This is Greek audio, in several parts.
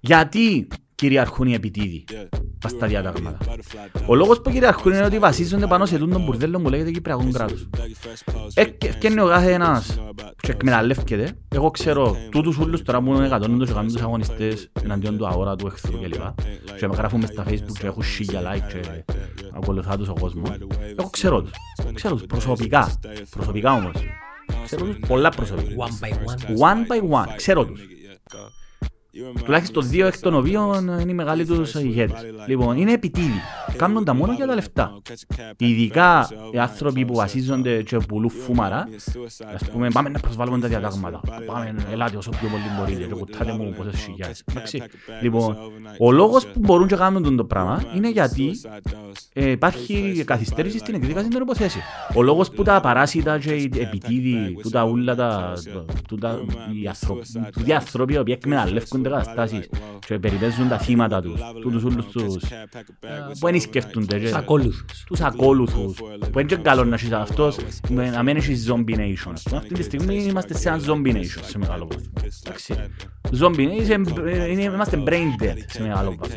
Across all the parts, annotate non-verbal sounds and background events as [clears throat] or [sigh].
Γιατί κυριαρχούν οι επιτίδοι πας στα διατάγματα. Ο λόγος που κυριαρχούν είναι ότι βασίζονται πάνω σε τον μπουρδέλο μου λέγεται Κυπριακός κράτος. Έφτιανε ο κάθε ένας και εκμεταλλεύκεται. Εγώ ξέρω τούτους ούλους τώρα που είναι εκατόν τους κάνουν τους αγωνιστές εναντίον του αόρα του εχθρού κλπ. Και με γράφουν μες στα facebook και έχουν σίγια like και ακολουθά τους ο κόσμος. Εγώ ξέρω τους. Ξέρω τους προσωπικά. Προσωπικά όμως. Ξέρω τους πολλά προσωπικά. One by one. One by one. Ξέρω τους. Τουλάχιστον δύο εκ των οποίων είναι οι μεγάλοι τους ηγέτες. Λοιπόν, είναι επιτίδη. Κάνουν τα μόνο για τα λεφτά. Ειδικά οι άνθρωποι που βασίζονται και πουλούν φούμαρα, ας πούμε, πάμε να προσβάλλουμε τα διατάγματα. Πάμε, ελάτε όσο πιο πολύ μπορείτε και κουτάτε μου πόσες χιλιάδες. Εντάξει. Λοιπόν, ο λόγος που μπορούν και κάνουν το πράγμα είναι γιατί ε, υπάρχει καθυστέρηση στην εκδίκαση των υποθέσεων. Ο λόγος που τα παράσιτα και οι επιτίδοι, που τα ούλα τα, που τα, οι άνθρωποι, οι άνθρωποι οι οποίοι εκμεταλλεύκονται καταστάσεις και περιπέζουν τα θύματα τους, τούτους ούλους τους, ε, που δεν σκέφτονται. και- Τους ακόλουθους. τους ακόλουθους, που είναι και καλό να έχεις αυτός, με- να μην έχεις zombie nation. ας πούμε. Αυτή τη στιγμή είμαστε σε ένα zombie nation σε μεγάλο βαθμό. Εντάξει. Zombie nation, ε, είναι- είμαστε brain dead σε μεγάλο βαθμό.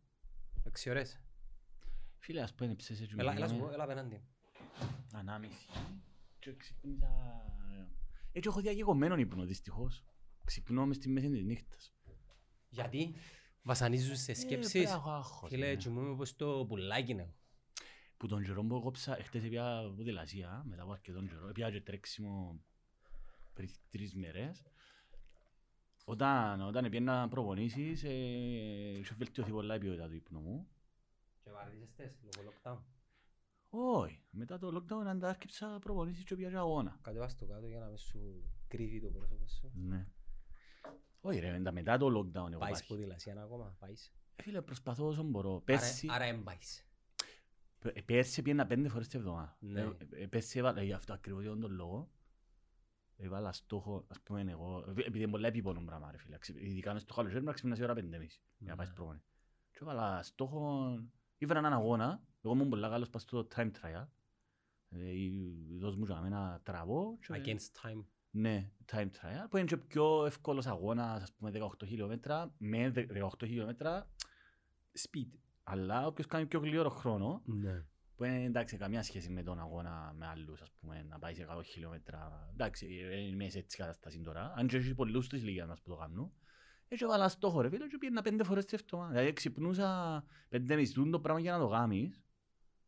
Έξι ώρες. Φίλε, ας πούμε, ψέσαι και Έλα, έλα σου πω, μιλάμε έλα απέναντι. ανάμιση και ξυπνήσα... Έτσι έχω διαγεγωμένο ύπνο, δυστυχώς. Ξυπνώ μες στη μέση της νύχτας. Γιατί; Βασανίζουν σε Ε, σκέψεις. πρέπει να έχω άγχος, Φίλε, ναι. κοιμούμαι πως το πουλάκι είναι. Που τον καιρό που έκοψα, εχθές έπια ποδηλασία, μετά από αρκετόν καιρό, έπια και τρέξιμο πριν τρεις μέρες. Όταν, όταν έπιανα προπονήσεις, ε, είχε βελτιωθεί πολλά η ποιότητα του ύπνου μου. Και βαρδίζεστες λόγω lockdown. Όχι, μετά το lockdown αντάρκεψα προπονήσεις και έπια αγώνα. Κατεβάς το κάτω για να μην σου κρύβει το πρόσωπο σου. Ναι. Όχι ρε, μετά- μετά το lockdown έχω Πάεις πάει. ποδηλασία ακόμα, πάεις. Ε, Φίλε, προσπαθώ όσο μπορώ. Άρα- Πέρσι, Άρα δεν πάεις. πε- πέρσι πήγαινα πέντε φορές την εβδομάδα. Ναι. Ε, ε, Πέρσι έβαλα, γι' αυτό ακριβώς για τον λόγο, έβαλα στόχο, ας πούμε εγώ, επει- επειδή είναι πολλά επίπονο πράγμα ρε φίλε, ξε- ειδικά μες στο καλοκαίρι να ξυπνάς η ώρα πέντε μισή, για να πάεις Ναι. προπονή. Και έβαλα στόχο, ήβρα έναν αγώνα, εγώ ήμουν πολλά καλός πας στο time trial, ε, ή- δώσ' μου και να μένα τραβώ και- Against time. ναι, time trial, που είναι και πιο εύκολος αγώνας, ας πούμε 18 χιλιόμετρα, με δε- 18 χιλιόμετρα, Speed. αλλά όποιος κάνει πιο γλυόρο χρόνο, Ναι. Που είναι εντάξει καμία σχέση με τον αγώνα με άλλους, ας πούμε, να πάει σε 100 χιλιόμετρα, εντάξει, ε, είμαι σε έτσι κατάσταση τώρα, αν και έχει πολλούς της ηλικίας μας που το κάνουν, έτσι έβαλα στόχο ρε φίλε και πήγαινα πέντε φορές την εβδομάδα, δηλαδή ξυπνούσα πέντε μισθούν το πράγμα για να το κάνεις,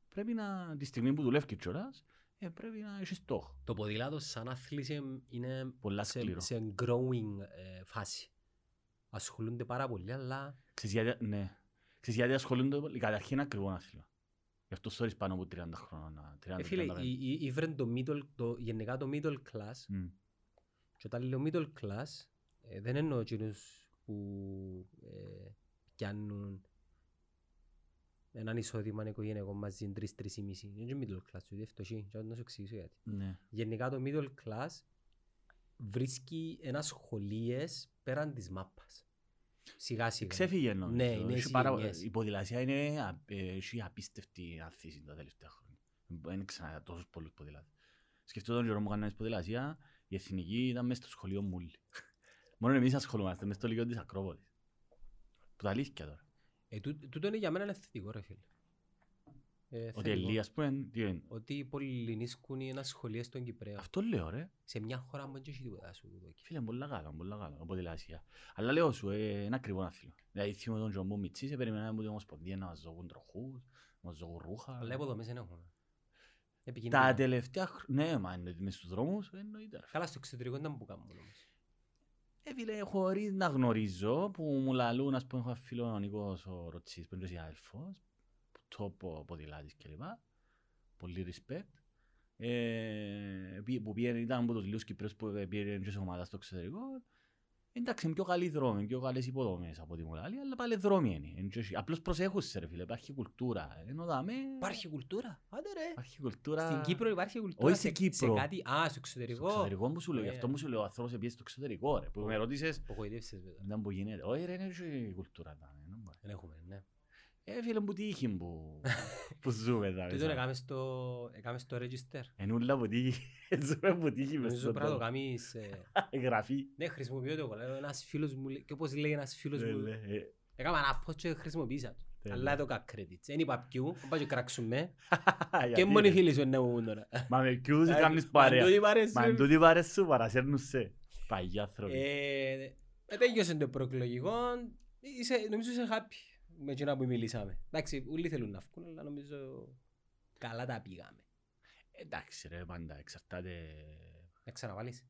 πρέπει να, τη στιγμή που δουλεύει κιόλας, ε, πρέπει να έχεις στόχο. Το ποδήλατο σαν άθληση είναι Πολλά σε, σκληρό. σε growing ε, φάση. Ασχολούνται πάρα πολύ, αλλά Ξέρεις γιατί, ναι. Ξέρεις γιατί ασχολούνται πολύ. Καταρχήν είναι ακριβό άθλημα. Γι' αυτό sorry πάνω από 30 χρόνια. 30, ε, φίλε, 35. ή- ή- ήβρεν το middle, το, γενικά το middle class Μμ. και όταν λέω middle class ε, δεν εννοώ εκείνους που ε, πιάνουν έναν εισόδημα οικογενειακό μαζί τρεις-τρεις ή μισή. Είναι και middle class, είναι φτωχοί. Και να σου εξηγήσω γιατί. Ναι. Γενικά το middle class βρίσκει ένα σχολείες πέραν της μάπας. Σιγά σιγά. Ξέφυγε νομίζω. Ναι, είναι Έχει πάρα- συγγενιές. Η ποδηλασία είναι α- ε, έχει απίστευτη ανθίση τα τελευταία χρόνια. Δεν ξανά τόσους πολλούς ποδηλάτες. Σκεφτώ τον καιρό που έκανα ποδηλασία, η εθνική ήταν μέσα στο σχολείο μου όλοι. [laughs] Μόνο εμείς ασχολούμαστε μέσα στο λύκειο της Ακρόπολης. Που τα αλήθεια τώρα. Ε, τού- τούτο είναι για μένα ένα θετικό ρε φίλε. Ε, Ότι θετικό. Ελία, ας πούμε, τι είναι; Ότι οι πολυληνίσκουν ένα σχολείο στον Κυπρέο. Αυτό λέω ρε. Σε μια χώρα που δεν έχει τίποτα σου εδώ εκεί. Φίλε, είναι πολλά καλά, πολλά καλά, από ποδηλασία. Αλλά λέω σου, ε, είναι ακριβό άθλημα. Δηλαδή, θυμώ τον Τζομπού Μιτσί, σε περιμέναμε από την Ομοσπονδία να μας δώκουν τροχούς, να μας δώκουν ρούχα. Αλλά υποδομές δεν έχουμε. Τα Επικίνδυνα. τελευταία χρόνια, ναι, μα είναι μες στους δρόμους, εννοείται. ρε. Καλά στο εξωτερικό ήταν που κάνουμε όμως. Ε, φίλε, χωρίς να γνωρίζω, που μου λαλούν, ας πούμε, έχω ένα φίλο ο Νίκος ο Ροτσής, που είναι και εσύ αδελφός, τόπο ποδηλάτης κλπ. Πολύ respect. Ε, πή- που πήγαινε, ήταν από τους λίγους Κυπρέους που πήγαινε και σε ομάδα στο εξωτερικό. Εντάξει, είναι πιο καλή δρόμη, πιο καλές υποδομές από ό,τι μου λέει, αλλά πάλι δρόμοι είναι. Εν και εσύ. Απλώς προσέχουσαι ρε φίλε, υπάρχει κουλτούρα. Ενώ δάμε, Υπάρχει κουλτούρα. Άντε ρε. υπάρχει κουλτούρα... Στην Κύπρο υπάρχει κουλτούρα. Όχι στην σε- Κύπρο. Σε κάτι... Α, στο Στο εξωτερικό. εξωτερικό μου σου λέω, γι' Ωραία. αυτό μου σου λέω, ο άνθρωπος επίσης στο εξωτερικό ρε, που με ρωτήσεις, Απογοητεύσες μετά. δεν που γίνεται. Όχι ρε, είναι και κουλτούρα. τα, ε, δεν μπορεί. Δεν έχουμε, ναι. Ε, φίλε μου, τύχη που, που [laughs] ζούμε εδώ. Τούτον έκαμες στο, έκαμες στο register. Ενούλα που τύχη, ζούμε που τύχη μες Νομίζω στον πρέπει να το τόπο. κάνεις... ε, [laughs] Γραφή. Ναι, χρησιμοποιώ το εγώ. Λέω, Ένας φίλος μου, λέει- και όπως λέει ένας φίλος Ναι, μου, ναι, ε, έκαμε ένα post και χρησιμοποίησα το. Τέλεια. Αλλά το κα credits. Δεν είπα ποιου, πάω και κράξουμε. [laughs] γιατί, Και μόνοι ρε. φίλοι σου να μου τώρα. Μα με ποιους Ε, κάνεις μα παρέα. τούτοι παρέσουν. Μα εν τούτοι παρέσουν παρασέρνουν σε. Παγιοί άνθρωποι. Ε, ε, Τέλειωσε το προεκλογικό. Είσαι- Νομίζω είσαι happy με εκείνα που μιλήσαμε. Εντάξει, όλοι θέλουν να βγουν, αλλά νομίζω καλά τα πήγαμε. Εντάξει ρε, πάντα εξαρτάται. Να ξαναβάλεις.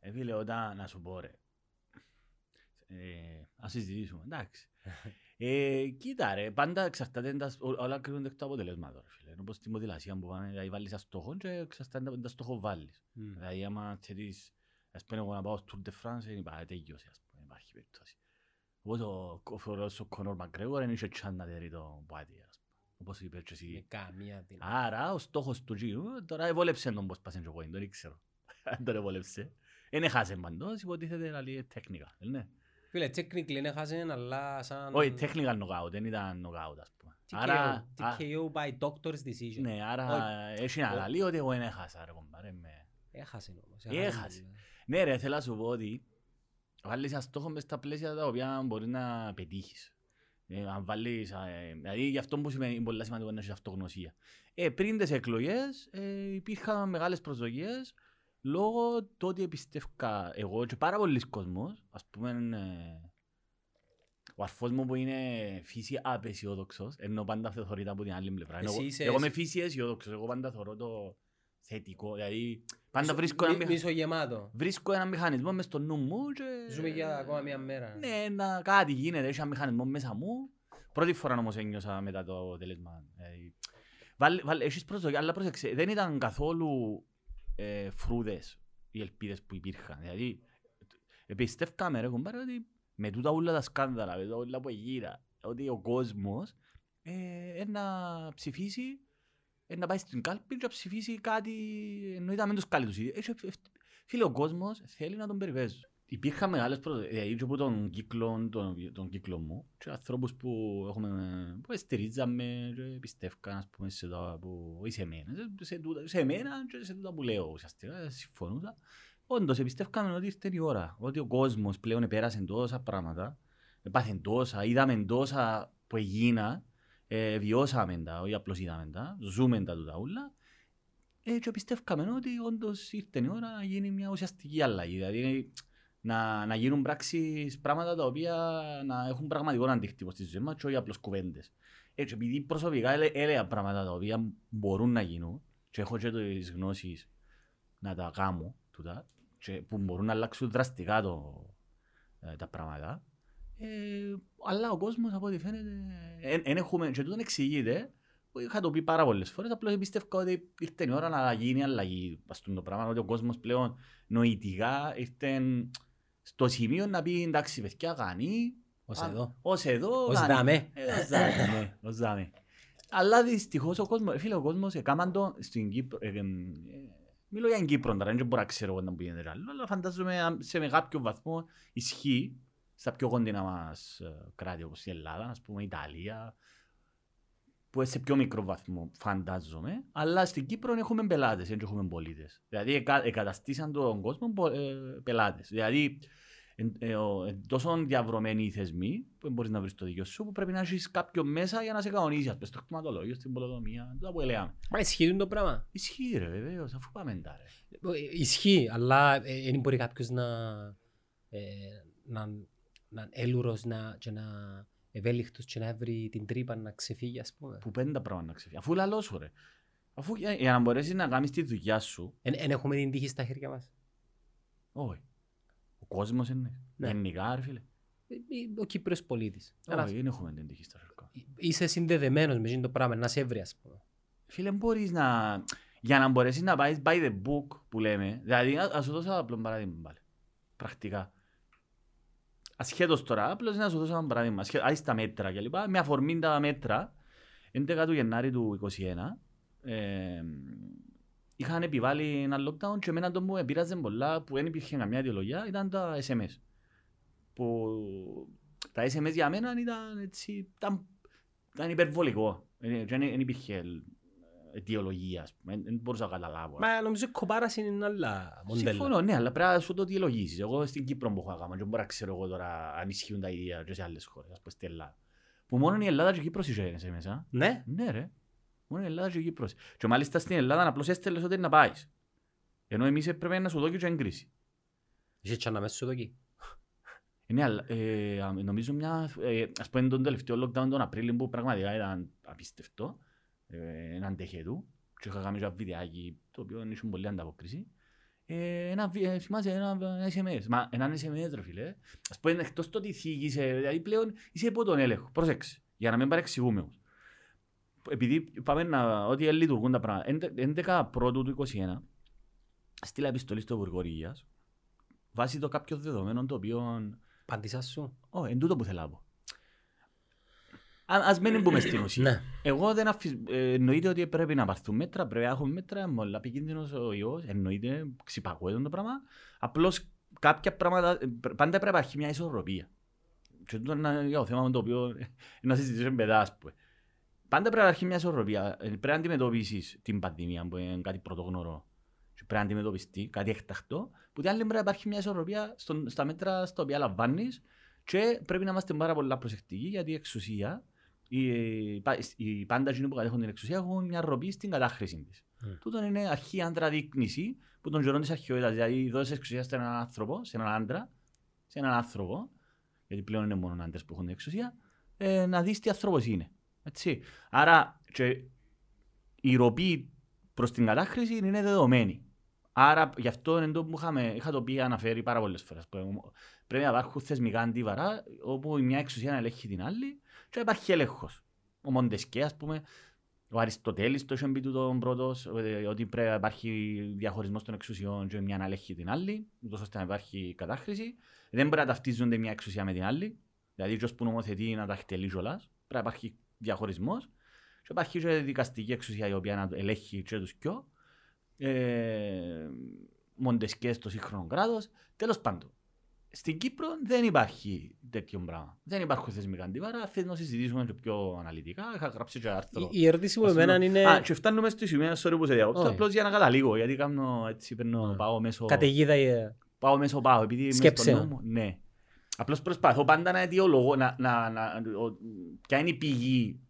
Ε, φίλε, όταν να σου πω ρε. Ε, ας συζητήσουμε, εντάξει. [laughs] Ε, κοίτα ρε, πάντα εξαρτάται, τα- ό- όλα κρίνονται εκ του αποτελέσματος ρε φίλε. Είναι όπως στη μοδηλασία που πάμε, δηλαδή βάλεις ένα στόχο και εξαρτάται από τα στόχο βάλεις. Μμ. Δηλαδή άμα θέτεις, ας πούμε εγώ να πάω στο Tour de France, δεν υπάρχει, τέλειωσε ας πούμε, δεν υπάρχει περίπτωση. Όπως ο, ο φορός ο Κόνορ Μακρέγορ δεν είχε chance να δέρει το πάτι, ας πούμε. Όπως είπες και Με εσύ. καμία δυνατότητα. Άρα ο στόχος του γύρου, τώρα εβόλεψε τον πώς πάσεν και ο point, δεν ξέρω. Αν [laughs] τον εβόλεψε. Δεν έχασε παντός, υποτίθεται να λέει τέχνικα, ναι. Φίλε, technically είναι χάσεν, αλλά σαν... Όχι, technical knockout, δεν ήταν knockout ας πούμε. TKO, Άρα, α, TKO by doctor's decision. ναι, άρα έχει να λαλεί ότι εγώ δεν έχασα ρε κομπάρε με. Έχασε όμως. Έχασε. Ναι ρε, θέλω να σου πω ότι βάλεις ένα στόχο μες στα πλαίσια τα οποία μπορεί να πετύχεις. Ε, αν βάλεις, ε, δηλαδή γι' αυτό που σημαίνει είναι πολύ σημαντικό να έχεις αυτογνωσία. Ε, πριν τις εκλογές ε, υπήρχαν μεγάλες προσδοκίες λόγω του ότι εμπιστεύκα εγώ και πάρα πολλοί κόσμος, ας πούμε ε, ο αρφός μου που είναι φύση απεσιόδοξος, ενώ πάντα αυτό θεωρείται από την άλλη πλευρά. Ενώ Εσύ Εγώ, είσαι- εγώ είμαι φύση αισιόδοξος, εγώ πάντα θεωρώ το θετικό, δηλαδή πάντα βρίσκω ένα, Μη- μηχα- Μισογεμάτο. βρίσκω ένα μηχανισμό μες στο νου μου και... Ζούμε για ακόμα μία μέρα. Ναι, να, κάτι γίνεται, έχει ένα μηχανισμό μέσα μου. Πρώτη φορά όμως ένιωσα μετά το αποτέλεσμα. Δηλαδή, βάλ, βάλ, έχεις προσδοκία, αλλά πρόσεξε, δεν ήταν καθόλου ε, φρούδες οι ελπίδες που υπήρχαν. Δηλαδή, εμπιστεύκαμε ρε κομπάρε ότι με τούτα όλα τα σκάνδαλα, με τούτα όλα που γύρα, ότι ο κόσμος ε, ε, να ψηφίσει, ε, να πάει στην κάλπη και να ψηφίσει κάτι, ενώ είδαμε τους καλούς. Έχει- Φίλε, ο κόσμος θέλει να τον περιπέζουν. Υπήρχαν μεγάλες προσδοκίες, δηλαδή και από τον κύκλο, τον, τον κύκλο μου και ανθρώπους που, έχουμε, που στηρίζαμε και πιστεύκαν ας πούμε, σε τα που, όχι σε μένα, σε, σε, τούτα- σε μένα και σε τούτα που λέω ουσιαστικά, συμφωνούσα. Όντως, εμπιστεύκαμε ότι ήρθε η ώρα, ότι ο κόσμος πλέον επέρασε τόσα πράγματα, έπαθε τόσα, είδαμε τόσα που έγινα, ε, βιώσαμε τα, όχι απλώς είδαμε τα, ζούμε τα τούτα ούλα, ε, και πιστεύκαμε ότι όντως ήρθε η ώρα να γίνει μια ουσιαστική αλλαγή. Δηλαδή να, να γίνουν πράξεις πράγματα τα οποία να έχουν πραγματικό αντίκτυπο στη ζωή μας και όχι απλώς κουβέντες. Έτσι, επειδή προσωπικά έλε- έλεγα πράγματα τα οποία μπορούν να γίνουν και έχω και τις γνώσεις να τα κάνω τούτα, και που μπορούν να αλλάξουν δραστικά το, ε, τα πράγματα. Ε, αλλά ο κόσμος από ό,τι φαίνεται, εν έχουμε, και τούτον εξηγείται, που είχα το πει πάρα πολλές φορές, απλώς πιστεύω ότι ήρθε η ώρα να γίνει αλλαγή στον το πράγμα, ότι ο κόσμος πλέον νοητικά ήρθε στο σημείο να πει εντάξει παιδιά κάνει, Ως α, εδώ. ως εδώ, Ως κάνει». δάμε. Ε, ως δάμε, ναι, ως δάμε. Αλλά δυστυχώς ο κόσμος, φίλε ο κόσμος έκαναν το στην Κύπρο, ε, ε, ε, μιλώ για την Κύπρο τώρα, δεν μπορώ να ξέρω εγώ να που γίνεται άλλο, αλλά φαντάζομαι αν σε με κάποιο βαθμό ισχύει στα πιο κοντινά μας ε, κράτη όπως η Ελλάδα, ας πούμε η Ιταλία, που σε πιο μικρό βαθμό φαντάζομαι, αλλά στην Κύπρο έχουμε πελάτες, δεν έχουμε πολίτες. Δηλαδή εκα, εκαταστήσαν τον κόσμο πο- ε, πελάτες. Δηλαδή εν, ε, ο- εν τόσο διαβρωμένοι οι θεσμοί που δεν μπορείς να βρεις το δίκιο σου που πρέπει να έχεις κάποιον μέσα για να σε κανονίσει, ας πούμε, στο κτηματολόγιο, στην πολεοδομία, τούτα που έλεγαμε. Μα ισχύει το πράγμα. Ισχύει ρε βεβαίως, αφού πάμε τα ρε. Ε, Ισχύει, αλλά ε, δεν μπορεί κάποιος να, ε, να, να έλουρος να, και να ευέλικτος και να βρει την τρύπα να ξεφύγει, ας πούμε. Που πέντε πράγματα να ξεφύγει. Αφού λαλός σου ρε. Αφού για, για να μπορέσεις να κάνεις τη δουλειά σου, Εν έχουμε την τύχη στα χέρια μας. όχι. Ο κόσμος είναι. Ναι. Γενικά ρε φίλε. Ε, ε, Ο Κύπρος πολίτης. Ένας- Όχι, δεν έχουμε την τύχη στα χέρια. Είσαι συνδεδεμένος με εκείνο το πράγμα, να σε βρει, ας πούμε. Φίλε, μπορείς να... για να μπορέσεις να πάεις by the book που λέμε, δηλαδή να να σου δώσω ένα απλό παράδειγμα πάλι, πρακτικά. Ασχέτως τώρα, απλώς να σου δώσω ένα παράδειγμα, ασχέ- άι στα μέτρα και λοιπά, με αφορμή τα μέτρα, 11 του Γενάρη του 2021, ε, είχαν επιβάλει ένα lockdown και εμένα το που με πείραζε πολλά, που δεν υπήρχε καμιά αιτιολογία, ήταν τα SMS. Που τα SMS για μένα ήταν έτσι, ήταν, ήταν υπερβολικό. Ε, και Δεν δεν υπήρχε αιτιολογία, ας πούμε. δεν μπορούσα να καταλάβω. Μα νομίζω η κοπάραση είναι άλλα μοντέλα. Συμφωνώ, ναι, αλλά πρέπει να σου το αιτιολογήσεις. Εγώ στην Κύπρο που έχω ακόμα και μπορώ να ξέρω εγώ τώρα αν ισχύουν τα ίδια και σε άλλες χώρες, ας πούμε στην Ελλάδα. Που μόνο η Ελλάδα και η Κύπρος είχε SMS. Ναι. Ναι ρε. Μόνο η Ελλάδα και η Κύπρος. Και μάλιστα στην Ελλάδα απλώς έστελες ότι είναι να πάεις. Ενώ εμείς έπρεπε να σου δω και έγκριση. Είχε και αναμέσου σου εδώ εκεί. Ε, Ναι, αλλά ε, α, νομίζω μια, ε, ας πούμε τον τελευταίο lockdown τον Απρίλιο που πραγματικά ήταν απίστευτο, ε, έναν τεχετού και είχα κάνει ένα βιντεάκι το οποίο είχε πολύ ανταπόκριση. Ε, ένα, βι- ε, θυμάσαι ένα, ένα SMS, μα έναν SMS ρε φίλε, ας πούμε εκτός το ότι θίγησε, δηλαδή πλέον είσαι υπό τον έλεγχο, πρόσεξε, για να μην παρεξηγούμε όμως. Επειδή πάμε να, ότι λειτουργούν τα πράγματα, 11 πρώτου του 2021, στείλα επιστολή στο Υπουργό Υγείας, βάσει το κάποιο δεδομένο το οποίο Απάντησα σου. Ω, εν τούτο που θέλω να πω. Α- Ας μην μπούμε στην ουσία. Ναι. Εγώ δεν αφισ... ε, εννοείται ότι πρέπει να πάρθουν μέτρα, πρέπει να έχουμε μέτρα, μόλα επικίνδυνος ο ιός, εννοείται, ξυπακούεται το πράγμα. Απλώς κάποια πράγματα, ε, πρ- πάντα πρέπει να υπάρχει μια ισορροπία. Και αυτό είναι ένα- για το θέμα με το οποίο ε, [laughs] να συζητήσουμε μετά, ας πούμε. Πάντα πρέπει να υπάρχει μια ισορροπία. Ε, Πρέπει να αντιμετωπίσεις την πανδημία που είναι κάτι πρωτόγνωρο και πρέπει να αντιμετωπιστεί, κάτι εκτακτό, που την άλλη πρέπει να υπάρχει μια ισορροπία στον- στα μέτρα στα οποία λαμβάνεις και πρέπει να είμαστε πάρα πολλά προσεκτικοί γιατί η εξουσία, οι, οι πάντα εκείνοι που κατέχουν την εξουσία έχουν μια ροπή στην κατάχρηση της. Mm. Τούτο είναι αρχή άντρα δείκνηση που τον καιρό της αρχαιότητας, δηλαδή δώσεις εξουσία σε έναν άνθρωπο, σε έναν άντρα, σε έναν άνθρωπο, γιατί πλέον είναι μόνο άντρες που έχουν την εξουσία, ε, να δεις τι άνθρωπος είναι. Έτσι. Άρα και η ροπή προς την κατάχρηση είναι δεδομένη. Άρα γι' αυτό είναι το που είχαμε, είχα το πει αναφέρει πάρα πολλές φορές. Που Πρέπει να υπάρχουν θεσμικά αντίβαρα όπου η μια εξουσία να ελέγχει την άλλη και να υπάρχει έλεγχος. Ο Μοντεσκέ, ας πούμε, ο Αριστοτέλης το είχε πει του τον πρώτος, ε, ότι πρέπει να υπάρχει διαχωρισμός των εξουσιών και μια να ελέγχει την άλλη, ούτως ώστε να υπάρχει κατάχρηση. Δεν μπορεί να ταυτίζονται μια εξουσία με την άλλη, δηλαδή ποιος που νομοθετεί να τα εκτελεί κιόλας. Πρέπει να υπάρχει διαχωρισμός και υπάρχει και δικαστική εξουσία η οποία να ελέγχει και τους κοιό. Ε, Μοντεσκές στο σύγχρονο κράτος. Τέλος πάντων, στην Κύπρο δεν υπάρχει τέτοιο πράγμα. Δεν υπάρχουν θεσμικά αντίβαρα. Θέλω να συζητήσουμε και πιο αναλυτικά. Είχα γράψει και άρθρο. Η- Η ερώτηση μου Ας πούμε. εμένα είναι Α, και φτάνουμε στη σημεία, sorry που σε διακόπτω, Όχι. απλώς για να καταλήγω, γιατί κάνω έτσι, παίρνω, Ναι. πάω μέσω, καταιγίδα ε, πάω μέσω πάω, επειδή είμαι Σκέψεων. στο νου μου, ναι. Απλώς προσπαθώ πάντα να αιτιολογώ, να, να, να, ο- ποια είναι η πηγή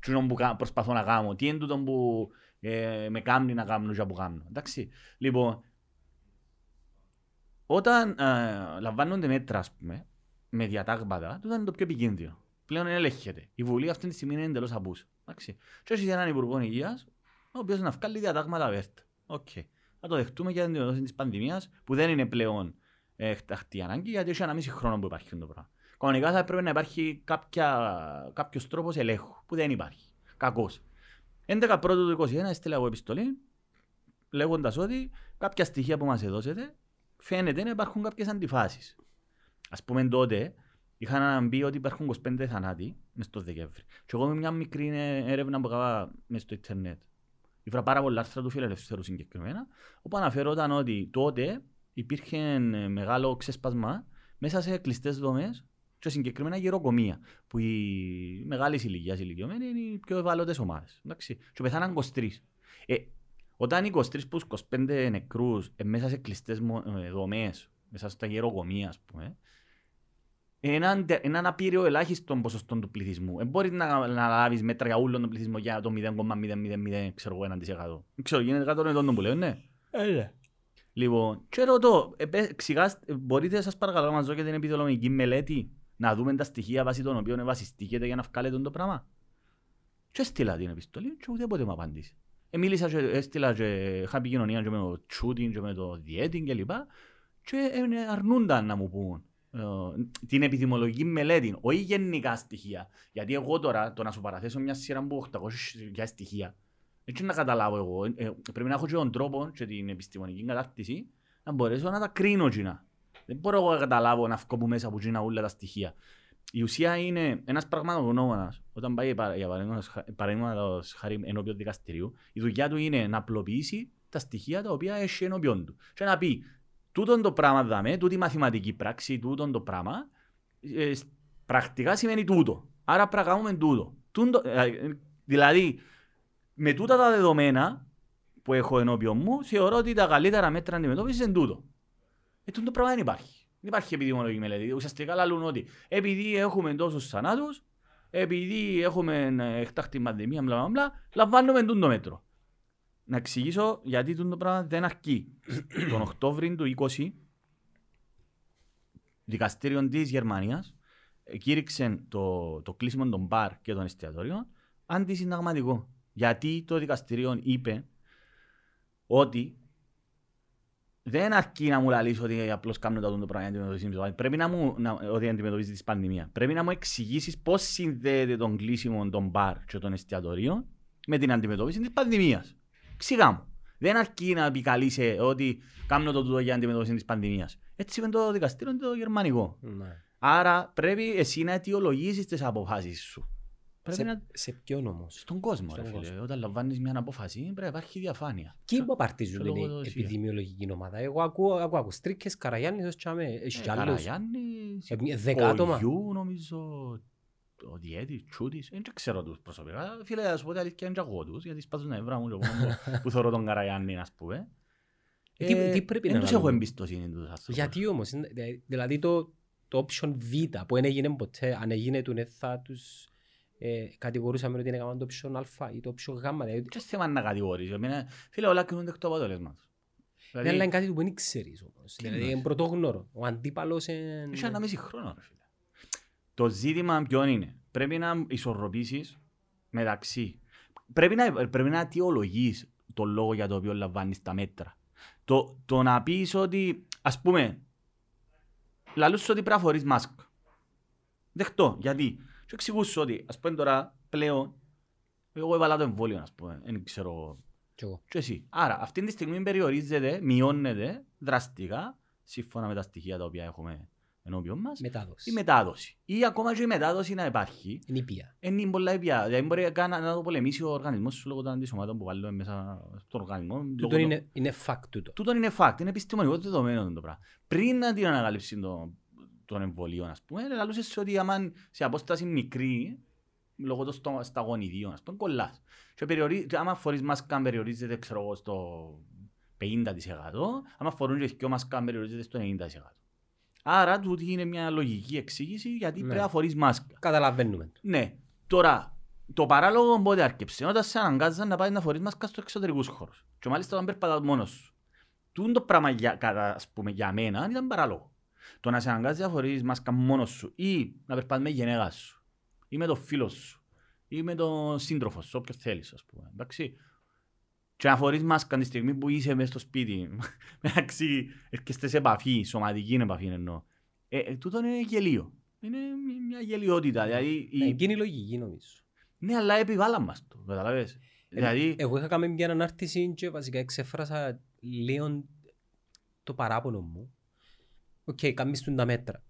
του που κα- προσπαθώ να κάνω, τι είναι τούτο που ε, με κάνει να κάνω και που κάνω, εντάξει. Λοιπόν, όταν ε, λαμβάνονται μέτρα, ας πούμε, με διατάγματα, τούτο είναι το πιο επικίνδυνο. Πλέον ελέγχεται. Η Βουλή αυτή τη στιγμή είναι εντελώς απούσα. Εντάξει. Και έχεις έναν Υπουργό Υγείας, ο οποίος να βγάλει διατάγματα βέρτα. Οκ. Θα το δεχτούμε για την αντιμετώπιση της πανδημίας, που δεν είναι πλέον ε, εκτακτή ανάγκη, γιατί έχει ένα μισή χρόνο που υπάρχει αυτό το πράγμα. Κανονικά θα έπρεπε να υπάρχει κάποια, κάποιος τρόπος ελέγχου, που δεν υπάρχει. Κακός. 11 πρώτου του 2021 έστειλα εγώ επιστολή, λέγοντας ότι κάποια στοιχεία που μας έδωσετε φαίνεται να υπάρχουν κάποιες αντιφάσεις. Ας πούμε τότε είχαν πει ότι υπάρχουν 25 θανάτοι μες στο Δεκέμβρη. Και εγώ με μια μικρή έρευνα που έκανα μες στο ίντερνετ. Ήβρα πάρα πολλά άρθρα του φιλελευθέρου συγκεκριμένα, όπου αναφερόταν ότι τότε υπήρχε ε, μεγάλο ξέσπασμα μέσα σε κλειστές δομές και συγκεκριμένα γεροκομεία, που οι μεγάλες ηλικίας ηλικιωμένοι είναι οι πιο ευάλωτες ομάδες. Εντάξει. Και πεθάναν 23. Ε, όταν 23 προς 25 νεκρούς ε, μέσα σε κλειστές μο- ε, δομές, μέσα στα γεροκομεία, ας πούμε, έναν, τε- έναν απείριο ελάχιστο ποσοστό του πληθυσμού. Δεν μπορείς να, να λάβεις μέτρα για όλον τον πληθυσμό για το 0,000 ξέρω εγώ, 1%. Δεν ξέρω, γίνεται κάτω των ετών που λέω, ναι. Λοιπόν, και ρωτώ, ε, πε- εξηγάστε- μπορείτε σας παρακαλώ να μας δώσετε την επιδολογική μελέτη να δούμε τα στοιχεία βάσει των οποίων βασιστήκετε για να βγάλετε το πράγμα. Και έστειλα την επιστολή και ουδέποτε μου απαντήσει. Ε, μίλησα και έστειλα και είχα επικοινωνία και με το Τσούτιν και με το Διέτιν και λοιπά και ε, αρνούνταν να μου πούν ε, την επιδημολογική μελέτη, όχι γενικά στοιχεία. Γιατί εγώ τώρα το να σου παραθέσω μια σειρά από 800 στοιχεία Έτσι να καταλάβω εγώ. Ε, ε, πρέπει να έχω και τον τρόπο και την επιστημονική κατάρτιση να μπορέσω να τα κρίνω κοινά. Δεν μπορώ εγώ να καταλάβω να βγω που μέσα από κοινά όλα τα στοιχεία. Η ουσία είναι ένας πραγματογνώμονας, όταν πάει για παραδείγματος χα- παραδείγματος χάρη ενώπιον δικαστηρίου, η δουλειά του είναι να απλοποιήσει τα στοιχεία τα οποία έχει ενώπιον του. Και να πει, τούτον το πράγμα δάμε, τούτη η μαθηματική πράξη, τούτον το πράγμα, ε, σ- πρακτικά σημαίνει τούτο. Άρα πρέπει να κάνουμε τούτο. Τούτο, ε, δηλαδή, με τούτα τα δεδομένα που έχω ενώπιον μου, θεωρώ ότι τα καλύτερα μέτρα αντιμετώπισης είναι τούτο. Ε, τούτο πράγμα δεν υπάρχει. Δεν υπάρχει επιδημιολογική μελέτη. Ουσιαστικά λαλούν ότι επειδή έχουμε τόσους θανάτους, επειδή έχουμε ε, εκτάκτη πανδημία, μπλα, μπλα, μπλα, λαμβάνουμε τούτο μέτρο. Να εξηγήσω γιατί τούτο πράγμα δεν αρκεί. [clears throat] Τον Οκτώβριο του 20, δικαστήριο της Γερμανίας ε, κήρυξε το, το κλείσιμο των μπαρ και των εστιατόριων αντισυνταγματικό. Γιατί το δικαστήριο είπε ότι δεν αρκεί να μου λαλείς ότι απλώς κάνω το πράγμα για να αντιμετωπίσεις την πανδημία. Πρέπει να μου, να, ότι αντιμετωπίζεις την πανδημία. Πρέπει να μου εξηγήσεις πώς συνδέεται τον κλείσιμο των μπαρ και των εστιατορίων με την αντιμετώπιση της πανδημίας. Ξηγά μου. Δεν αρκεί να επικαλείσαι ότι κάνω το τούτο για αντιμετώπιση της πανδημίας. Έτσι είπε το δικαστήριο το γερμανικό. Ναι. Άρα πρέπει εσύ να αιτιολογήσεις τις αποφάσεις σου. Πρέπει Σε, να... σε ποιον όμως; Στον κόσμο, Στον ρε φίλε. κόσμο. Όταν λαμβάνεις μια απόφαση πρέπει να υπάρχει διαφάνεια. Ποιοι που απαρτίζουν στο την λογοδοσία. επιδημιολογική ομάδα; Εγώ ακούω, ακούω, ακούω στρίκες, Καραγιάννης, ως τσάμε, έχει Ε, κι άλλους. Καραγιάννης, Ε, μια- δέκα άτομα. Κογιού, νομίζω, ο Διέτης, Τσούτης, δεν ξέρω τους προσωπικά. Φίλε, ας πω την αλήθεια, δεν ξέρω τους, γιατί σπάζουν τα νεύρα μου και μόνο που- που θωρώ τον Καραγιάννη, ας πούμε. Ε, τι- τι πρέπει δεν να τους έχω κάνουμε; εμπιστοσύνη τους άνθρωπους. Γιατί όμως, είναι- δη- δηλαδή το, το option Β που δεν έγινε ποτέ, αν έγινε του ναι, θα τους ε, κατηγορούσαμε ότι είναι έκαναν το option Α ή το option Γ. Δηλαδή, Και θέμα να κατηγορείς. Εμένα, Φίλε, όλα κινούνται εκ τους αποτελέσματος. ναι, Δηλαδή, αλλά είναι κάτι που δεν ξέρεις όμως. Τι Δηλαδή εννοείς; είναι πρωτόγνωρο. Ο αντίπαλος είναι... Είχε ένα μισή χρόνο, ρε φίλε. Το ζήτημα ποιο είναι; Πρέπει να ισορροπήσεις μεταξύ. Πρέπει να, πρέπει να αιτιολογείς το λόγο για το οποίο λαμβάνεις τα μέτρα. Το, το να πεις ότι, ας πούμε, λαλούς ότι πρέπει να φορείς μάσκα. Δεχτώ. Γιατί; Και εξηγούς σου ότι, ας πούμε τώρα, πλέον, εγώ έβαλα το εμβόλιο, ας πούμε, δεν ξέρω Κι εγώ. και εσύ. Άρα, αυτή τη στιγμή περιορίζεται, μειώνεται δραστικά, σύμφωνα με τα στοιχεία τα οποία έχουμε ενώπιον μας, Μετάδοση. η μετάδοση. Ή ακόμα και η μετάδοση να υπάρχει, Είναι ήπια. είναι πολλά πια. Δηλαδή, μπορεί καν να το πολεμήσει ο οργανισμός σου λόγω των αντισωμάτων που βάλουμε μέσα στον οργανισμό. λόγω Τούτο των- είναι, είναι fact τούτο. Τούτο είναι fact, είναι επιστημονικό δεδομένο το πράγμα. Πριν να την ανακαλύψει το, των εμβολίων, ας πούμε, λαλούσες σε ότι άμα σε απόσταση μικρή, λόγω των στο, σταγονιδίων, ας πούμε, κολλάς. Και, περιορί, και άμα φορείς μάσκα περιορίζεται, ξέρω εγώ, στο 50%, άμα φορούν και δυο μάσκα περιορίζεται στο 90%. Άρα, τούτη είναι μια λογική εξήγηση γιατί Ναι. πρέπει να φορείς μάσκα. Καταλαβαίνουμε. Ναι, τώρα, το παράλογο πότε άρκεψε, όταν σε αναγκάζαν να πάει να φορείς μάσκα στο εξωτερικούς χώρους. Και μάλιστα όταν περπατάς μόνος σου. Τούν το πράγμα για, κατά, ας πούμε, για μένα ήταν παράλογο. Το να σε αναγκάζεις να φορείς μάσκα μόνος σου ή να περπατάς με γενέγα σου ή με τον φίλο σου ή με τον σύντροφο σου, όποιος θέλεις, ας πούμε. Εντάξει. Και να φορείς μάσκα τη στιγμή που είσαι μέσα στο σπίτι, [laughs] μεταξύ, έρχεστε σε επαφή, σωματική επαφή εννοώ. Ε, ε, τούτο είναι γελίο. Είναι μια γελοιότητα. Δηλαδή, η- Ναι, εκείνη η λογική νομίζω. ναι, αλλά επιβάλλαν μας το, καταλαβες. Δηλαδή, Εγώ είχα κάνει μια ανάρτηση και βασικά εξέφρασα λίγο το παράπονο μου. OK, okay, καμίστουν τα μέτρα.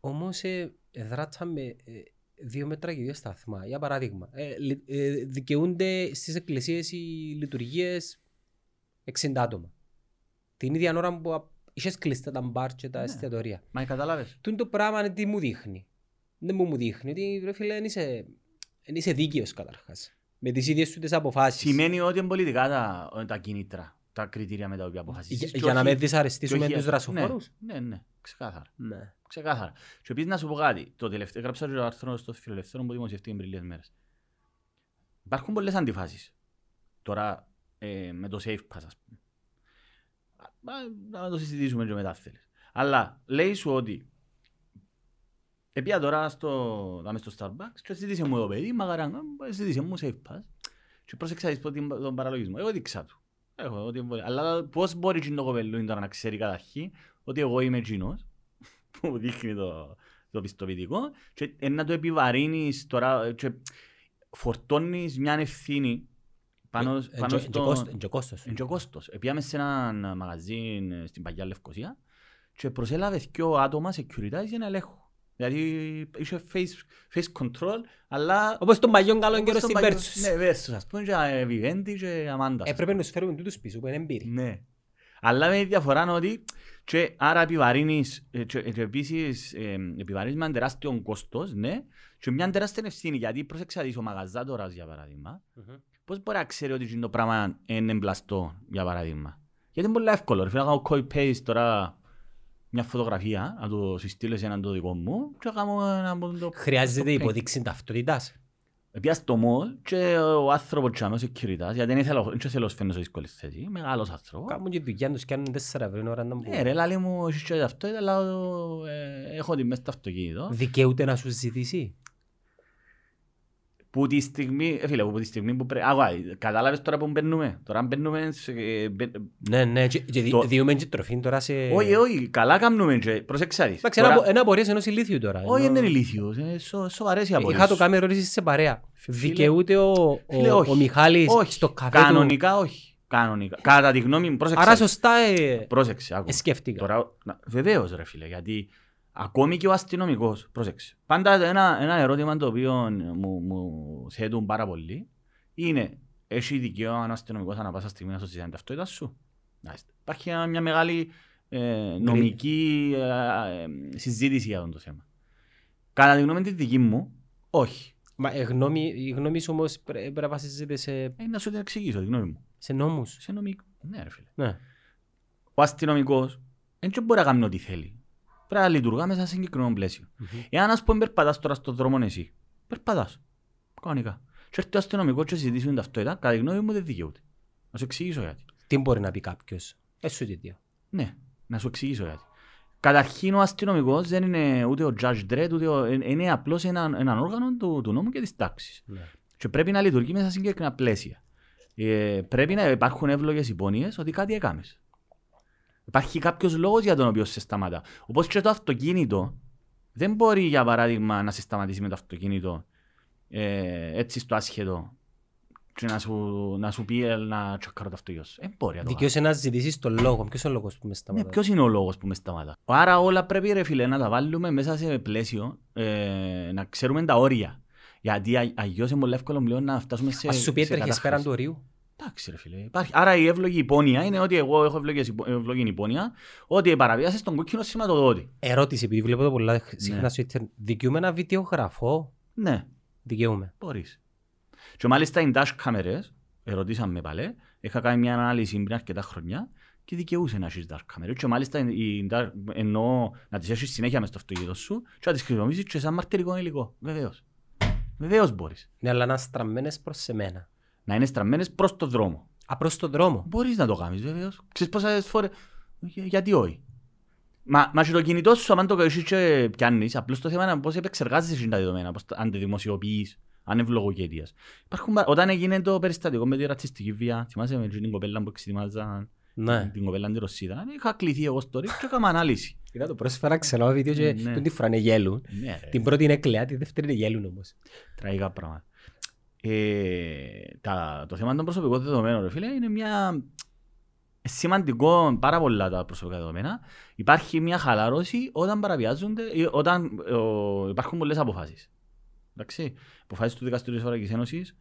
Όμως ε, δράτσαμε ε, δύο μέτρα και δύο σταθμά. Για παράδειγμα, ε, λει- ε, δικαιούνται στις εκκλησίες οι λειτουργίες 60 άτομα. Την ίδια ώρα που α- είχες κλειστά τα μπαρ και τα Ναι. εστιατορία. μα κατάλαβες. Τούν το πράγμα τι μου δείχνει. Δεν μου μου δείχνει ότι ρε φίλε, δεν είσαι, δεν είσαι δίκαιος καταρχάς. Με τις ίδιες σου τις αποφάσεις. Σημαίνει ότι είναι πολιτικά τα, τα κίνητρα, τα κριτήρια με τα οποία αποφασίσεις. Για, Και για να όχι- με και δυσαρεστήσουμε όχι- τους δρασοφόρους; Ναι, ναι, ναι, ξεκάθαρα. Ναι. Ξεκάθαρα. Και επίσης να σου πω κάτι. Το τελευταίο, γράψα και το άρθρο στο φιλελευθέρο που δημοσιευτεί πριν λίγες μέρες. Υπάρχουν πολλές αντιφάσεις. Τώρα ε, με το safe pass, ας πούμε. Α, μα, Να το συζητήσουμε και μετά θέλεις. Αλλά λέει σου ότι Επία τώρα στο, δάμε στο Starbucks και ζήτησε μου το παιδί, μαγαράγκα, ζήτησε μου safe pass και πρόσεξα να δεις πω την- τον παραλογισμό. Εγώ δείξα του. Έχω, ότι μπορεί. Αλλά πώς μπορεί και το κοπελούι τώρα να ξέρει καταρχήν ότι εγώ είμαι εκείνος που δείχνει το, το πιστοποιητικό και ε, να το επιβαρύνεις τώρα και φορτώνεις μια ευθύνη Πάνω, Εν πάνω και- εν και στο... κόστος- εν και κόστος. Εν και κόστος. Επίαμε σε ένα μαγαζί ε, στην Παγιά Λευκοσία και προσέλαβες δυο άτομα security για να ελέγχουν. Δηλαδή είχε face, face control, αλλά... Όπως τον παλιόν καλό καιρός όπως στην τον παλιό- Versus. Ναι, Versus, ας πούμε, και ε, Vivendi και Amanda. Έπρεπε να τους φέρουμε τούτους πίσω που είναι εμπειροι. Ναι. Αλλά με τη διαφορά ότι και άρα επιβαρύνεις ε, και, και επίσης ε, επιβαρύνεις με ένα τεράστιο κόστος, ναι, και μια τεράστια ευθύνη, γιατί πρόσεξα ότι ο μαγαζάτορας, για παράδειγμα, Μμμ. πώς μπορεί να ξέρει ότι εκείνο το πράγμα είναι εμπλαστό, για παράδειγμα. Γιατί είναι πολύ εύκολο, ρε φίλε, να κάνω copy-paste τώρα μια φωτογραφία, να το συστείλω σε έναν το δικό μου και να κάνω ένα από το... Χρειάζεται το paint. υποδείξη ταυτότητας. Πήγα στο mall και ο άνθρωπος και ο security, γιατί δεν ήθελα, δεν θέλω να φαίνω σε δύσκολη θέση, μεγάλος άνθρωπος. Κάμουν και δουλειά τους κάνουν τέσσερα ευρώ ώρα να μπουν. Ναι ρε, λάλη μου, έχεις και αυτό, αλλά ε, έχω τη μέσα στο αυτοκίνητο. Δικαιούται να σου ζητήσει. Που τη στιγμή, ε, φίλε, που τη στιγμή που πρέπει... Αγώ, κατάλαβες τώρα που μπαίνουμε; Τώρα μπαίνουμε σε... ε, μπαι- Ναι, ναι, και και δι- Το- διούμε και τροφή τώρα σε... Όχι, όχι, καλά κάνουμε και προσέξτε να δεις. Εντάξει, Τώρα- ένα απο- ένα απορίες ενός ηλίθιου τώρα. Όχι, ενώ- δεν είναι ηλίθιος, είναι σο- σοβαρές οι απορίες. Είχα το κάνει ερώτηση σε παρέα. Φίλε- Δικαιούται ο, Φίλε, ο, όχι. ο Μιχάλης Όχι, στο καφέ του; κανονικά όχι. Κανονικά. Κατά τη γνώμη μου, πρόσεξε. Άρα να δεις. σωστά ε, Πρόσεξε, άκου. ε, σκέφτηκα. Τώρα, να- βεβαίως ρε φίλε, γιατί ακόμη και ο αστυνομικός, πρόσεξε. Πάντα ένα, ένα ερώτημα το οποίο μου, μου θέτουν πάρα πολύ είναι έχει δικαίωμα ένας αστυνομικός ανά πάσα στιγμή να σου ζητάει την ταυτότητα σου. Μάλιστα. Υπάρχει μια- μια μεγάλη ε, νομική ε, ε, συζήτηση για αυτό το θέμα. Κατά τη γνώμη τη δική μου, όχι. Μα η γνώμη, η γνώμη σου όμως πρέ- πρέπει να βασίζεται σε, Ε, να σου την εξηγήσω τη γνώμη μου. σε νόμους. Σε νομικό. Ναι, ρε φίλε. Ναι. Ο αστυνομικός δεν μπορεί να κάνει ό,τι θέλει. Πρέπει να λειτουργά μέσα σε συγκεκριμένο πλαίσιο. Μμμ. Εάν ας πούμε περπατάς τώρα στον δρόμο εσύ, περπατάς. Κανονικά. Και έρθει ο αστυνομικός και ζητήσει την ταυτότητα, κατά τη γνώμη μου δεν δικαιούται. Να σου εξηγήσω γιατί. Τι μπορεί να πει κάποιος. Έσου τι δύο. Ναι, να σου εξηγήσω γιατί. Καταρχήν ο αστυνομικός δεν είναι ούτε ο Judge Dredd, ούτε ο... ε, είναι απλώς ένα, έναν όργανο του, του νόμου και της τάξης. Ναι. Και πρέπει να λειτουργεί μέσα σε συγκεκριμένα πλαίσια. Ε, πρέπει να υπάρχουν εύλογες υπόνοιες ότι κάτι έκαμες. Υπάρχει κάποιος λόγος για τον οποίο σε σταματά. Όπως και το αυτοκίνητο, δεν μπορεί για παράδειγμα να σε σταματήσει με το αυτοκίνητο ε, έτσι στο άσχετο και να σου, να σου πει «Ε, να τσακάρω το αυτοκίνητο σου. Δεν μπορεί να το κάνει. Δικαιούσε να ζητήσεις τον λόγο. Ποιος είναι ο λόγος που με Ναι, σταματά. ποιος είναι ο λόγος που με σταματά; Άρα όλα πρέπει ρε φίλε να τα βάλουμε μέσα σε πλαίσιο, ε, να ξέρουμε τα όρια. Γιατί α- αγιώς είναι πολύ εύκολο πλέον να φτάσουμε σε Ας σου πει σε έτρεχες πέραν κατάχρηση. του ορίου. Εντάξει ρε φίλε. Υπάρχει. Άρα η εύλογη υπόνοια είναι ότι εγώ έχω ευλογές υπο- ευλογή υπόνοια ότι παραβίασες τον κόκκινο σηματοδότη. Ερώτηση, επειδή βλέπω το πολλά συχνά Ναι. στο ίντερνετ. Δικαιούμαι ένα βιντεογραφό; Ναι, Δικαιούμαι. μπορείς. Και μάλιστα οι dash κάμερες, ερωτήσαμε πάλι, είχα κάνει μια ανάλυση πριν αρκετά χρόνια και δικαιούσε να έχεις dash κάμερες. Και μάλιστα οι dash, εννοώ να τις έχεις συνέχεια μες στο αυτοκίνητο σου και να τις χρησιμοποιήσεις και σαν μαρτυρικό υλικό. Βεβαίως. Βεβαίως μπορείς. Ναι, αλλά να στραμμένες προς σε μένα. Να είναι στραμμένες προς το δρόμο. Α, προς τον δρόμο. Μπορείς να το κάνεις βεβαίως. Ξέρεις πόσες φορές... Για- Γιατί όχι. Μα, μα και το κινητό σου, αν το κάνεις και πιάνεις, απλώς το θέμα είναι πώς επεξεργάζεσαι τα δεδομένα, πώς, τα- αν τα δημοσιοποιείς, αν ευλογοκαίτειας. Υπάρχουν, πα- όταν έγινε το περιστατικό με τη ρατσιστική βία, θυμάσαι με την κοπέλα που εξετοιμάζαν Ναι. την κοπέλα τη Ρωσίδα, είχα κληθεί εγώ στο ρίξ και έκανα ανάλυση. Είδα το πρόσφαρα ξανά βίντεο και Ναι. τον τη φορά είναι γέλουν. Ναι, ρε, Την πρώτη είναι κλαία, τη δεύτερη είναι γέλουν όμως. τραγικά πράγματα. Ε, τα, το θέμα των προσωπικών δεδομένων, ρε φίλε, είναι μια σημαντικό πάρα πολλά τα προσωπικά δεδομένα. Υπάρχει μια χαλάρωση όταν παραβιάζονται, ή όταν ο, υπάρχουν πολλές αποφάσεις. Εντάξει, αποφάσεις του Δικαστηρίου της Ευρωπαϊκής Ένωσης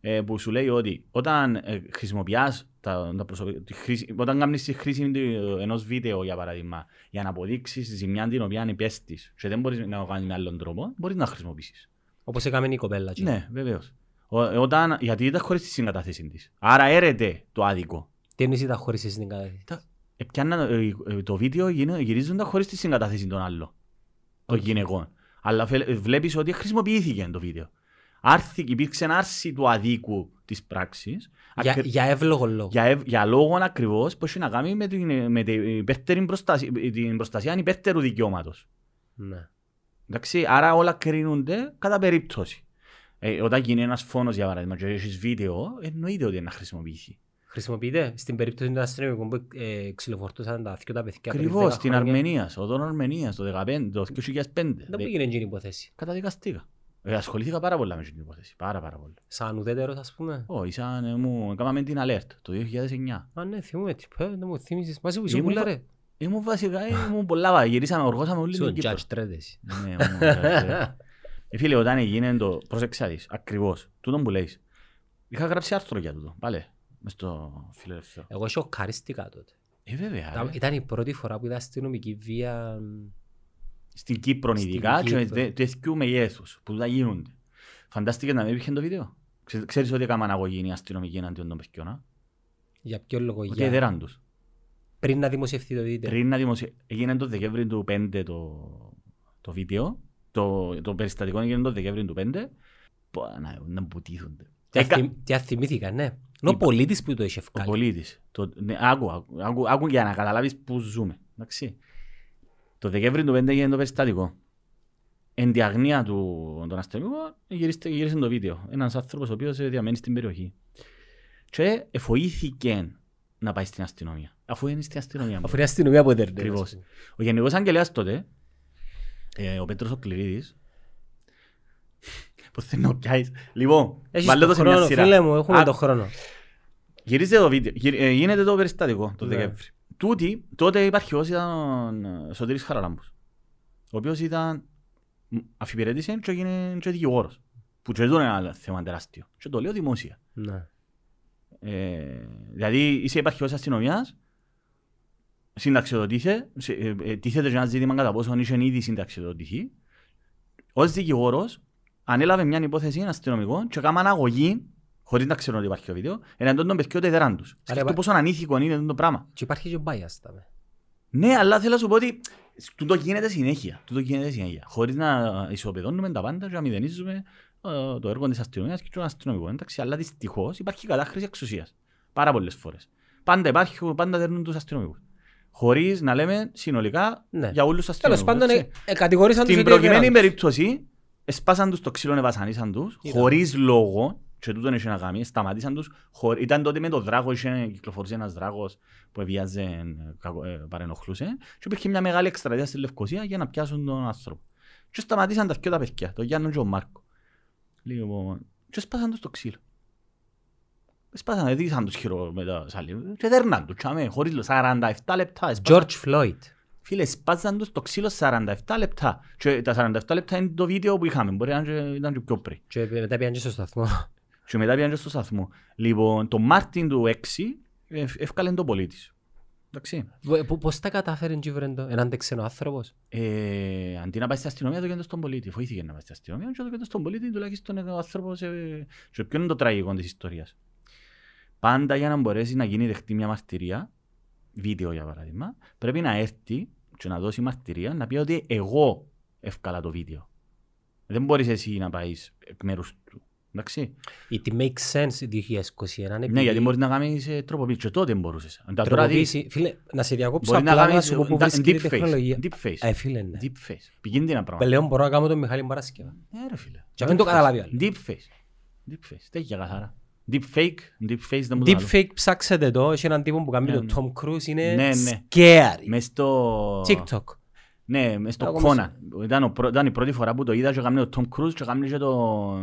ε, που σου λέει ότι όταν ε, χρησιμοποιάς τα, τα προσωπικά, τη χρήση, όταν κάνεις τη χρήση του- ενός βίντεο για παράδειγμα για να αποδείξεις τη ζημιά την οποία υπέστης και δεν μπορείς να το κάνεις με άλλον τρόπο, μπορείς να χρησιμοποιήσεις. Όπως έκαμε η κοπέλα. εκεί. Ναι, βεβαίως. Ο, όταν, γιατί ήταν χωρίς τη συγκατάθεση της. Άρα έρεται το άδικο. Τι εννοείς ήταν χωρίς εσύ την κατάσταση. Ε, πιάννα, ε, ε, το βίντεο γίνε- γυρίζοντα χωρίς τη συγκατάθεση των άλλων. Των γυναικών. Αλλά φε- ε, βλέπεις ότι χρησιμοποιήθηκε το βίντεο. Άρθη, υπήρξε άρση του αδίκου της πράξης. Για, ακρι- για εύλογο λόγο. για, ευ- για λόγο ακριβώς που έχει να κάνει με την, με την, υπέρτερη προστασία, την προστασία υπέρτερου δικαιώματος. Ναι. Εντάξει, άρα όλα κρίνονται κατά περίπτωση. Ε, όταν γίνει ένας φόνος για παράδειγμα και έχεις βίντεο, εννοείται ότι είναι να χρησιμοποιήσει. Χρησιμοποιείται στην περίπτωση των αστυνομικών που ε, ξυλοφορτούσαν τα δυο τα παιδιά. πριν Ακριβώς, 10 στην χρόνια. Αρμενίας, στο δόν Αρμενίας, το 2015, το 2005. Δεν Δε- πήγαινε εκείνη η υπόθεση. Καταδικαστήκα. Ε, ασχολήθηκα πάρα πολλά με την υπόθεση. Πάρα πάρα πολλά. Σαν ουδέτερος ας πούμε. Όχι, σαν ε, μου έκαναμε την alert το 2009. Α, ναι, θυμούμαι τι πέ, δεν μου θύμισες. Μαζί που είσαι Ήμουν πουλά βα- ρε. Ήμουν βασικά, ήμουν πολλά βα- γυρίσαμε, οργώσαμε όλη Σου την Κύπρο. judge τρέδες. Ναι, ήμουν judge. Ε, [laughs] Φίλε, όταν έγινε το, πρόσεξε να δεις, ακριβώς, τούτο που λέεις. Είχα γράψει άρθρο για τούτο, πάλι, μες στο φιλελευθερό. Εγώ σοκαρίστηκα τότε. Ε, βέβαια, Ήταν- ρε. Ήταν η πρώτη φορά που είδα αστυνομική βία. μ, Στην Κύπρο Στην ειδικά και Κύπρο. με τέτοιου μεγέθους που τα γίνονται. Φαντάστηκες να μην υπήρχε το βίντεο; Ξέ- Ξέρεις ότι έκαναν αγωγή οι αστυνομικοί εναντίον των παιδιών, α; Για ποιο λόγο, ότι για... έδεραν τους. πριν να δημοσιευτεί το βίντεο. Πριν να δημοσιε... Έγινε το Δεκέμβρη του 5 το, το βίντεο. Το, το περιστατικό έγινε το Δεκέμβρη του 5. Πω, να, να μπουτήθονται. Τι Έκα- αθυ- Τι αθυμήθηκα, ναι. Είναι ο Είπα- πολίτης που το είχε Ο βγάλει. πολίτης. Το, ναι, άκου, άκου, άκου, άκου για να καταλάβεις πού ζούμε. Εντάξει. Το Δεκέμβρη του 5 έγινε το περιστατικό. Εν τη αγνία του των αστυνομικών γύρισε, γύρισε το βίντεο. Ένας άνθρωπος ο οποίος ε, διαμένει στην περιοχή. Και εφοήθηκε να πάει στην αστυνομία. Αφού είναι στην αστυνομία. Αφού είναι αστυνομία που έδερνε. Ακριβώς. ας πούμε. Ο Γενικός Αγγελέας τότε, ε, ο Πέτρος ο Κληρίδης, πώς θέλει να πιάσεις. Λοιπόν, Έχεις βάλε το το σε μια χρόνο, σειρά. φίλε μου, έχουμε Άκου. το χρόνο. Γυρίζεται το βίντεο, γυρι- ε, γίνεται το περιστατικό το Ναι. Δεκέμβρη. Τούτη, τότε υπαρχικός ήταν ο Σωτήρης Χαραλάμπους, ο οποίος ήταν μ, αφιπηρέτησε και έγινε και δικηγόρος. Που και εδώ είναι ένα θέμα τεράστιο. Και το λέω δημόσια. Ναι. Ε, δηλαδή είσαι υπαρχικός αστυνομίας, συνταξιοδοτήθε, σε- ε, ε, τίθεται και ένα ζήτημα κατά πόσο είχε ήδη συνταξιοδοτηθεί. Ως δικηγόρος ανέλαβε μια υπόθεση αστυνομικών και έκαναν αγωγή, χωρίς να ξέρουν ότι υπάρχει το βίντεο, εναντίον των παιδιών τεδεράν τους. Σκεφτού υπά- πόσο ανήθικο είναι αυτό το πράγμα. Και υπάρχει και bias τα με. Ναι, αλλά θέλω να σου πω ότι τούτο γίνεται συνέχεια. Τούτο γίνεται συνέχεια. Χωρίς να ισοπεδώνουμε τα πάντα και να μηδενίζουμε ε, το έργο της αστυνομίας και των αστυνομικών. Εντάξει, αλλά δυστυχώς υπάρχει κατάχρηση εξουσίας. Πάρα πολλές φορές. Πάντα υπάρχουν, πάντα δέρνουν τους αστυνομικούς. Χωρίς να λέμε συνολικά Ναι. για όλους τους Τέλος αστυνομικούς. πάντων, έτσι. ε, ε, κατηγορήσαν τους Στην ότι προκειμένη έδεραν. περίπτωση, εσπάσαν τους το ξύλο, εβασανίσαν τους, Ήταν. χωρίς λόγο, και τούτον είχε να κάνει, σταματήσαν τους, χωρί- ήταν τότε με το δράγο, είχε, κυκλοφορούσε ένας δράγος που εβιάζε, ε, κακο- ε, παρενοχλούσε, και υπήρχε μια μεγάλη εκστρατεία στη Λευκοσία για να πιάσουν τον άνθρωπο. Και σταματήσαν τα δυο τα παιδιά, τον Γιάννο και τον Μάρκο. Λοιπόν, και σπάσαν τους το ξύλο. Σπάσαν, έδειξαν τους χειρό με τα σαλί, και δέρναν τους, τσάμε, χωρίς λόγο, 47 λεπτά. εσπάσαν- George Floyd. Φίλε, σπάζαν τους το ξύλο 47 λεπτά. Και τα 47 λεπτά είναι το βίντεο που είχαμε. Μπορεί να είναι και- ήταν και πιο πριν. Και μετά πήγαν και στο σταθμό. [laughs] Και μετά πήγαν και στο σταθμό. Λοιπόν, το Μάρτιν του 6 ευ- εύκαλε το πολίτης. Εντάξει. Β- πο- Πώς τα κατάφερε και βρεν το, έναν ξένο άνθρωπος; Ε, αντί να πάει στην αστυνομία, το έκανε στον πολίτη. Βοήθηκε να πάει στην αστυνομία και το έκανε στον πολίτη, τουλάχιστον ο άνθρωπος... Ε, και ποιο είναι το τραγικό της ιστορίας; Πάντα για να μπορέσει να γίνει δεχτή μια μαρτυρία, βίντεο για παράδειγμα, πρέπει να έρθει και να δώσει μαρτυρία, να πει ότι εγώ εύκαλα το βίντεο. Δεν μπορείς εσύ να πάεις εκ μέρους του. Εντάξει. It makes sense 2021. Ναι, γιατί μπορείς να κάνεις ε, τροποποίηση. Και τότε μπορούσες. Αν τα τώρα δεις, Τροποποίηση. Φίλε, να σε διακόψω μπορείς να απλά να κάνεις σου πω που ε, βρίσκεται η deep face. τεχνολογία. Deep face. Ε, φίλε, ναι. Deep face. Επικίνδυνα πράγματα. Πλέον μπορώ να κάνω τον Μιχάλη Παρασκευά. Ναι ρε φίλε. Και δεν το Deep face. καταλάβει άλλος. Deep face. Deep face. Τέτοια καθαρά. Deep fake. Deep face δεν μου το λέω. Deepfake ψάξετε το, έχει έναν τύπο που κάνει Ναι, το ναι. Tom Cruise, είναι Ναι, ναι. scary. Μες στο... TikTok. Ναι, μες στο Εγώ Conan. Ήταν, ο πρω- ήταν η πρώτη φορά που το είδα και έκαμε ο Tom Cruise και έκαμε και το,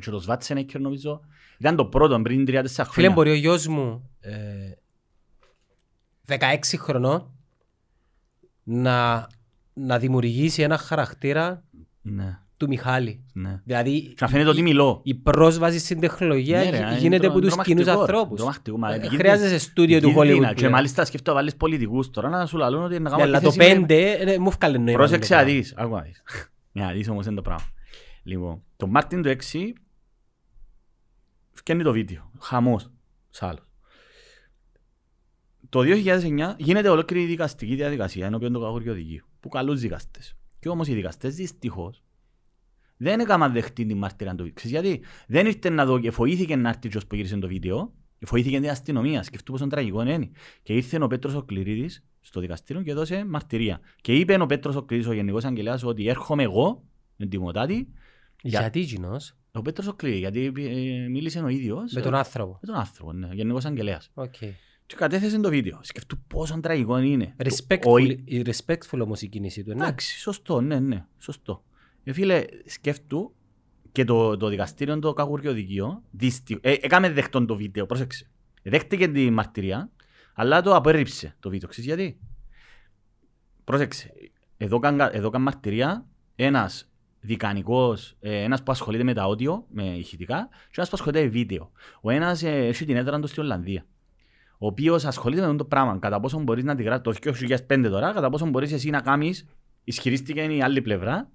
και το Schwarzenegger νομίζω. Ήταν το πρώτο πριν 3-4 Φίλε, χρόνια. μπορεί ο γιος μου, ε, 16 χρονών, να, να δημιουργήσει ένα χαρακτήρα Ναι, του Μιχάλη. ναι. Δηλαδή, Και να φαίνεται ότι μιλώ. η πρόσβαση στην τεχνολογία Ναι, ρε, είναι γίνεται τρο- από τους τρομακτικό, κοινούς ρε. ανθρώπους. Τρομακτικό, μα Ε, επικίνδυνα. Χρειάζεσαι στούντιο του Επικίνδυνα. Hollywood. Και πλέον. μάλιστα σκέφτομαι να βάλεις πολιτικούς τώρα να σου λαλούν ότι είναι να Ναι, κάνω Αλλά το επίθεση με- 5 ε, μου έφκαλε νόημα. Πρόσεξε το να πράγμα. δεις. Άκου να δεις. Για να δεις όμως είναι το πράγμα. Λοιπόν, το Μάρτιν του 6 φτιάχνει το βίντεο. Χαμός. Σάλος. Το 2009 γίνεται ολόκληρη η δικαστική διαδικασία ενώπιον του κακούργιου δικαίου. Που καλούς δικαστές. Και όμως οι δικαστές δυστυχώς δεν έκαναν δεχτή την μάρτυρα του βίντεο. Ξέρεις γιατί; Δεν ήρθε να δω και φοήθηκε να έρθει και που γύρισε το βίντεο. Φοήθηκε την αστυνομία. Σκεφτού πόσο τραγικό είναι. Και ήρθε ο Πέτρος ο Κληρίδης στο δικαστήριο και έδωσε μαρτυρία. Και είπε ο Πέτρος ο Κληρίδης, ο Γενικός Αγγελέας, ότι έρχομαι εγώ, με τη Μωτάτη, για- Γιατί γίνος, ο Πέτρος ο Κληρίδης, γιατί ε, μίλησε ο ίδιος με τον ε, άνθρωπο. με τον άνθρωπο, ναι, Γενικός Αγγελέας. Οκ. Και κατέθεσε το βίντεο. Σκεφτού πόσο τραγικό είναι. Ο- Respectful, η respectful όμως η κίνηση του, ναι. Εντάξει, σωστό, ναι, ναι, σωστό. Ε, φίλε, σκέφτου Και το, το δικαστήριο, το κακούργιο δικείο, δυστυχ- ε, έκαμε δεκτόν το βίντεο, πρόσεξε. Δέχτηκε τη μαρτυρία, αλλά το απέρριψε το βίντεο. Ξέρεις γιατί; Πρόσεξε. Εδώ καν, εδώ καν μαρτυρία ένας δικανικός, ε, ένας που ασχολείται με τα audio, με ηχητικά, και ένας που ασχολείται με βίντεο. Ο ένας ε, έχει την έδρα του στην Ολλανδία. Ο οποίος ασχολείται με αυτό το πράγμα. Κατά πόσο μπορείς να τη γράψεις, το 2005 τώρα, κατά πόσο μπορείς εσύ να κάνεις, ισχυρίστηκε η άλλη πλευρά,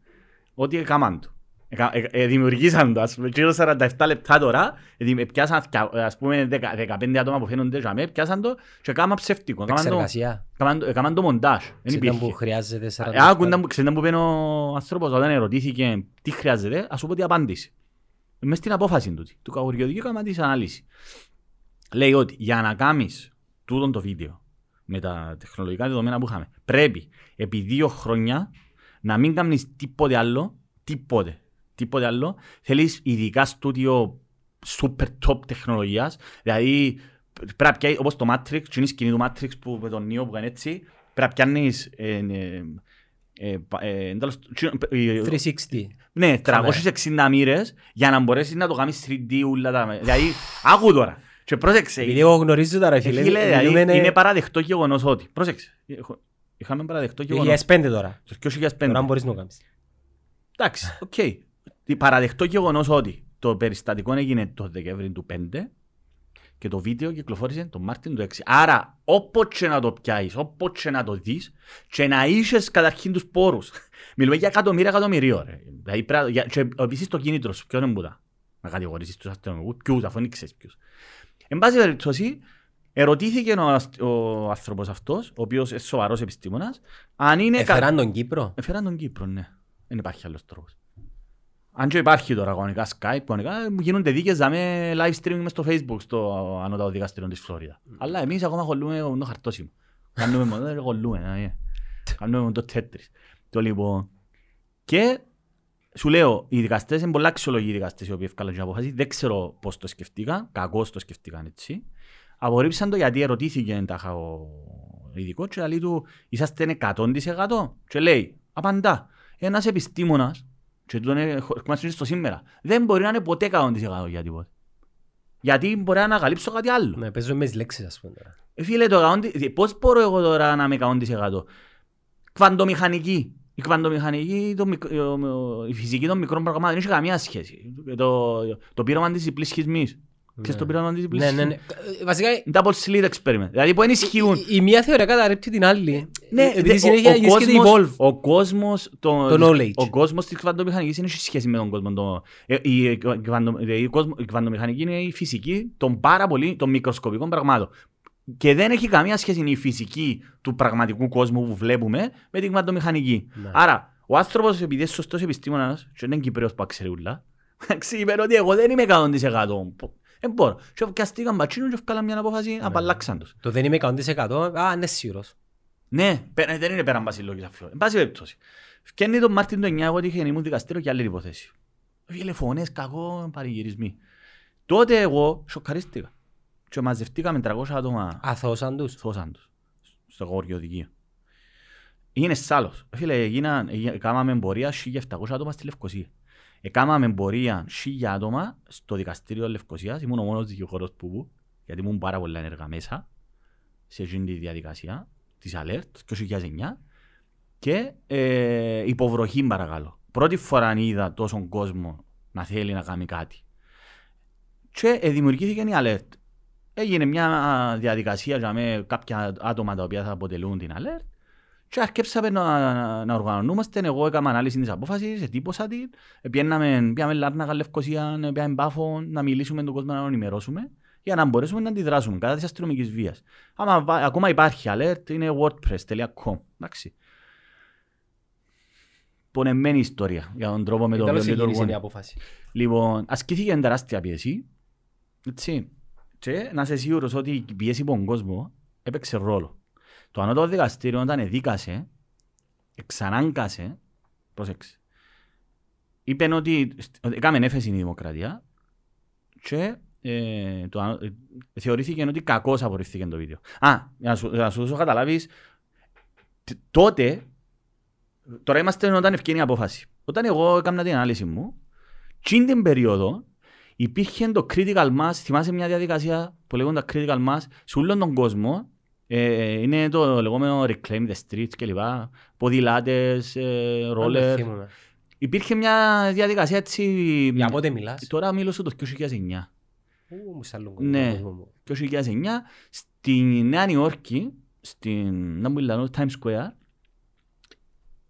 ότι έκαναν το. Εκα- ε- ε, δημιουργήσαν το, ας πούμε, γύρω 47 λεπτά τώρα, ε, δη- πιάσαν, ας πούμε, 10 15 άτομα που φαίνονται για μέ, πιάσαν το και έκαναν ψεύτικο. έκαναν το- Εξεργασία. έκαναν το- Έκαναν το μοντάζ. Δεν Ήταν υπήρχε. που χρειάζεται 40 Ε, Άκουνταν που ξέρετε που είπε ο άνθρωπος όταν ερωτήθηκε τι χρειάζεται, ας σου πω τι απάντησε. Μες στην απόφαση του, του καγουριοδικού έκανα της ανάλυσης. Λέει ότι για να κάνεις τούτο το βίντεο με τα τεχνολογικά δεδομένα που είχαμε, πρέπει επί δύο χρόνια να μην κάνεις τίποτε άλλο, τίποτε, τίποτε άλλο. Θέλεις ειδικά στούντιο super top τεχνολογίας, δηλαδή πρέπει να πιάσεις, όπως το Matrix, και είναι η σκηνή του Matrix που με τον Neo που κάνει έτσι, πρέπει να πιάνεις ε, ε, ε, πα- ε, τέλος, τσινο- ε, 360. ναι, 360 μοίρες για να μπορέσεις να το κάνεις 3D ούλα τα... Δηλαδή, άκου τώρα. Και πρόσεξε. Επειδή εγώ γνωρίζω τώρα, ε, φίλε. Φίλε, δηλαδή, μιλούμε, είναι παραδεχτό γεγονός ότι... Πρόσεξε. Έχω- Είχαμε παραδεχτό γεγονός. 2005 τώρα. Το 2005. Τώρα μπορείς να το κάνεις. Εντάξει, οκ. Τι Παραδεχτό γεγονός ότι το περιστατικό έγινε το Δεκέμβρη του 5 και το βίντεο κυκλοφόρησε τον Μάρτη του 6. Άρα, όποτε να το πιάσεις, όποτε να το δεις και να είσες καταρχήν τους πόρους. [laughs] Μιλούμε για εκατομμύρια εκατομμυρίων. ρε. Δηλαδή, πρέπει να- για- και επίσης το κίνητρο σου, ποιον είναι που τα. Να κατηγορήσεις τους αστυνομικούς, ποιους, αφού δεν ξέρεις ποιους. Εν πάση περιπτώσει, ερωτήθηκε ο, ασ- ο άνθρωπος αυτός, ο οποίος είναι σοβαρός επιστήμονας, αν είναι... κα- Έφεραν τον Κύπρο; Έφεραν τον Κύπρο, ναι. Δεν υπάρχει άλλος τρόπος. Αν και υπάρχει τώρα κανονικά Skype, κανονικά γίνονται δίκες με live streaming μες στο Facebook στο ανώτατο δικαστήριο της Φλόριδας. Αλλά εμείς ακόμα χωλούμε με το χαρτόσημο. Κάνουμε μόνο, δεν χωλούμε. ε. Κάνουμε μόνο το τέτρις. Το λοιπόν. Και σου λέω, οι δικαστές είναι πολλά αξιολογοί οι δικαστές οι οποίοι έφκαλαν την απόφαση. Δεν ξέρω πώς το σκεφτήκαν, κακώς το σκεφτήκαν έτσι. Απορρίψαν το γιατί ερωτήθηκε τάχα ο ειδικός και λέει του είσαστε 100% και λέει, απαντά, ένας επιστήμονας και τον ερχόμαστε στο σήμερα, δεν μπορεί να είναι ποτέ 100% για τίποτα. Γιατί μπορεί να ανακαλύψω κάτι άλλο. Ναι, παίζω μες τις λέξεις, ας πούμε. τώρα. Ε, Φίλε, το 100%, πώς μπορώ εγώ τώρα να είμαι 100%. Κβαντομηχανική. Η κβαντομηχανική, το, μικ- ο- ο- η φυσική των μικρών πραγμάτων, δεν έχει καμία σχέση. Το, το πείραμα της διπλής σχισμής. Ξέρεις το πείραμα της διπλής Ναι, ναι, ναι. σχισμής. Ε, Βασικά, Double slit experiment. Δηλαδή που ενισχύουν. η- η μία θεωρία καταρρέπτει την άλλη. Ναι, Επειδή δε- συνέχεια ο, ο, γίνεται κόσμος, evolve. ο κόσμος, το, Το knowledge. ο κόσμος της κβαντομηχανικής δεν έχει σχέση με τον κόσμο. Το, ε, η, η, κβαντο- δηλαδή, η κόσμο- η κβαντομηχανική είναι η φυσική των πάρα πολύ των μικροσκοπικών πραγμάτων. Και δεν έχει καμία σχέση η φυσική του πραγματικού κόσμου που βλέπουμε με την κβαντομηχανική. Ναι. Άρα, ο άνθρωπος επειδή είναι σωστός επιστήμονας και δεν είναι Κυπρέος που ξέρει ούλα, είπε ότι εγώ δεν είμαι 100%. Δεν μπορώ. Και πιαστήκαν μπατσίνο και βγάλαν μια απόφαση, απαλλάξαν τους. Το δεν είμαι 100%. Α, ναι, σίγουρος. Ναι, πε- δεν είναι πέραν βασιλόγης αυτό. Εν πάση περιπτώσει. Φκένει τον Μάρτιν το 9 εγώ ότι είχε ήμουν δικαστήριο και άλλη υποθέση. Φίλε φωνές, κακό, παρηγυρισμοί. Τότε εγώ σοκαρίστηκα. Και μαζευτήκαμε 300 άτομα Αθώσαν τους. θώσαν τους στο γόριο δικείο. Είναι σάλος. Φίλε, έγιναν, έγινα- κάμαμε εμπορία 1.700 άτομα στη Λευκοσία. Εκάμαμε εμπορία 1.000 άτομα στο δικαστήριο Λευκοσίας. Ήμουν ο μόνος δικηγόρος που που, γιατί ήμουν πάρα πολλά ενεργά μέσα σε εκείνη τη διαδικασία της ΑΛΕΡΤ το 2009 και ε, υποβροχή παρακαλώ. Πρώτη φορά είδα τόσον κόσμο να θέλει να κάνει κάτι. Και ε, δημιουργήθηκε η ΑΛΕΡΤ. Έγινε μια διαδικασία για με κάποια άτομα τα οποία θα αποτελούν την ΑΛΕΡΤ και αρκέψαμε να, να, να οργανωνούμαστε. Εγώ έκανα ανάλυση της απόφασης, ετύπωσα την. Πιέναμε, πιάμε Λάρνακα, Λευκοσία, πιάμε Πάφο, να μιλήσουμε τον κόσμο να τον ενημερώσουμε για να μπορέσουμε να αντιδράσουμε κατά της αστυνομικής βίας. Άμα, βα- ακόμα υπάρχει alert, είναι wordpress.com. Εντάξει. Πονεμένη ιστορία για τον τρόπο με τον Τέλος οποίο εγύρισε λειτουργούν. η απόφαση. Λοιπόν, ασκήθηκε τεράστια πίεση. Έτσι. Και να είσαι σίγουρος ότι η πίεση από τον κόσμο έπαιξε ρόλο. Το ανώτατο δικαστήριο όταν εδίκασε, εξανάγκασε, πρόσεξε, είπε ότι ότι έκαμε έφεση η δημοκρατία και ε, το, ανώ- ε, θεωρήθηκε ότι κακώς απορριφθήκε το βίντεο. Α, για να σου, για να σου δώσω καταλάβεις, τ- τότε, τώρα είμαστε όταν ευκαιρία η απόφαση. Όταν εγώ έκανα την ανάλυση μου, Τι την περίοδο υπήρχε το critical mass, θυμάσαι μια διαδικασία που λέγονταν critical mass, σε όλον τον κόσμο, ε, είναι το λεγόμενο reclaim the streets κλπ. Ποδηλάτες, ε, Αν roller. δεν θυμούμαι. Υπήρχε μια διαδικασία έτσι... Για πότε μιλάς; Τώρα μίλωσα το 2009. Ού, μου σ' άλλον Ναι. κόσμο μου. Το 2009 στη Νέα Νιόρκη, στην να μου λένε, Times Square,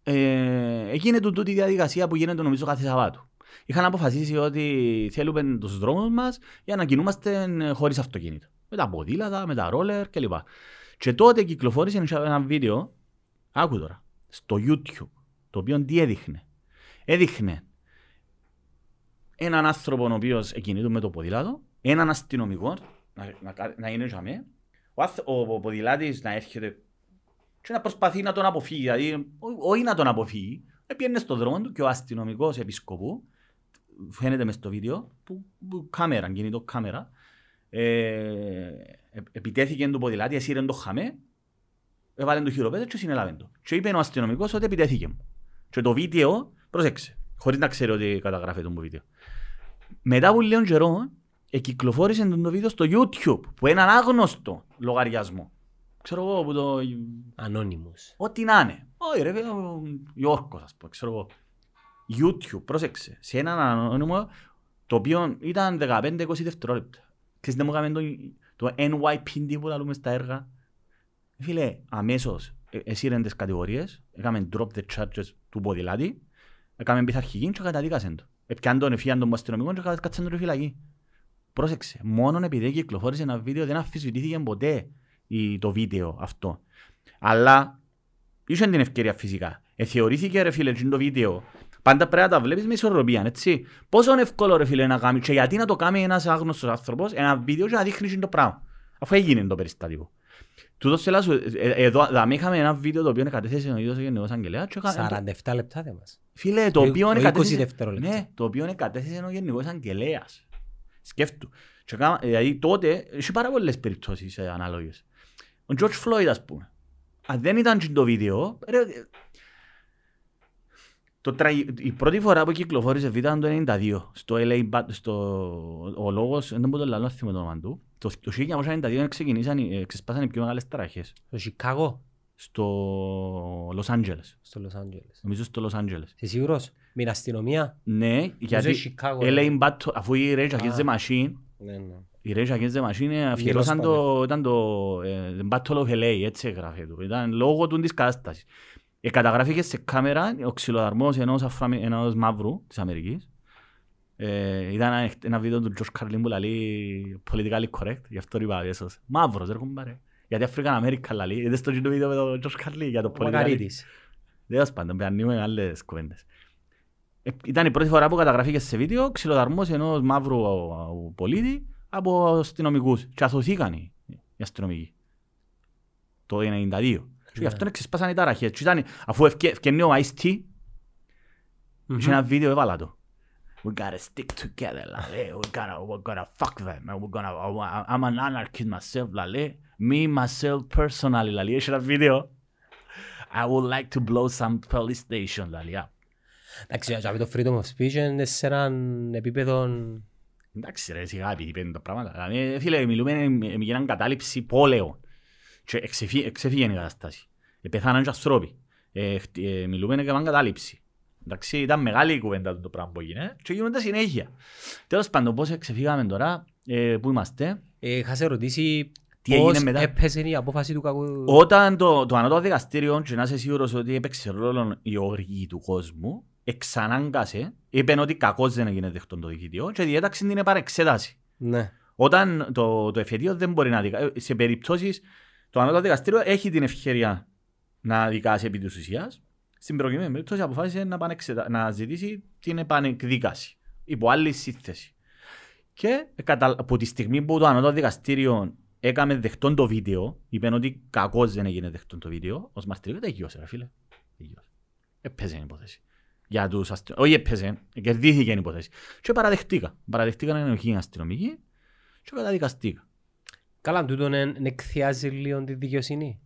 ε, έγινε του τούτη διαδικασία που γίνεται νομίζω κάθε Σαββάτου. Είχαν αποφασίσει ότι θέλουμε τους δρόμους μας για να κινούμαστε χωρίς αυτοκίνητο. Με τα ποδήλατα, με τα ρόλερ κλπ. Και τότε κυκλοφόρησε ένα βίντεο, άκου τώρα, στο YouTube, το οποίο τι έδειχνε; Έδειχνε έναν άνθρωπο ο οποίος εκινείται με το ποδήλατο, έναν αστυνομικό να, να, να είναι για μέ, ο, αθ- ο, ο ποδηλάτης να έρχεται και να προσπαθεί να τον αποφύγει, δηλαδή ό- όχι να τον αποφύγει, πήγαινε στον δρόμο του και ο αστυνομικός επισκοπού, φαίνεται μες στο βίντεο, που, που κάμερα, κινητό κάμερα, ε, ε, επιτέθηκε το ποδηλάτη, εσύρεν το χαμέ, έβαλε το χειροπέδο και συνέλαβε το. Και είπε ο αστυνομικός ότι επιτέθηκε μου. Και το βίντεο, πρόσεξε, χωρίς να ξέρει ότι καταγράφεται το βίντεο. Μετά από λίγο καιρό, εκυκλοφόρησε το βίντεο στο YouTube, που είναι ένα άγνωστο λογαριασμό. Ξέρω εγώ, που το... Ανώνυμος. Ό,τι να είναι. Όχι ρε, φίλε, ο Γιώργος, ας πούμε, ξέρω εγώ. YouTube, πρόσεξε, σε έναν ανώνυμο, το οποίο ήταν 15-20 δευτερόλεπτα. Ξέρεις τι μου έκαμε το, το NYPD που λαλούμε στα έργα. Φίλε, αμέσως ε, εσύρεν τις κατηγορίες, έκαμε drop the charges του ποδηλάτη, έκαμε πειθαρχική και καταδίκασαν το. Επιάν τον εφίαν τον αστυνομικό και κάτσαν τον φυλακή. Πρόσεξε, μόνο επειδή κυκλοφόρησε ένα βίντεο δεν αφισβητήθηκε ποτέ η- το βίντεο αυτό. Αλλά είχε την ευκαιρία φυσικά. Ε, θεωρήθηκε ρε φίλε εκείνο το βίντεο. Πάντα πρέπει να τα βλέπεις με ισορροπία, έτσι. Πόσο είναι εύκολο ρε φίλε να κάνει και γιατί να το κάνει ένας άγνωστος άνθρωπος ένα βίντεο και να δείχνει εκείνο το πράγμα. Αφού έγινε το περιστατικό. Τούτος θέλω να σου, ε, ε, εδώ δαμε είχαμε ένα βίντεο το οποίο κατέθεσε ο ίδιος ο Γενικός Αγγελέας και έκα- 47 λεπτά δεν μας. Φίλε, το Ο- οποίο ο είναι 20 κατέθεσε... δευτερόλεπτα. Ναι, το οποίο κατέθεσε ο Γενικός Αγγελέας. Σκέφτου. Και κάμα- Δηλαδή τότε, έχει πάρα πολλές περιπτώσεις ε, ανάλογες. Ο George Floyd, ας πούμε. Αν δεν ήταν και το βίντεο, ρε, ε, το τραγι... η πρώτη φορά που κυκλοφόρησε βίντεο ήταν το 1992. Στο LA, Bat- στο... ο λόγος, δεν μπορώ να το θυμώ το όνομα του. Το, το 1992 ξεκινήσαν, οι- ε, ξεσπάσαν οι πιο μεγάλες ταραχές. Στο Σικάγο, Στο Los Angeles. στο Λος Άντζελες. Νομίζω στο Los Angeles. Είσαι σίγουρος, με την αστυνομία; Ναι, γιατί Chicago, LA Battle, αφού η Rage Against the Α. Machine, Ναι, ναι. η Rage Against the Machine αφιερώσαν Γελός το, ήταν το ε, the Battle of LA, έτσι έγραφε του. Ήταν λόγω του της κατάστασης. Ε, καταγράφηκε σε κάμερα ο ξυλοδαρμός ενός, Αφροαμε... ενός μαύρου της Αμερικής. Ε, ήταν ένα, ένα βίντεο του George Carlin που λέει politically correct, γι' αυτό είπα έσως. Μαύρος, ρε κουμπάρε. Γιατί African American λέει, είδες το κοινό βίντεο με τον George Carlin για το Ο politically Μακαρίτης. Τέλος πάντων, πιανούμε άλλες κουβέντες. Ε, ήταν η πρώτη φορά που καταγραφήκε σε βίντεο ξυλοδαρμός ενός μαύρου α, α, πολίτη από αστυνομικούς. Και αθωθήκαν οι, οι αστυνομικοί. Το 1992. Και γι' αυτό ξεσπάσαν οι ταραχές. Και ήταν, αφού ευκαι- ευκαινεί ο Ice-T, είχε ένα βίντεο έβαλα το. We gotta stick together, λαλέ. We gotta, we're gonna fuck them. and We're gonna, I'm an anarchist myself, λαλέ. Me, myself, personally, λαλέ. Είχε ένα βίντεο. I would like to blow some police station, λαλέ. Α, Εντάξει, για το freedom of speech είναι σε έναν επίπεδο... Εντάξει ρε, σιγά επειδή πέντε τα πράγματα. Δηλαδή, φίλε, μιλούμε με με έναν κατάληψη πόλεων. Και εξεφύ- εξεφύγει η κατάσταση. Ε, Πεθάναν και ανθρώποι. Ε, χτ- ε, Μιλούμε για έναν κατάληψη. Εντάξει, ήταν μεγάλη η κουβέντα το πράγμα που έγινε και γίνονται συνέχεια. Τέλος πάντων, πώς ξεφύγαμε τώρα, ε, πού είμαστε; Ε, Είχα σε ρωτήσει Τι έγινε πώς μετά; έπαιζε η απόφαση του κακού... Όταν το, το ανώτατο δικαστήριο, και να είσαι σίγουρος ότι έπαιξε ρόλο η οργή του κόσμου, εξανάγκασε, είπε ότι κακώς δεν έγινε δεχτόν το διοικητήριο και διέταξε την επαρεξέταση. Ναι. Όταν το, το εφετείο δεν μπορεί να δικάσει, σε περιπτώσεις το ανώτατο δικαστήριο έχει την ευκαιρία να δικάσει επί της ουσίας, στην προκειμένη περίπτωση αποφάσισε να, πανεξετα... να ζητήσει την επανεκδίκαση υπό άλλη σύνθεση. Και κατα... από τη στιγμή που το ανώτατο δικαστήριο έκαμε δεχτόν το βίντεο, είπε ότι κακώς δεν έγινε δεχτόν το βίντεο, ως μαρτυρίο δεν γιώσε ρε φίλε. Εγιώσε. Έπαιζε η υπόθεση. Για τους αστυ... Όχι έπαιζε, κερδίθηκε η υπόθεση. Και παραδεχτήκα. Παραδεχτήκαν ενοχή αστυνομική και καταδικαστήκα. Καλά, τούτο δεν εκθιάζει λίγο τη δικαιοσύνη.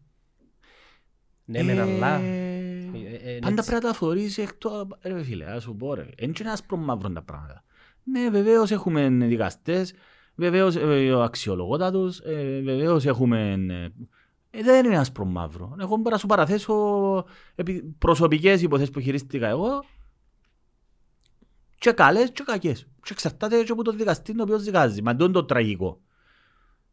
Ναι, μεν αλλά... Ε, ε, Πάντα έτσι. πρέπει να τα φορείς εκ του... Ρε φίλε, ας σου πω ρε. Είναι και ένας άσπρο μαύρο τα πράγματα. Ναι, βεβαίως έχουμε δικαστές, βεβαίως ε, αξιολογότατους, ε, βεβαίως έχουμε... ε, ε, δεν είναι άσπρο μαύρο. Εγώ μπορώ να σου παραθέσω επί- προσωπικές υποθέσεις που χειρίστηκα εγώ και καλές και κακές. Και εξαρτάται και από το δικαστή το οποίος δικάζει. Μα αυτό είναι το τραγικό.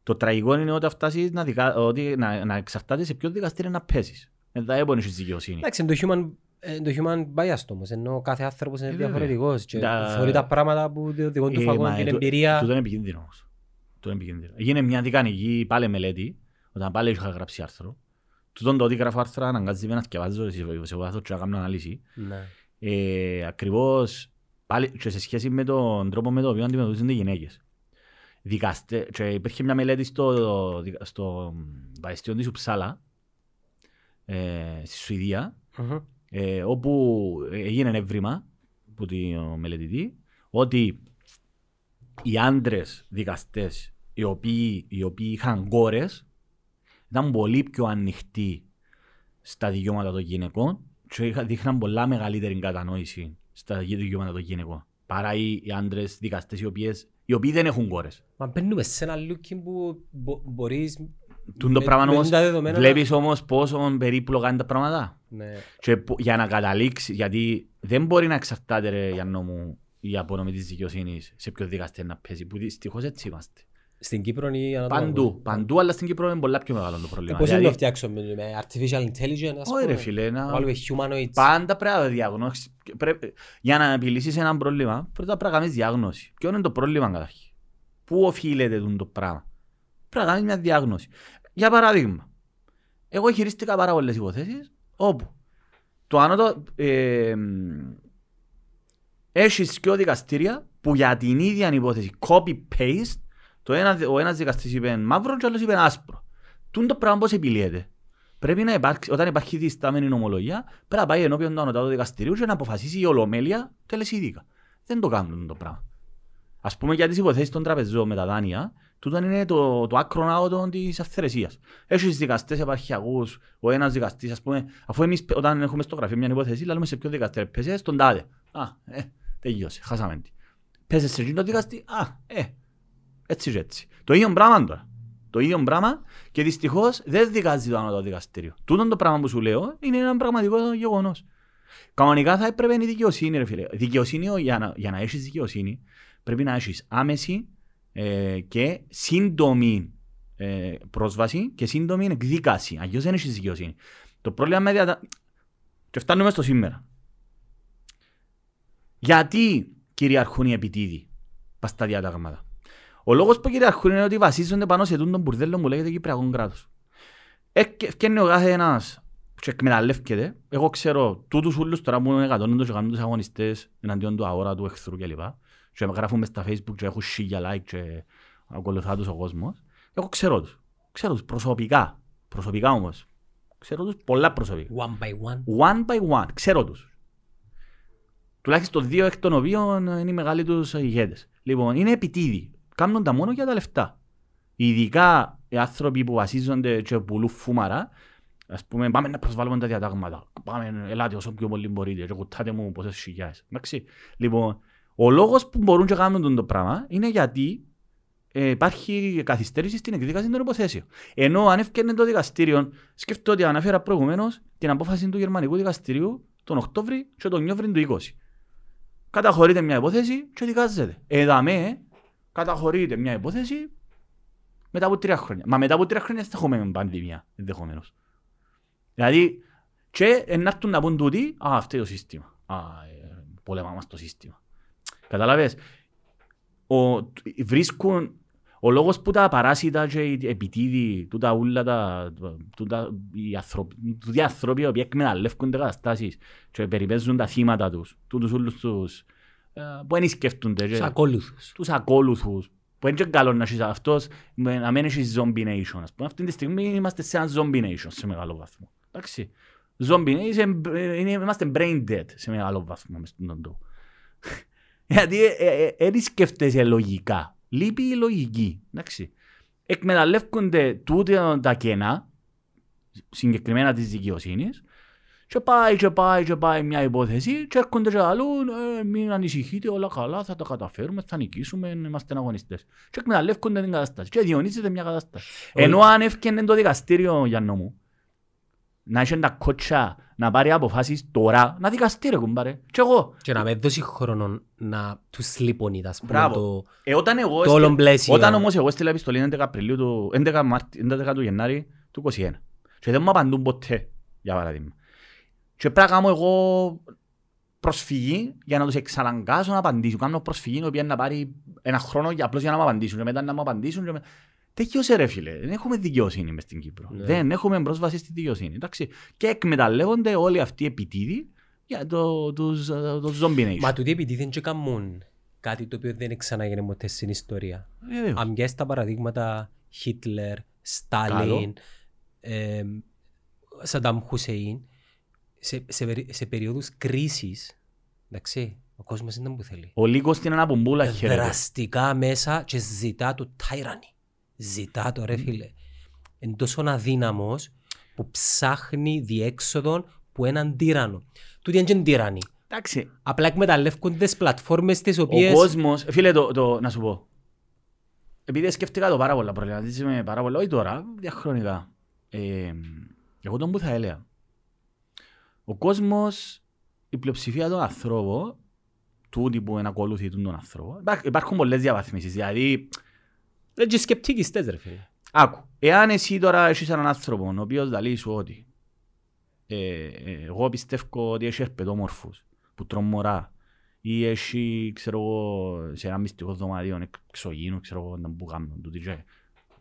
Το τραγικό είναι όταν φτάσεις να, δικα... ότι να, να εξαρτάται σε ποιο δικαστήριο να πέσεις. Εδώ έπονες έχεις δικαιοσύνη. Εντάξει, είναι το human, ε, το human bias το όμως, ενώ κάθε άνθρωπος είναι Ε, βέβαια. διαφορετικός και Τα- θεωρεί τα πράγματα που το δικό του Ε, φαγό μα, και την ε, το- εμπειρία. Τούτο είναι επικίνδυνο όμως. Τούτο είναι επικίνδυνο. Έγινε μια δικανική πάλι μελέτη, όταν πάλι είχα γράψει άρθρο. Τούτον το ότι γράφω άρθρα αναγκάζει με να σκευάζω σε σε βάθος και να κάνω ανάλυση. Ναι. Ε, ακριβώς πάλι και σε σχέση με τον τρόπο με τον οποίο αντιμετωπίζονται οι γυναίκες. Δικαστε, και υπήρχε μια μελέτη στο, δικα- στο Πανεπιστήμιο της Ουψάλα, ε, στη Σουηδία, Μμμ. ε, όπου έγινε ένα έβριμα από τον μελετητή ότι οι άντρες δικαστές οι οποίοι, οι οποίοι είχαν κόρες ήταν πολύ πιο ανοιχτοί στα δικαιώματα των γυναικών και είχα- δείχναν πολλά μεγαλύτερη κατανόηση στα δικαιώματα των γυναικών παρά οι, οι άντρες δικαστές οι, οποίες, οι οποίοι δεν έχουν κόρες. Μα μπαίνουμε σε ένα looking που μπο- μπορείς... Τούν το με- πράγμα με όμως, τα δεδομένα να- βλέπεις όμως πόσο περίπλοκα είναι τα πράγματα. Ναι. Και που- για να καταλήξεις, γιατί δεν μπορεί να εξαρτάται ρε Γιάννο μου η απονομή της δικαιοσύνης σε ποιο δικαστή να παίζει, που δυστυχώς έτσι είμαστε. Στην Κύπρο ή ανά τον κόσμο. Παντού, παντού, αλλά στην Κύπρο είναι πολλά πιο μεγάλο το Ε, πρόβλημα. Πώς είναι Δηλαδή, να φτιάξουμε με artificial intelligence, ας Όχι ρε πούμε; φίλε, να- Βάλουμε humanoids. πάντα πρέπει να διαγνώσεις. Πρέπει- Για να επιλύσεις ένα πρόβλημα, πρέπει να πρέπει να κάνεις διάγνωση. Ποιο είναι το πρόβλημα καταρχήν; Πού οφείλεται τούτο το πράγμα; Πρέπει να κάνεις μια διάγνωση. Για παράδειγμα, εγώ χειρίστηκα πάρα πολλές υποθέσεις όπου το ανώτο ε, έχεις και δικαστήρια που για την ίδια υπόθεση copy-paste το ένας, ο ένας δικαστής είπε μαύρο και ο άλλος είπε άσπρο. Τούν το πράγμα πώς επιλύεται. Πρέπει να υπάρξει, όταν υπάρχει διστάμενη νομολογία, πρέπει να πάει ενώπιον του ανωτάτου δικαστηρίου και να αποφασίσει η ολομέλεια τελεσίδικα. Δεν το κάνουν το πράγμα. Ας πούμε για τις υποθέσεις των τραπεζών με τα δάνεια, τούτο είναι το, το άκρο άωτο της αυθαιρεσίας. Έχεις δικαστές επαρχιακούς, ο ένας δικαστής, ας πούμε, αφού εμείς όταν έχουμε στο γραφείο μια υπόθεση, λέμε σε ποιο δικαστή, πέσε στον τάδε. Α, ε, τελειώσε, χάσαμε τη. Πέσε σε εκείνο το δικαστή, α, ε, έτσι και έτσι. Το ίδιο πράγμα τώρα. Το ίδιο πράγμα και δυστυχώς δεν δικάζει το ανώτατο δικαστήριο. Τούτο το πράγμα που σου λέω είναι ένα πραγματικό γεγονός. Κανονικά θα έπρεπε η δικαιοσύνη, ρε φίλε. Δικαιοσύνη, για να, για να έχεις δικαιοσύνη, πρέπει να έχεις άμεση ε, και σύντομη ε, πρόσβαση και σύντομη εκδίκαση. Αλλιώς δεν έχεις δικαιοσύνη. Το πρόβλημα με διατα... Και φτάνουμε στο σήμερα. Γιατί κυριαρχούν οι επιτίδοι πας στα διατάγματα; Ο λόγος που κυριαρχούν είναι ότι βασίζονται πάνω σε τούτον μπουρδέλο που λέγεται Κυπριακό κράτος. Ευκαινεί ο κάθε ένας και εκμεταλλεύκεται. Εγώ ξέρω τούτους ούλους τώρα που εκατόνουν και κάνουν τους αγωνιστές εναντίον του αόρατου του εχθρού κλπ. Και γράφουν μες στα facebook και έχουν σίγια like και ακολουθά τους ο κόσμος. Εγώ ξέρω τους. Ξέρω τους προσωπικά. Προσωπικά όμως. Ξέρω τους πολλά προσωπικά. One by one. One by one. Ξέρω τους. Τουλάχιστον δύο εκ των οποίων είναι οι μεγάλοι τους ηγέτες. Λοιπόν, είναι επιτίδοι. Κάνουν τα μόνο για τα λεφτά. Ειδικά οι άνθρωποι που βασίζονται και πουλούν φούμαρα, ας πούμε, πάμε να προσβάλλουμε τα διατάγματα. Πάμε, ελάτε όσο πιο πολύ μπορείτε και κουτάτε μου πόσες χιλιάδες. Εντάξει. Λοιπόν, ο λόγος που μπορούν και κάνουν το πράγμα είναι γιατί ε, υπάρχει καθυστέρηση στην εκδίκαση των υποθέσεων. Ενώ αν έφτιανε το δικαστήριο, σκέφτομαι ότι αναφέρα προηγουμένως την απόφαση του Γερμανικού Δικαστηρίου τον Οκτώβρη και τον Νιόβρη του 20. Καταχωρείται μια υπόθεση και δικάζεται. Εδαμέ, καταχωρείται μια υπόθεση μετά από τρία χρόνια. Μα μετά από τρία χρόνια δεν θα έχουμε πανδημία ενδεχομένως. Δηλαδή, και να έρθουν να πούν τούτοι, α, αυτό είναι το σύστημα. Α, ε, πολεμάμε το σύστημα. Καταλάβες, ο, βρίσκουν, ο λόγος που τα παράσιτα και οι επιτίδοι, τούτα ούλα τα, τούτα, οι άνθρωποι, τούτοι οι άνθρωποι οι οποίοι εκμεταλλεύκονται καταστάσεις και περιπέζουν τα θύματα τους, τούτους ούλους τους, ε, που δεν σκέφτονται και Τους ακόλουθους. τους ακόλουθους, που είναι και καλό να έχεις αυτός, με- να μην έχεις zombie nation. Ας πούμε, αυτή τη στιγμή είμαστε σε ένα zombie nation σε μεγάλο βαθμό. Εντάξει. Zombie nation, ε, είναι, είμαστε brain dead σε μεγάλο βαθμό μες στον τόπο. [laughs] Γιατί δεν σκέφτεσαι λογικά. Λείπει η λογική. Εντάξει. Εκμεταλλεύονται τούτα τα κενά, συγκεκριμένα της δικαιοσύνης, Και πάει και πάει και πάει μια υπόθεση και έρχονται και αλλούν, ε, μην ανησυχείτε όλα καλά, θα τα καταφέρουμε, θα νικήσουμε, είμαστε αγωνιστές. Και εκμεταλλεύκονται την κατάσταση και διονύζεται μια κατάσταση. Ενώ αν έφτιανε το δικαστήριο, Γιάννο μου, να έχει τα κότσια να πάρει αποφάσεις τώρα, να δικαστεί ρε κουμπάρε. Και εγώ. Και να με δώσει χρόνο να τους σλίπωνει, ας πούμε, Μπράβο. το... Ε, όταν εγώ το όλο έστειλα- πλαίσιο. Όταν όμως εγώ έστειλα επιστολή 11 Απριλίου του 11, Μάρτι, 11 του Γενάρη του 21 και δεν μου απαντούν ποτέ, για παράδειγμα. Και πρέπει να κάνω εγώ προσφυγή για να τους εξαναγκάσω να απαντήσουν. Κάνω προσφυγή η οποία να πάρει ένα χρόνο για, απλώς για να μου απαντήσουν και μετά να μου απαντήσουν. Και με... Τέτοιος ρε φίλε, δεν έχουμε δικαιοσύνη μες στην Κύπρο. Ναι. Δεν έχουμε πρόσβαση στη δικαιοσύνη. Εντάξει. Και εκμεταλλεύονται όλοι αυτοί οι επιτίδοι για το, τους, το zombie nation. Μα τούτοι επειδή δεν και κάνουν κάτι το οποίο δεν ξαναγίνει ποτέ στην ιστορία. Βεβαίως. Αν πιάσεις τα παραδείγματα Χίτλερ, Στάλιν, ε, Σαντάμ Χουσέιν, σε, σε, περι- σε περίοδους κρίσης, εντάξει, ο κόσμος είναι που θέλει. Ο Λύκος στην αναπομπούλα χαίρεται. Δραστικά μέσα και ζητά το τάιρανι. Ζητά το ρε φίλε. Είναι τόσο αδύναμος που ψάχνει διέξοδο που έναν τύρανο. Τούτοι είναι και τύρανοι. Εντάξει, Απλά εκμεταλλεύονται τις πλατφόρμες τις Ο οποίες... κόσμος, φίλε, το, το, να σου πω. Επειδή σκέφτηκα το πάρα πολλά, προβληματίζομαι πάρα πολλά, όχι τώρα, διαχρονικά. Ε, εγώ τον που θα έλεγα. Ο κόσμος, η πλειοψηφία των ανθρώπων, τούτοι που ενακολουθούν τον άνθρωπο, υπά- υπάρχουν πολλές διαβαθμίσεις. Δηλαδή, Είναι και σκεπτικιστές ρε φίλε. άκου, εάν εσύ τώρα έχεις έναν άνθρωπο, ο οποίος λέει σου ότι ε, ε, εγώ πιστεύω ότι έχει ερπετόμορφους που τρομορά ή έχει, ξέρω εγώ, σε ένα μυστικό δωμάτιο εξωγήινο, ξέρω εγώ, να που κάνουν τούτοι και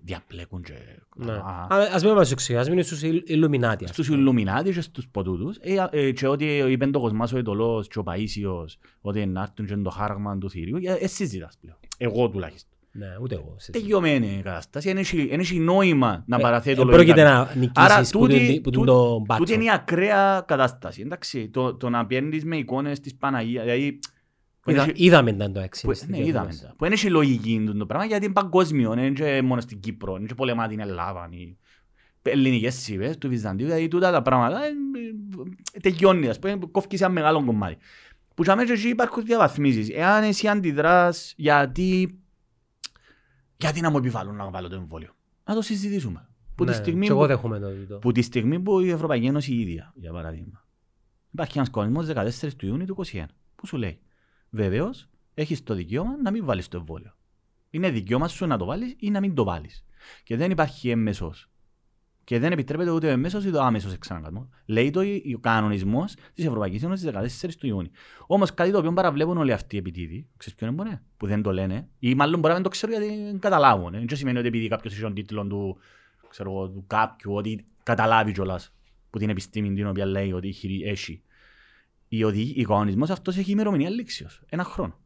διαπλέκουν και Ναι. α, Α- Ας μην μας εξηγεί, ας μείνει στους Ιλ- Ιλουμινάτι. ας στους πούμε. Ιλουμινάτες και στους ποτούτους ε, ε, και ότι είπε το Κοσμάς ο Ετωλός και ο Παΐσιος ότι να έρθουν και είναι το χάραγμα του θηρίου, ε, ε, συζητάς πλέον. Εγώ τουλάχιστον. Ναι, ούτε εγώ. σε- Τελειωμένη η κατάσταση, δεν έχει- δεν έχει νόημα να Ε, παραθέτω ε, λογικά. Πρόκειται να Άρα νικήσεις που τούτη, τούν- που τούτη, τούν το μπάτσο. τούτη είναι η ακραία κατάσταση. Εντάξει, το, το να πιένεις με εικόνες της Παναγίας, δηλαδή... που Είδα- έχει- Είδαμε τα το έξι. που- στην Ναι, διαφήμιση. είδαμε τα. Που είναι η λογική του το πράγμα, γιατί είναι παγκόσμιο, δεν είναι και μόνο στην Κύπρο, δεν είναι και πολεμά την Ελλάδα, οι ελληνικές σύμβες του Βυζαντίου, δηλαδή τούτα τα πράγματα ε, ε, τελειώνει, ας πούμε, κόφκει σε ένα μεγάλο κομμάτι. Που για μένα και εκεί υπάρχουν διαβαθμίσεις. Εάν εσύ αντιδράς, γιατί, γιατί να μου επιβάλλουν να βάλω το εμβόλιο; Να το συζητήσουμε. Που τη Ναι, στιγμή και εγώ που- δέχομαι το τούτο. που τη στιγμή που η Ευρωπαϊκή Ένωση η ίδια, για παράδειγμα, υπάρχει ένας κανονισμός 14 του Ιούνιου του 2021, που σου λέει, βεβαίως, έχεις το δικαίωμα να μην βάλεις το εμβόλιο. Είναι δικαίωμα σου να το βάλεις ή να μην το βάλεις. Και δεν υπάρχει έμμεσος. Και δεν επιτρέπεται ούτε ο έμμεσος ή το άμεσος εξαναγκασμός. Λέει το ο κανονισμός της Ευρωπαϊκής Ένωσης 14 του Ιούνιου. Όμως κάτι το οποίο παραβλέπουν όλοι αυτοί οι επιτίδοι, ξέρεις ποιο είναι μπορεί, που δεν το λένε, ή μάλλον μπορεί να μην το ξέρουν γιατί δεν καταλάβουν. Δεν σημαίνει ότι επειδή κάποιος έχει τον τίτλο του ξέρω εγώ, του κάποιου, ότι καταλάβει κιόλας που την επιστήμη την οποία λέει ότι έχει. Έχει. Η, οδη, ο κανονισμός αυτός έχει ημερομηνία λήξεως, ένα χρόνο.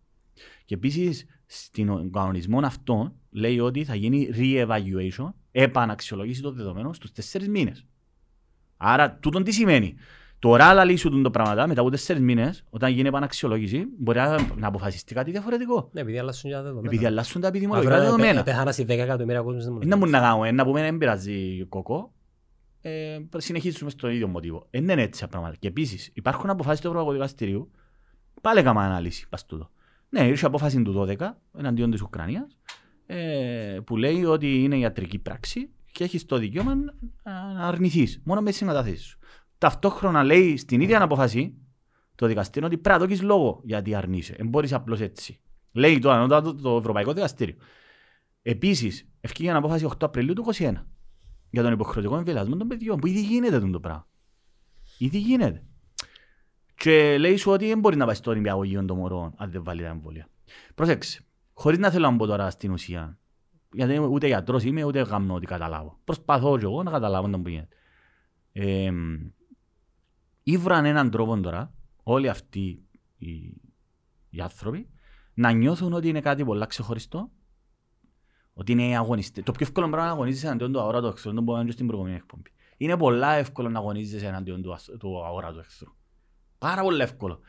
Και επίσης στην κανονισμό αυτόν λέει ότι θα γίνει re-evaluation, επαναξιολόγηση των δεδομένων στους τέσσερις μήνες. Άρα τούτον τι σημαίνει; Τώρα αλλά λύσουν το πράγματα μετά από τέσσερις μήνες, όταν γίνει επαναξιολόγηση, μπορεί να, να αποφασιστεί κάτι διαφορετικό. Ναι, επειδή αλλάσουν και τα δεδομένα. Επειδή αλλάσουν τα επιδημολογικά Αύριο να δεδομένα. πε- πεθάνα σε 10 εκατομμύρια κόσμος δεν Δεν μου να κάνουμε, να πούμε δεν πειράζει κοκό. Ε, συνεχίσουμε στο ίδιο μοτίβο. Ε, δεν είναι έτσι τα πράγματα. Και επίσης υπάρχουν αποφάσεις του Ευρωπαϊκού Δικαστηρίου. Πάλι έκανα ανάλυση. Πας τούτο. Ναι, ήρθε απόφαση του 12 εναντίον της Ουκρανίας ε, που λέει ότι είναι ιατρική πράξη και έχεις το δικαίωμα να να αρνηθείς μόνο με τις συγκαταθέσεις σου. Ταυτόχρονα λέει στην ίδια απόφαση το δικαστήριο ότι πρέπει να δώσει λόγο γιατί αρνείσαι. Δεν μπορείς απλώς έτσι. Λέει το ανώτατο το Ευρωπαϊκό Δικαστήριο. Επίσης, ευκήγε ένα απόφαση 8 Απριλίου του 2021 για τον υποχρεωτικό εμβολιασμό των παιδιών, που ήδη γίνεται αυτό το πράγμα. Ήδη γίνεται. Και λέει σου ότι δεν μπορεί να πάει στο νηπιαγωγείο των μωρών αν δεν βάλει τα εμβόλια. Πρόσεξε, χωρίς να θέλω να μπω τώρα στην ουσία, γιατί ούτε γιατρός είμαι, ούτε γάμνω ότι καταλάβω. Προσπαθώ και εγώ να καταλάβω τον που γίνεται. Ε, ήβραν έναν τρόπο τώρα, όλοι αυτοί οι, οι άνθρωποι, να νιώθουν ότι είναι κάτι πολύ ξεχωριστό ότι είναι αγωνιστή. Το πιο εύκολο πράγμα να αγωνίζεσαι εναντίον του αόρατου εχθρού, δεν μπορούμε να στην προηγούμενη εκπομπή. Είναι πολλά εύκολο να αγωνίζεσαι εναντίον του, ασ- του αόρατου εχθρού. Πάρα πολύ εύκολο.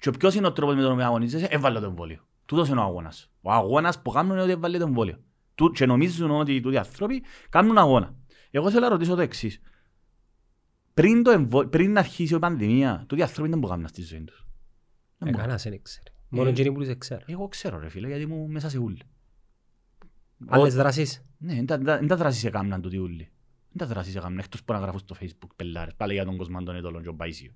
Και ποιος είναι ο τρόπος με τον οποίο αγωνίζεσαι, έβαλε το εμβόλιο. Τούτος είναι ο αγώνας. Ο αγώνας που κάνουν είναι ότι έβαλε το εμβόλιο. Του- Και νομίζουν ότι οι τούτοι άνθρωποι κάνουν αγώνα. Εγώ θέλω να ρωτήσω το εξής. Πριν, το εμβο... πριν αρχίσει η πανδημία, τούτοι άνθρωποι δεν μπορούν να στη ζωή τους. Δεν Ε, μπορούν. κανένας δεν ξέρει. Μόνο Ε, εκείνοι που τους ξέρουν. Εγώ ξέρω ρε φίλε, γιατί ήμουν μέσα σε ούλη. Άλλες δράσεις; Ναι, δεν τα- δεν τα δράσεις έκαναν τούτοι ούλοι. Δεν τα δράσεις έκαναν, εκτός που να γράφουν στο facebook πελάρες, πάλι για τον κόσμο των ετών και ο Παϊσίου.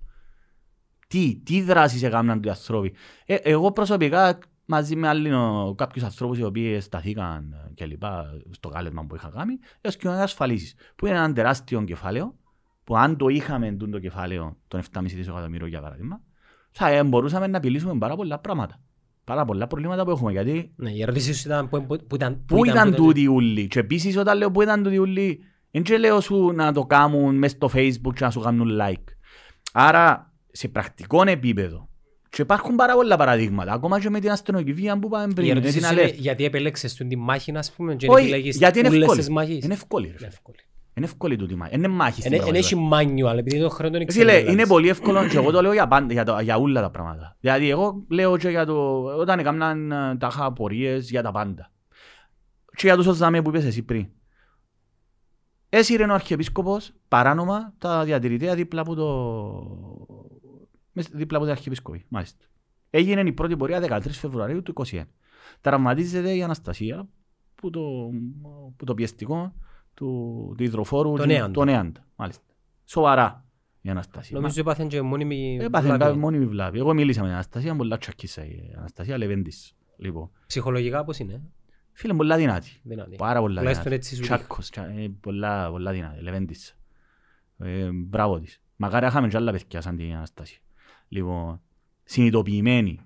Τι, τι δράσεις έκαναν οι άνθρωποι; Ε, εγώ προσωπικά μαζί με άλλοι ο- κάποιους ανθρώπους οι οποίοι σταθήκαν ε, και λοιπά στο κάλεσμα που είχα κάνει, έως και ασφαλίσεις, που είναι ένα τεράστιο κεφάλαιο, που αν το είχαμε τούτο το κεφάλαιο των 7,5 δισεκατομμύρων για παράδειγμα, θα ε, μπορούσαμε να επιλύσουμε πάρα πολλά πράγματα. Πάρα πολλά προβλήματα που έχουμε, γιατί Ναι, η ερώτηση σου ήταν που, που, που ήταν... Πού ήταν τότε. τούτοι ούλοι. Και επίσης όταν λέω πού ήταν τούτοι ούλοι, δεν και λέω σου να το κάνουν μέσα στο facebook και να σου κάνουν like. Άρα σε πρακτικό επίπεδο και υπάρχουν πάρα πολλά παραδείγματα, ακόμα και με την αστυνομική που είπαμε Η πριν. με ερώτηση την σου είναι Αλέφ. γιατί επέλεξες την τη μάχη, ας πούμε, και Όχι, επιλέγεις γιατί είναι όλες εύκολη. τις μάχες; Είναι εύκολη. ρε Είναι φίλε. εύκολη. Είναι εύκολη τούτη μάχη. Είναι μάχη στην Είναι- Είναι έχει πραγματικότητα. manual, επειδή το χρόνο δεν Ε, ξέρω. Φίλε, είναι πολύ εύκολο και εγώ το λέω για, πάντα, για, το, για όλα τα πράγματα. Δηλαδή εγώ λέω και για το, όταν έκαναν ε, τα είχα απορίες για τα πάντα. Και για τους ζάμε που είπες εσύ πριν. Έσυρε ο Αρχιεπίσκοπος παράνομα τα διατηρητέα δίπλα από το... μες- δίπλα από την Αρχιεπίσκοπη, μάλιστα. Έγινε η πρώτη πορεία 13 Φεβρουαρίου του 2021. Τραυματίζεται η Αναστασία που το, που το πιεστικό του, του υδροφόρου Το του- Νέαντα. του Νέαντα. Μάλιστα. Σοβαρά η Αναστασία. Νομίζω έπαθεν και μόνιμη Έπαθε βλάβη. κάτι μόνιμη βλάβη. Εγώ μίλησα με την Αναστασία, πολλά τσακίσα η Αναστασία Λεβέντης. Λοιπόν, Ψυχολογικά πώς είναι; φίλε πολλά δυνατή. δυνατή. Πάρα πολλά Τουλάχιστον δυνατή. έτσι σου Τσάκος, τσα- ε, πολλά, πολλά δυνατή. Λεβέντης. Ε, μπράβο της. Μακάρι να είχαμε και άλλα παιδιά σαν την Αναστασία. Λοιπόν, συνειδητοποιημένη.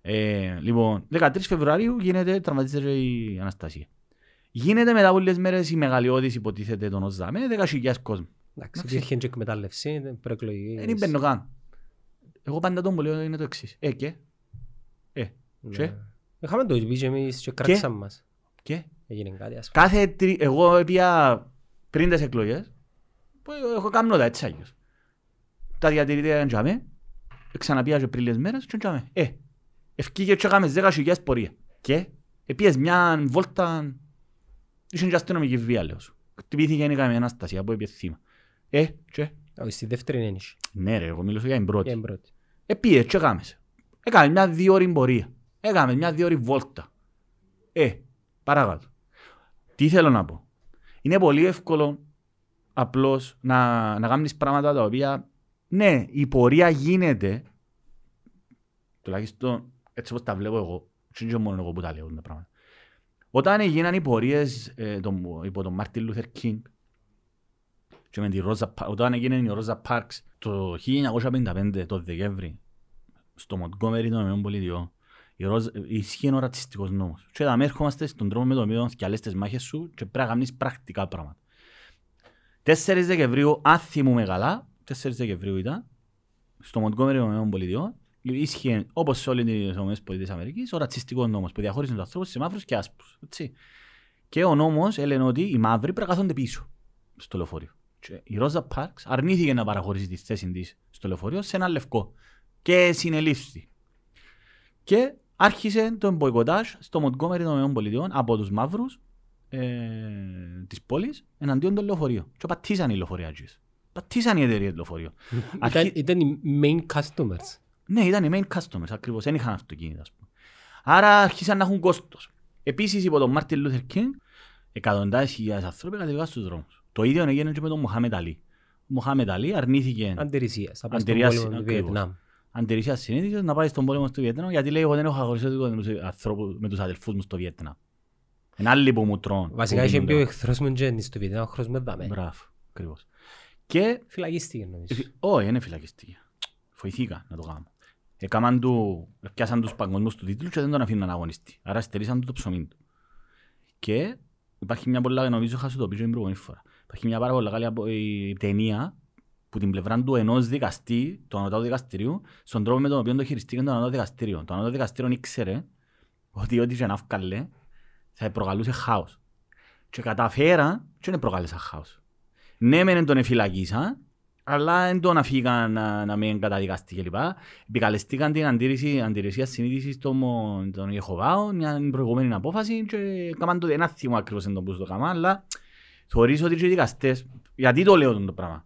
Ε, λοιπόν, 13 Φεβρουαρίου γίνεται, τραυματίζεται η Αναστασία. Γίνεται μετά από λίγες μέρες η μεγαλειώδης υποτίθεται τον ΟΖΑΜΕ, 10.000 κόσμος. Εντάξει, Εντάξει. υπήρχε και εκμετάλλευση, προεκλογής. Δεν μπαίνω καν. Εγώ πάντα τον που λέω είναι το εξής. Ε, και, Ναι. και, Είχαμε το πει και εμείς και κράξαμε μας. και. Έγινε κάτι ας πούμε. Κάθε τρι... Εγώ έπια πριν τις εκλογές, που έχω κάνει τα έτσι άγιος. Τα διατηρητήρια είναι τζάμε, ξαναπία και πριν λίγες μέρες και τζάμε. Ε, ευκήγε και έκαμε 10.000 πορεία. Και, επίες μια βόλτα, είχε και αστυνομική βία λέω σου. Χτυπήθηκε η καμία Αναστασία που έπιε θύμα. Ε, και, Όχι, στη δεύτερη είναι ένιση. ναι ρε, εγώ μιλούσα για την πρώτη. Για την πρώτη. Επίε και έκαμες. Έκαμε μια δύο ώρη πορεία. Έκαμε μια δύο ώρη βόλτα. Ε, παρακάτω. Τι θέλω να πω. Είναι πολύ εύκολο απλώς να, να κάνεις πράγματα τα οποία ναι, η πορεία γίνεται τουλάχιστον έτσι όπως τα βλέπω εγώ και είναι και μόνο εγώ που τα λέω τα πράγματα. Όταν έγιναν οι πορείες ε, τον, υπό τον Μάρτιν Λούθερ Κίνγκ και με τη Ρόζα, Πα- όταν έγινε η Ρόζα Πάρξ το 1955 το Δεκέμβρη στο Μοντγκόμερι των Ηνωμένων Πολιτειών η Ρόζα- ισχύει ο ρατσιστικός νόμος. Και θα έρχομαστε στον τρόπο με τον οποίο σκιαλές τις μάχες σου και πρέπει να κάνεις πρακτικά πράγματα. 4 Δεκεμβρίου, αν θυμούμε καλά, 4 Δεκεμβρίου ήταν, στο Μοντγκόμερι των Ηνωμένων Πολιτειών, ίσχυε όπως σε όλες τις Ηνωμένες Πολιτείες Αμερικής ο ρατσιστικός νόμος που διαχώριζε τους ανθρώπους σε μαύρους και άσπρους. Έτσι. Και ο νόμος έλεγε ότι οι μαύροι πρέπει να κάθονται πίσω στο λεωφορείο. Και η Ρόζα Πάρξ αρνήθηκε να παραχωρήσει τη θέση της στο λεωφορείο σε ένα λευκό και συνελήφθη. Και άρχισε το μποϊκοτάζ στο Μοντγκόμερι των ΗΠΑ από τους μαύρους ε, της πόλης εναντίον των λεωφορείων. Και πατήσαν οι λεωφορείατζες. Πατήσαν οι εταιρείες λεωφορείων. Ήταν, Αρχι- ήταν οι main customers. Ναι, ήταν οι main customers ακριβώς, δεν είχαν αυτοκίνητα. ας πούμε. Άρα άρχισαν να έχουν κόστος. Επίσης υπό τον Μάρτιν Λούθερ Κίνγκ, εκατοντάδες χιλιάδες άνθρωποι κατεβήκαν στους δρόμους. Το ίδιο έγινε και με τον Μοχάμετ Αλή. Ο Μοχάμετ Αλή αρνήθηκε Αντιρρησίας. Θα πάει στον Αντιρρησίας, πόλεμο του ακριβώς. Βιετνάμ. αντιρρησίας συνείδησης να πάει στον πόλεμο στο Βιετνάμ γιατί λέει εγώ δεν έχω αγορήσει τίποτα με τους ανθρώπους- με τους αδελφούς μου στο Βιετνάμ. Είναι άλλοι που μου τρώνε. Βασικά που είχε πίνουν πει ο τα- εχθρός μου και στο Βιετνάμ, ο εχθρός μου δάμε. Μπράβο, ακριβώς. Και Φυλακίστηκε νομίζω. Εφη- Όχι, είναι φυλακιστική. Φοηθήκα να το κάνω. Έκαναν του, πιάσαν τους παγκοσμούς του τίτλους και δεν τον αφήναν να αγωνιστεί. Άρα στερήσαν του το ψωμί του. Και υπάρχει μια πολλά, νομίζω είχα σου το πει και την προηγούμενη φορά. Υπάρχει μια πάρα πολύ καλή απο- η ταινία που την πλευρά του ενός δικαστή, του ανωτάτου δικαστηρίου, στον τρόπο με τον οποίο το χειριστήκε το ανώτατο δικαστήριο. Το ανώτατο δικαστήριο ήξερε ότι ό,τι και να βγάλε θα προκαλούσε χάος. Και καταφέραν και δεν προκάλεσαν χάος. Ναι, μεν δεν τον εφυλακίσαν, αλλά δεν τον αφήκαν να, να μην καταδικαστεί κλπ. Επικαλεστήκαν την αντίρρηση, αντιρρησίας συνείδησης των, των Ιεχωβάων, μια προηγούμενη απόφαση και έκαναν το ένα θύμα ακριβώς εν τον που το έκαναν, αλλά θεωρείς ότι και οι δικαστές, γιατί το λέω το πράγμα;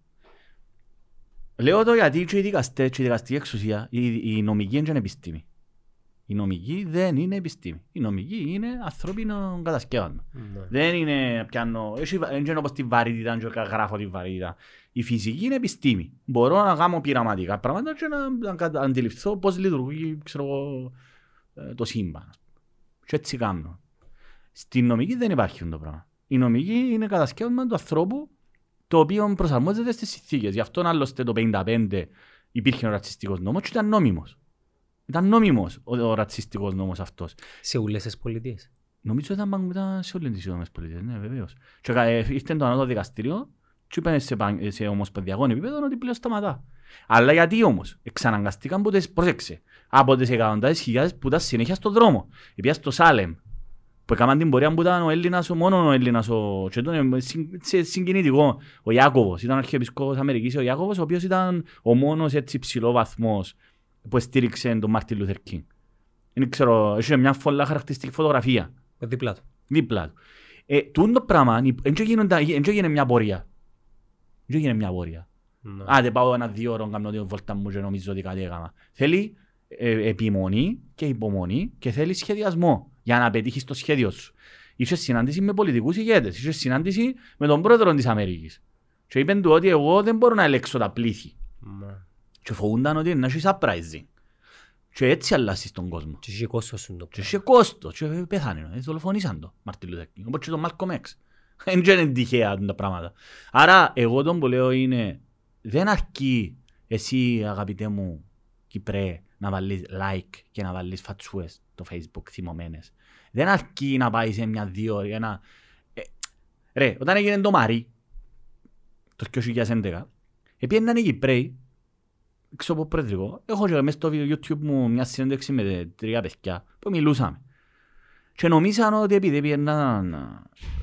Λέω το γιατί και οι δικαστές και η δικαστική εξουσία, η, η νομική δεν είναι επιστήμη. Η νομική δεν είναι επιστήμη. Η νομική είναι ανθρώπινο κατασκεύασμα. Ναι. Δεν είναι πιάνω, έχει- δεν είναι όπως τη βαρύτητα, και γράφω τη βαρύτητα. Η φυσική είναι επιστήμη. Μπορώ να κάνω πειραματικά πράγματα και να, να κατα- αντιληφθώ πώς λειτουργεί ξέρω, εγώ, ε, το σύμπαν. Και έτσι κάνω. Στην νομική δεν υπάρχει αυτό το πράγμα. Η νομική είναι κατασκεύασμα του ανθρώπου το οποίο προσαρμόζεται στις συνθήκες. Γι' αυτό άλλωστε το 1955 υπήρχε ο ρατσιστικός νόμος και ήταν νόμιμος. Ήταν νόμιμος ο, ο ρατσιστικός νόμος αυτός. Σε ούλες τις πολιτείες. Νομίζω ήταν, παγκ- ήταν σε όλες τις Ηνωμένες Πολιτείες, ναι βεβαίως. Και κα- ε, ήρθε το ανώτατο δικαστήριο και είπαν σε, παν- σε ομοσπονδιακό επίπεδο ότι πλέον σταματά. Αλλά γιατί όμως, εξαναγκαστήκαν που τις, πρόσεξε, από τις εκατοντάδες χιλιάδες που ήταν συνέχεια στον δρόμο. Επειδή στο Σάλεμ, που έκαναν την πορεία που ήταν ο Έλληνας, ο μόνο ο Έλληνας, ο, και ήταν ε, συν- σε- συγκινητικό, ο Ιάκωβος, ήταν ο αρχιεπισκόπος Αμερικής, ο Ιάκωβος, ο οποίος ήταν ο μόνος έτσι ψηλόβαθμος που στήριξε τον Μάρτιν Λούθερ Κίνγκ. Δεν ξέρω, έχει μια πολλά χαρακτηριστική φωτογραφία Ε, Δίπλα του. δίπλα του. Ε, τούτο το πράγμα, δεν έγινε μια πορεία. Δεν έγινε μια πορεία. Ναι. Άντε πάω ένα δύο ώρο, κάνω την βόλτα μου και νομίζω ότι κάτι έκανα. Θέλει ε, επιμονή και υπομονή και θέλει σχεδιασμό για να πετύχεις το σχέδιο σου. Είχε συνάντηση με πολιτικούς ηγέτες, είχε συνάντηση με τον πρόεδρο της Αμερικής. Και είπαν του ότι εγώ δεν μπορώ να ελέγξω τα πλήθη. Ναι. Και φοβούνταν ότι είναι να έχει uprising. Και έτσι αλλάσεις τον κόσμο. Και είχε κόστος σου το Και πράγμα. είχε κόστος και πέθανε, ε, δολοφονήσαν το Μάρτιν Λούθερ Κίνγκ, όπως και τον Μάλκομ Έξ. [laughs] Δεν είναι τυχαία τα πράγματα. Άρα εγώ τον που λέω είναι δεν αρκεί εσύ αγαπητέ μου Κυπρέ να βάλεις like και να βάλεις φατσούες στο facebook θυμωμένες. Δεν αρκεί να πάει σε μια δύο ώρες, ένα... Ε, ρε, όταν έγινε το Μαρί το 2011 επίεναν οι Κυπρέοι ξέρω από προεδρικό, έχω και μέσα στο βίντεο YouTube μου μια συνέντευξη με τρία παιδιά που μιλούσαμε. Και νομίζαν ότι επειδή πήγαιναν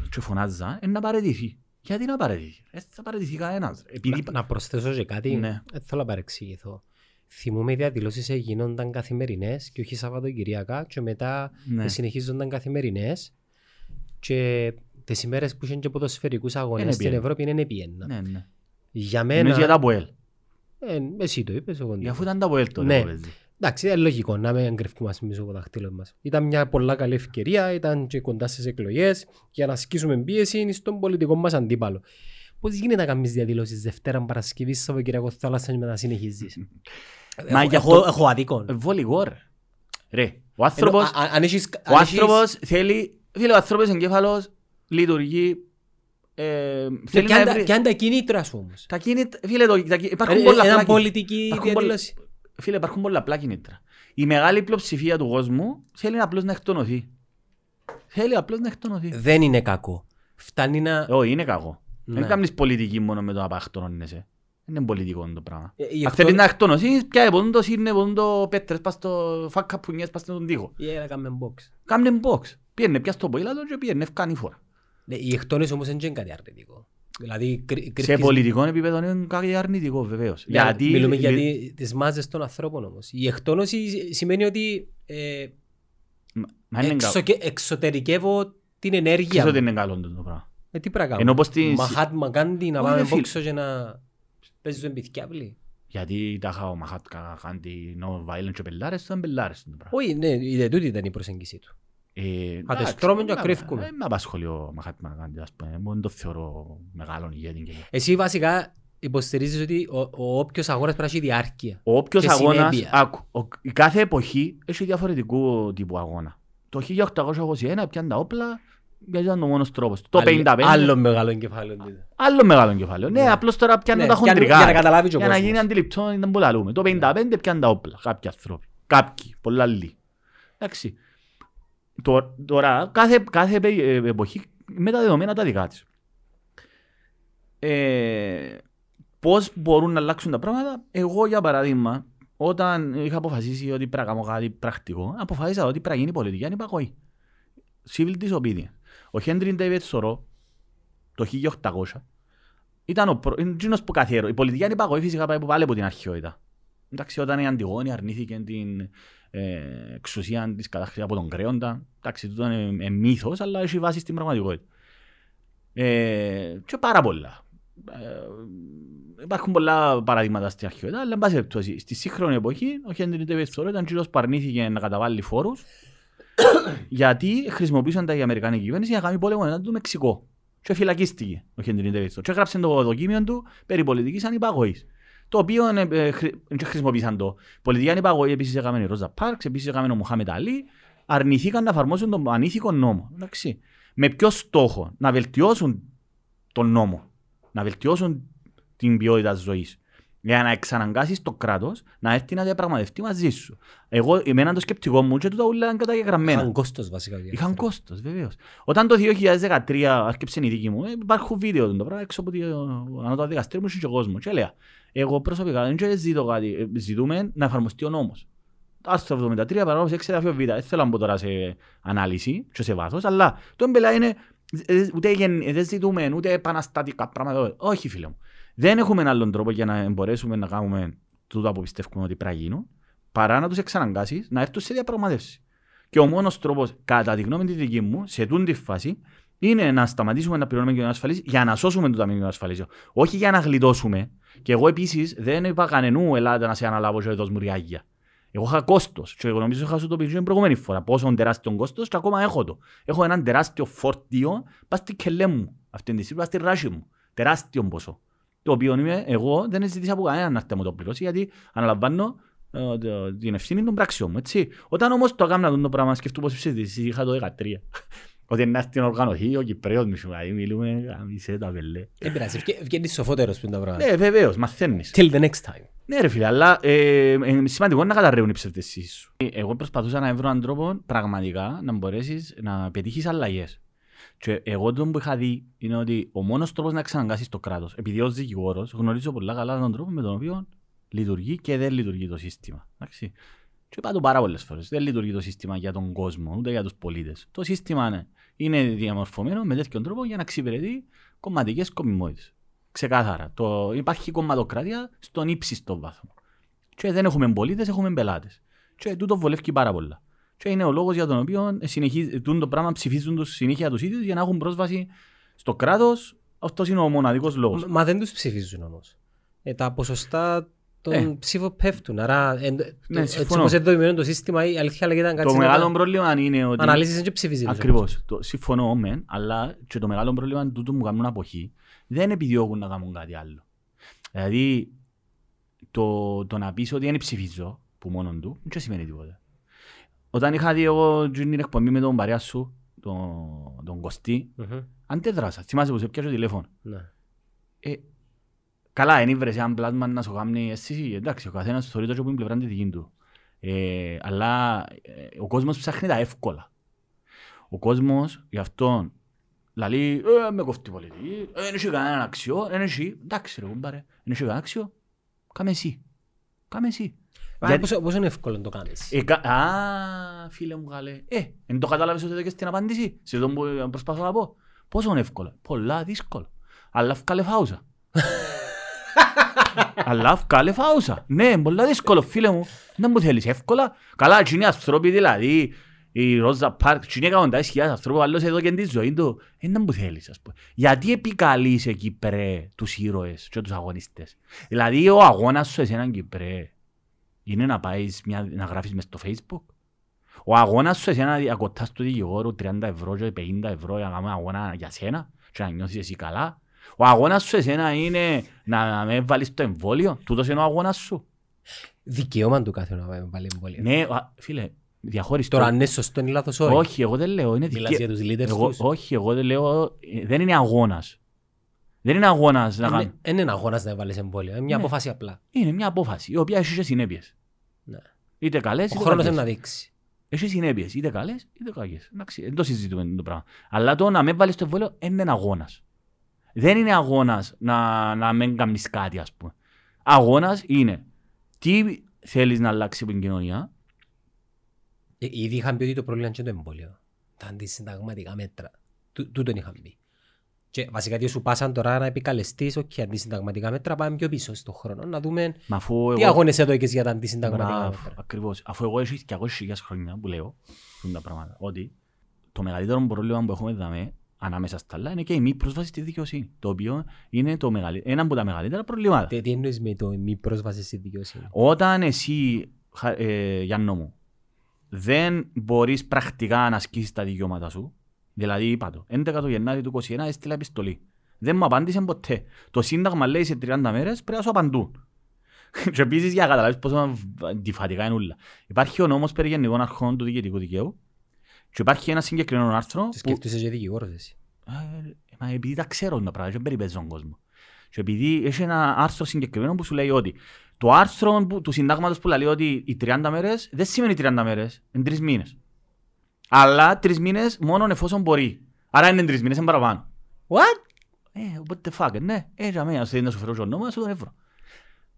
και φωνάζαν, ε, να παραιτηθεί. Γιατί να παραιτηθεί. Ε, θα παραιτηθεί κανένας. Επειδή... Να- Να προσθέσω και κάτι, Ναι. δεν θέλω να παρεξηγηθώ. Θυμούμαι οι διαδηλώσεις γίνονταν καθημερινές και όχι Σαββατοκυριακά και μετά Ναι. συνεχίζονταν καθημερινές και τις ημέρες που είχαν και ποδοσφαιρικούς αγώνες Είναι στην πιένα. Ευρώπη είναι επιένα. Ναι, ναι. Για Νομίζω για μένα, τα Αποέλ. ε, εσύ το είπες, εγώ δεν το Αφού είπα. ήταν τα Αποέλ τότε Ναι. Που παίζει. Εντάξει, είναι λογικό να μην κρυφκούμε πίσω από τα δάχτυλα μας. Ήταν μια πολλά καλή ευκαιρία, ήταν και κοντά στις εκλογές για να ασκήσουμε πίεση στον πολιτικό μας αντίπαλο. Πώς γίνεται να κάνεις διαδηλώσεις Δευτέρα, Παρασκευής, Σαββατοκυριακό, θάλασσας και μετά συνεχίζεις; [laughs] Μα Έχω- γι' έχω, αυτό- έχω αδίκον. Ε, Βολικό ρε. Ρε, ο Ενώ, άνθρωπος, α- α- αν έχεις- ο αν έχεις- άνθρωπος θέλει, φίλε, ο άνθρωπος εγκέφαλος λειτουργεί, ε, Και θέλει ποια να είναι τα- βρει... ποια είναι τα κίνητρα σου όμως. Τα κίνητρα, φίλε, το, τα, κι- υπάρχουν Ε, πολλά Ένα απλά πολιτική υπάρχουν πολλά- διαδήλωση. Φίλε, υπάρχουν πολλά απλά κινήτρα. Η μεγάλη πλειοψηφία του κόσμου θέλει απλώς να εκτονωθεί. Θέλει απλώς να εκτονωθεί. Δεν είναι κακό. Φτάνει να... Όχι, είναι κακό. Ναι. Δεν κάνεις πολιτική μόνο με το να παχτώνεσαι. Δεν είναι πολιτικό το πράγμα. Ε, γι' Αν αυτό- θέλεις να εκτονωθείς, πιάει πόν το σύρνε, πόν το πέτρες, πας στο φάκα πουνιές, πας στον τοίχο. Ή να κάνουμε box. Κάμνε box. Πιένε πια στο ποήλατο και πιένε ευκάνει φορά. Ναι, Οι εκτόνες όμως δεν είναι κάτι αρνητικό. Δηλαδή, κρυ- Σε κρυφκείς- πολιτικό επίπεδο είναι κάτι αρνητικό βεβαίως. Ναι, Γιατί... Μιλούμε για τη- τις μάζες των ανθρώπων όμως. Η εκτόνωση σημαίνει ότι ε, Μα είναι καλό. εξοκε- εξωτερικεύω την ενέργεια Ξέρεις ότι μου. είναι καλό το πράγμα. Ε, τι πρέπει να Ενώ κάνω. πως την- Μαχάτμα Γκάντι να Όχι, πάμε ρε φίλε. μπόξο και να παίζουν πιθκιάβλοι. Γιατί τα είχα ο Μαχάτκα Γάντι no violent και πελάρες, ήταν πελάρες το πράγμα. Όχι, ναι, είδε τούτη ήταν η προσέγγιση του. Ε, τα εντάξει, στρώμε και μα- κρύφκουμε. Δεν με απασχολεί ο Μαχάτμα Γάντι, ας πούμε. Μόνο το θεωρώ μεγάλον ηγέτη. και- Εσύ βασικά υποστηρίζεις ότι ο, ο όποιος αγώνας πρέπει να έχει διάρκεια. Ο όποιος Και αγώνας, συνέπεια. άκου, ο- η κάθε εποχή έχει διαφορετικού τύπου αγώνα. Το 1821 πιάνε τα όπλα, γιατί ήταν ο μόνος τρόπος. Το Άλλο- 55, Άλλο μεγάλο εγκεφάλαιο. τούτο. άλλο μεγάλο κεφάλαιο. Ναι, Ναι. απλώς τώρα πιάνε Ναι, τα πιάνουν- χοντρικά. για να καταλάβει και ο Για να κόσμος. γίνει αντιληπτό, ήταν που λαλούμε. Το 55 πιάνε τα όπλα, κάποιοι άνθρωποι. Κάποιοι, πολλά άλλοι. Εντάξει. Τω- Τώρα, κάθε, κάθε επε- ε, εποχή με τα δεδομένα τα δικά της. Ε, πώς μπορούν να αλλάξουν τα πράγματα. Εγώ, για παράδειγμα, όταν είχα αποφασίσει ότι πρέπει να κάνω κάτι πρακτικό, αποφάσισα ότι πρέπει να γίνει πολιτική ανυπακοή. Civil disobedience. Ο Χέντριν Ντέιβιτ Σορό, το 1800, ήταν ο προ... είναι εκείνος που καθιέρω. Η πολιτική ανυπακοή φυσικά πάει πάλι από την αρχαιότητα. Εντάξει, όταν η Αντιγόνη αρνήθηκε την ε, εξουσία της κατάχρησης από τον Κρέοντα, εντάξει, τούτο είναι, είναι μύθος, αλλά έχει βάση στην πραγματικότητα. Ε, και πάρα πολλά. Ε, υπάρχουν πολλά παραδείγματα στην αρχαιότητα, αλλά εν πάση περιπτώσει, στη σύγχρονη εποχή ο Χέντρι Ντέβιτ Θωρό ήταν κύριος που αρνήθηκε να καταβάλει φόρους [coughs] γιατί χρησιμοποιούσαν τα η Αμερικανική κυβέρνηση για να κάνει πόλεμο ενάντια του Μεξικό. Και φυλακίστηκε ο Χέντρι Ντέβιτ Θωρό. Και έγραψε το δοκίμιο του περί πολιτικής ανυπαγωγής. Το οποίο ε, ε, χρη- δεν χρησιμοποίησαν το. Πολιτική ανυπαγωγή επίσης έκαμε η Ρόζα Πάρξ, επίσης έκαμε ο Μοχάμετ Αλή. Αρνηθήκαν να εφαρμόσουν τον ανήθικο νόμο. Εντάξει. Με ποιο στόχο; Να βελτιώσουν τον νόμο, να βελτιώσουν την ποιότητα της ζωής. Για να εξαναγκάσεις το κράτος να έρθει να διαπραγματευτεί μαζί σου. Εγώ, εμένα το σκεπτικό μου και τούτα όλα είναι καταγεγραμμένα. Είχαν κόστος βασικά. Είχαν κόστος, βεβαίως. Όταν το 2013 άρχισε η δική μου, ε, υπάρχουν βίντεο του το πράγμα έξω από το ανώτατος δικαστήριος μου είχε και ο κόσμος. Και έλεγα, εγώ προσωπικά δεν και ζητώ κάτι. ε, Ζητούμε να εφαρμοστεί ο νόμος. Το άρθρο 73 παράγραφος 6 εδάφιο Β. Δεν θέλω να μπω τώρα σε ανάλυση και σε βάθος, αλλά το εμπελά είναι ε, ούτε γεν- δεν ζητούμε ούτε επαναστατικά πράγματα. Όχι φίλε μου. Δεν έχουμε άλλον τρόπο για να μπορέσουμε να κάνουμε τούτα που πιστεύουμε ότι πρέπει να γίνουν, παρά να τους εξαναγκάσεις να έρθουν σε διαπραγματεύση. Και ο μόνος τρόπος, κατά τη γνώμη τη δική μου, σε τούτη τη φάση, είναι να σταματήσουμε να πληρώνουμε κοινωνία ασφαλής για να σώσουμε το ταμείο ασφαλίσεων. Όχι για να γλιτώσουμε. Και εγώ επίσης δεν είπα κανενού Ελλάδα να σε αναλάβω και δώσ' μου ριάγια. Εγώ είχα κόστος. Και εγώ νομίζω είχα σου το πει και την προηγούμενη φορά. Πόσο τεράστιο κόστος και ακόμα έχω το. Έχω έναν τεράστιο φορτίο πας στη κελέ μου. Αυτή τη στιγμή, πας στη ράση μου. Τεράστιο ποσό. Το οποίο είμαι, εγώ δεν ζητήσα από κανέναν να έρθει να μου το πληρώσει γιατί αναλαμβάνω ε, το- την ευθύνη των πράξεων μου. Έτσι. Όταν όμως το έκανα το πράγμα, σκεφτούμε πώ συζητήσει, είχα το 13. Ότι να έρθει να οργανωθεί ο Κυπρέος μου, σου λέει, μιλούμε, γαμίσέ τα πελέ. Δεν πειράζει, βγαίνει- βγαίνεις σοφότερος που είναι τα πράγματα. Ναι, βεβαίως, μαθαίνεις. Till the next time. Ναι ρε φίλε, αλλά ε, είναι σημαντικό να καταρρεύουν οι ψευδεσίες σου. Ε, Εγώ προσπαθούσα να βρω έναν τρόπο πραγματικά να μπορέσεις να πετύχεις αλλαγές. Και εγώ το που είχα δει είναι ότι ο μόνος τρόπος να εξαναγκάσεις το κράτος, επειδή ως δικηγόρος γνωρίζω πολλά καλά τον τρόπο με τον οποίο λειτουργεί και δεν λειτουργεί το σύστημα. Εντάξει. Και είπα το πάρα πολλές φορές. Δεν λειτουργεί το σύστημα για τον κόσμο, ούτε για τους πολίτες. Το σύστημα ναι, είναι διαμορφωμένο με τέτοιον τρόπο για να εξυπηρετεί κομματικές σκοπιμότητες. Ξεκάθαρα. Το, υπάρχει κομματοκρατία στον ύψιστο βάθμο. Και δεν έχουμε πολίτες, έχουμε πελάτες. Και τούτο βολεύει πάρα πολλά. Και είναι ο λόγος για τον οποίο συνεχίζουν το πράγμα ψηφίζουν τους συνέχεια τους ίδιους για να έχουν πρόσβαση στο κράτος. Αυτός είναι ο μοναδικός λόγος. Μα δεν τους ψηφίζουν όμως. Ε, τα ποσοστά των Ε. ψήφων πέφτουν. Άρα, εν, το- Ναι, έτσι συμφωνώ. όπως είναι δομημένο το σύστημα, η αλήθεια λέγεται αν Το κάτσεις να μεγάλο τα πρόβλημα είναι ότι. αναλύσεις δεν και ψηφίζει. τους Ακριβώς. όμως. Συμφωνώ μεν, αλλά και το μεγάλο πρόβλημα είναι τούτο μου κάνουν αποχή. Δεν επιδιώκουν να κάνουν κάτι άλλο. Δηλαδή, το, το να πεις ότι δεν ψηφίζω, που μόνο του, δεν σημαίνει τίποτα. Όταν είχα δει εγώ την εκπομπή με τον παρέα σου, τον, τον Κωστή, Μμμ. αντέδρασα. Θυμάσαι που σε πιάσε το τηλέφωνο. Ναι. Ε, καλά, δεν ήβρες ένα πλάσμα να σου κάνει εσύ, εντάξει, ο καθένας θεωρεί το και που είναι πλευρά τη δική του. Ε, αλλά ε, ο κόσμος ψάχνει τα εύκολα. Ο κόσμος γι' αυτό λέει, ε, με κοφτεί η πολιτική, ε, δεν έχει κανέναν αξιό, δεν έχει, εντάξει ρε κουμπάρε, δεν έχει κανέναν αξιό, κάμε εσύ. Κάμε εσύ. Α, Γιατί- πόσο- Πόσο είναι εύκολο να το κάνεις; Ε, κα... Α, φίλε μου καλέ. Ε, δεν το κατάλαβες ότι και στην απάντηση; Σε αυτό που προσπαθώ να πω. Πόσο είναι εύκολο; Πολλά δύσκολο. Αλλά βγάλε φάουσα. Αλλά βγάλε φάουσα. Ναι, πολλά δύσκολο φίλε μου. Δεν μου θέλεις εύκολα. Καλά, εκείνοι οι άνθρωποι δηλαδή, η Ρόζα Πάρκ, εκείνοι εκατοντάδες χιλιάδες ανθρώπους, άλλος εδώ και τη ζωή του. Ε, δεν μου θέλεις, ας πούμε. Γιατί επικαλείς εκεί Κυπρέ τους ήρωες και τους αγωνιστές; Δηλαδή ο αγώνας σου εσέναν Κυπρέ είναι να πάεις μια, να γράφεις μες στο facebook; Ο αγώνας σου εσένα διακοτάς του δικηγόρου 30 ευρώ και 50 ευρώ για να κάνουμε αγώνα για σένα και να νιώσεις εσύ καλά; Ο αγώνας σου εσένα είναι να, να με βάλεις το εμβόλιο; Τούτος είναι ο αγώνας σου. Δικαίωμα του κάθε να βάλει εμβόλιο. Ναι, α, φίλε, διαχωριστώ. Τώρα αν είναι σωστό ή λάθος όχι. όχι, εγώ δεν λέω. Είναι Μιλάς δικαι... για τους leaders εγώ, τους. όχι, εγώ δεν λέω. ε, Δεν είναι αγώνας. Δεν είναι αγώνας να Είναι- κάνω. Δεν είναι αγώνας να βάλεις εμβόλιο. Είναι μια Ναι. απόφαση απλά. Είναι μια απόφαση η οποία έχει και συνέπειες. Ναι. Είτε καλές Ο είτε χρόνος κακές. είναι να δείξει. Έχει συνέπειες, είτε καλές είτε κακές. Εντάξει, δεν το συζητούμε το πράγμα. Αλλά το να με βάλεις στο εμβόλιο είναι ένα αγώνας. Δεν είναι αγώνας να, να μην κάνεις κάτι, ας πούμε. Αγώνας είναι τι θέλεις να αλλάξει από την κοινωνία. Ε, Ήδη είχαν πει ότι το πρόβλημα είναι το εμβόλιο. Τα αντισυνταγματικά μέτρα. Τού- Τούτον είχαν πει. Και βασικά τι σου πάσαν τώρα να επικαλεστείς, όχι αντισυνταγματικά μέτρα, πάμε πιο πίσω στον χρόνο. Να δούμε Μα αφού τι εγώ... αγώνες έδωκες για τα αντισυνταγματικά Μπράβο, μέτρα. ακριβώς. Αφού εγώ έχω 200.000 χρόνια που λέω αυτά τα πράγματα, ότι το μεγαλύτερο πρόβλημα που έχουμε εδώ ανάμεσα στα άλλα είναι και η μη πρόσβαση στη δικαιοσύνη. Το οποίο είναι το μεγαλύ... ένα από τα μεγαλύτερα προβλήματα. Τι τι εννοείς με το μη πρόσβαση στη δικαιοσύνη; Όταν εσύ, χα- ε, Γιάννο μου, δεν μπορείς πρακτικά να ασκήσεις τα δικαιώματα σου, δηλαδή είπα το, 11 το Γενάρη του 2021 έστειλα επιστολή. Δεν μου απάντησε ποτέ. Το Σύνταγμα λέει σε 30 μέρες πρέπει να σου απαντούν. [laughs] και επίσης για να καταλάβεις πόσο αντιφατικά είναι όλα. Υπάρχει ο νόμος περί γενικών αρχών του διοικητικού δικαίου και υπάρχει ένα συγκεκριμένο άρθρο Τι που σκέφτεσαι και δικηγόρος εσύ. ε, Μα επειδή τα ξέρω τα πράγματα, δεν περιπέζω τον κόσμο. Και επειδή έχει ένα άρθρο συγκεκριμένο που σου λέει ότι το άρθρο που, του συντάγματος που λέει ότι οι 30 μέρες δεν σημαίνει 30 μέρες, είναι 3 μήνες. Αλλά 3 μήνες μόνο εφόσον μπορεί. Άρα είναι 3 μήνες, είναι παραπάνω. What? Ε, what the fuck, ναι. Ε, για μένα, θέλει να σου φέρω τον νόμος, να σου τον έβρω.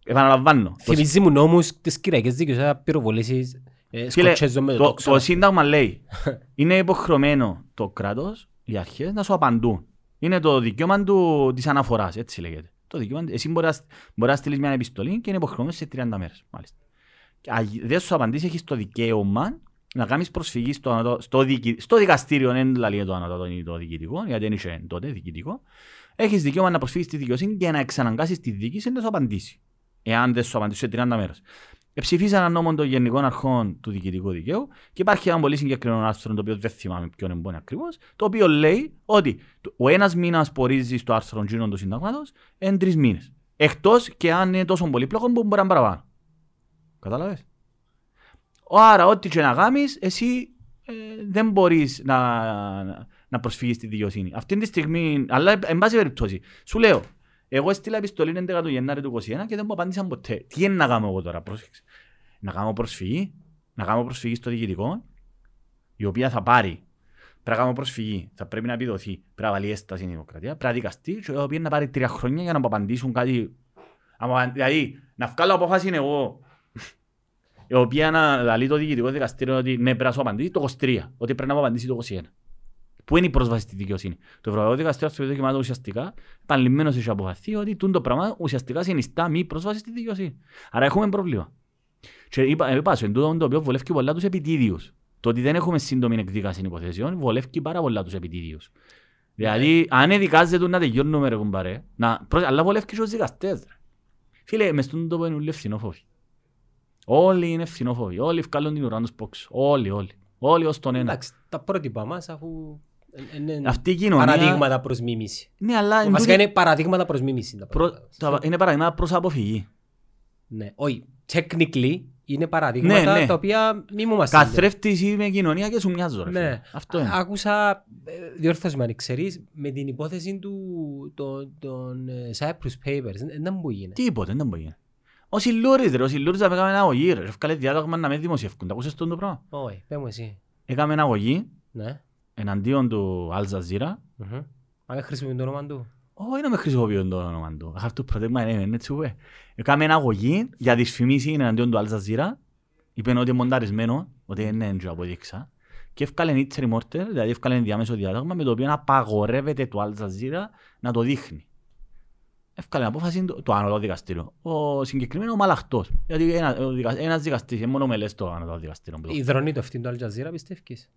Επαναλαμβάνω. Το Θυμίζει μου νόμους της Κυριακής Δίκαιως, να πυροβολήσεις, ε, Φίλε, σκοτσέζω με το το, τόξο. το Σύνταγμα λέει [laughs] είναι υποχρεωμένο το κράτος, οι αρχές, να σου απαντούν. Είναι το δικαίωμα του, της αναφοράς, έτσι λέγεται. Το δικαίωμα, εσύ μπορείς να, μπορείς να στείλεις μια επιστολή και είναι υποχρεωμένος σε 30 μέρες. Μάλιστα. Και αν δεν σου απαντήσει, έχεις το δικαίωμα να κάνεις προσφυγή στο, ανατο- στο, δικη, στο δικαστήριο, δεν λέει το ανώτατο ή το διοικητικό, γιατί δεν είχε τότε διοικητικό. Έχεις δικαίωμα να προσφύγεις στη δικαιοσύνη και να εξαναγκάσεις τη δίκηση να σου απαντήσει. Εάν δεν σου απαντήσει σε 30 μέρες. Εψηφίσαν ένα νόμο των Γενικών Αρχών του Διοικητικού Δικαίου και υπάρχει ένα πολύ συγκεκριμένο άρθρο, το οποίο δεν θυμάμαι ποιον είναι ακριβώς, το οποίο λέει ότι ο ένας μήνας που ορίζει στο άρθρο Τζίνον του Συντάγματος είναι τρεις μήνες. Εκτός και αν είναι τόσο πολύπλοκο που μπορεί να είναι παραπάνω. Κατάλαβες; Άρα, ό,τι και να κάνεις, εσύ ε, δεν μπορείς να, να προσφύγει στη δικαιοσύνη. Αυτή τη στιγμή, αλλά εν πάση περιπτώσει, σου λέω, εγώ έστειλα επιστολή 11 του Γενάρη του 2021 και δεν μου απάντησαν ποτέ. Τι είναι να κάνω εγώ τώρα, πρόσεξε. Να κάνω προσφυγή, να κάνω προσφυγή στο διοικητικό, η οποία θα πάρει. Πρέπει να κάνω προσφυγή, θα πρέπει να επιδοθεί, πρέπει να βάλει έσταση η δημοκρατία, πρέπει να δικαστεί και η οποία να πάρει τρία χρόνια για να μου απαντήσουν κάτι. Άμα- Δηλαδή, να βγάλω απόφαση είναι εγώ, [laughs] η οποία να λαλεί το διοικητικό δικαστήριο ότι ναι, πρέπει να σου απαντήσει το 23, ότι πρέπει να μου απαντήσει το 21. Πού είναι η πρόσβαση στη δικαιοσύνη. Το Ευρωπαϊκό Δικαστήριο Ανθρωπίνων Δικαιωμάτων ουσιαστικά επανειλημμένως έχει αποφαθεί ότι τούν το πράγμα ουσιαστικά συνιστά μη πρόσβαση στη δικαιοσύνη. Άρα έχουμε πρόβλημα. Και είπα, είπα σου, εν τούτο το οποίο βολεύει πολλά τους επιτίδιους. Το ότι δεν έχουμε σύντομη εκδίκαση υποθέσεων βολεύει πάρα πολλά τους επιτίδιους. Δηλαδή, αν εδικάζεται να τελειώνουμε ρε κουμπάρε, να, προς- αλλά βολεύει και τους δικαστές. Ρε. Φίλε, μες στον τόπο είναι όλοι ευθυνόφοβοι. Όλοι είναι ευθυνόφοβοι. Όλοι βγάλουν την ουρά τους πόξω. Όλοι, όλοι. Όλοι ως τον ένα. Εντάξει, τα πρότυπα μας αφού είναι Αυτή η κοινωνία... παραδείγματα προς μίμηση. Ναι, αλλά εν Βασικά τούτη- είναι παραδείγματα προς μίμηση. τα προ- πράγματα. τα- είναι παραδείγματα προς αποφυγή. Ναι, όχι. Technically είναι παραδείγματα Ναι, ναι. τα οποία μη μου μας Καθρέφτης είμαι κοινωνία και σου μοιάζω ρε Ναι. φίλε. Αυτό είναι. Άκουσα, ε, διόρθωσε με αν ξέρεις, με την υπόθεση του, των, των ε, Cyprus Papers. Δεν δεν μου γίνεται. Τίποτε, δεν μπορεί. Ο Σιλούρης ρε, ο Σιλούρης θα έκαμε ένα αγωγή ρε. Έφκαλε διάταγμα να με δημοσιεύκουν. Τα ακούσες αυτό το πράγμα; Όχι, πες μου εσύ. Έκαμε ένα αγωγή Ναι. Εναντίον του Al Jazeera. Μμμ. Αν δεν χρησιμοποιούν το όνομα του. Όχι να με χρησιμοποιούν το όνομα του. I have to protect my name, είναι έτσι που είπε. Έκαμε ένα αγωγή για δυσφημίση εναντίον του Al Jazeera. Είπαν ότι είναι μονταρισμένο, ότι είναι έντζο αποδείξα. Και έφκαλε ίτσερη μόρτερ, δηλαδή έφκαλε διάμεσο διάταγμα με το οποίο απαγορεύεται του Al Jazeera να το δείχνει. Έφκαλε απόφαση το, το ανώτατο δικαστήριο. Ο συγκεκριμένος μαλαχτός. Γιατί ένα, ο δικα, ένας δικαστής, είναι μόνο μελές το ανώτατο δικαστήριο. Η δρονή του αυτήν του Al Jazeera πιστεύεις;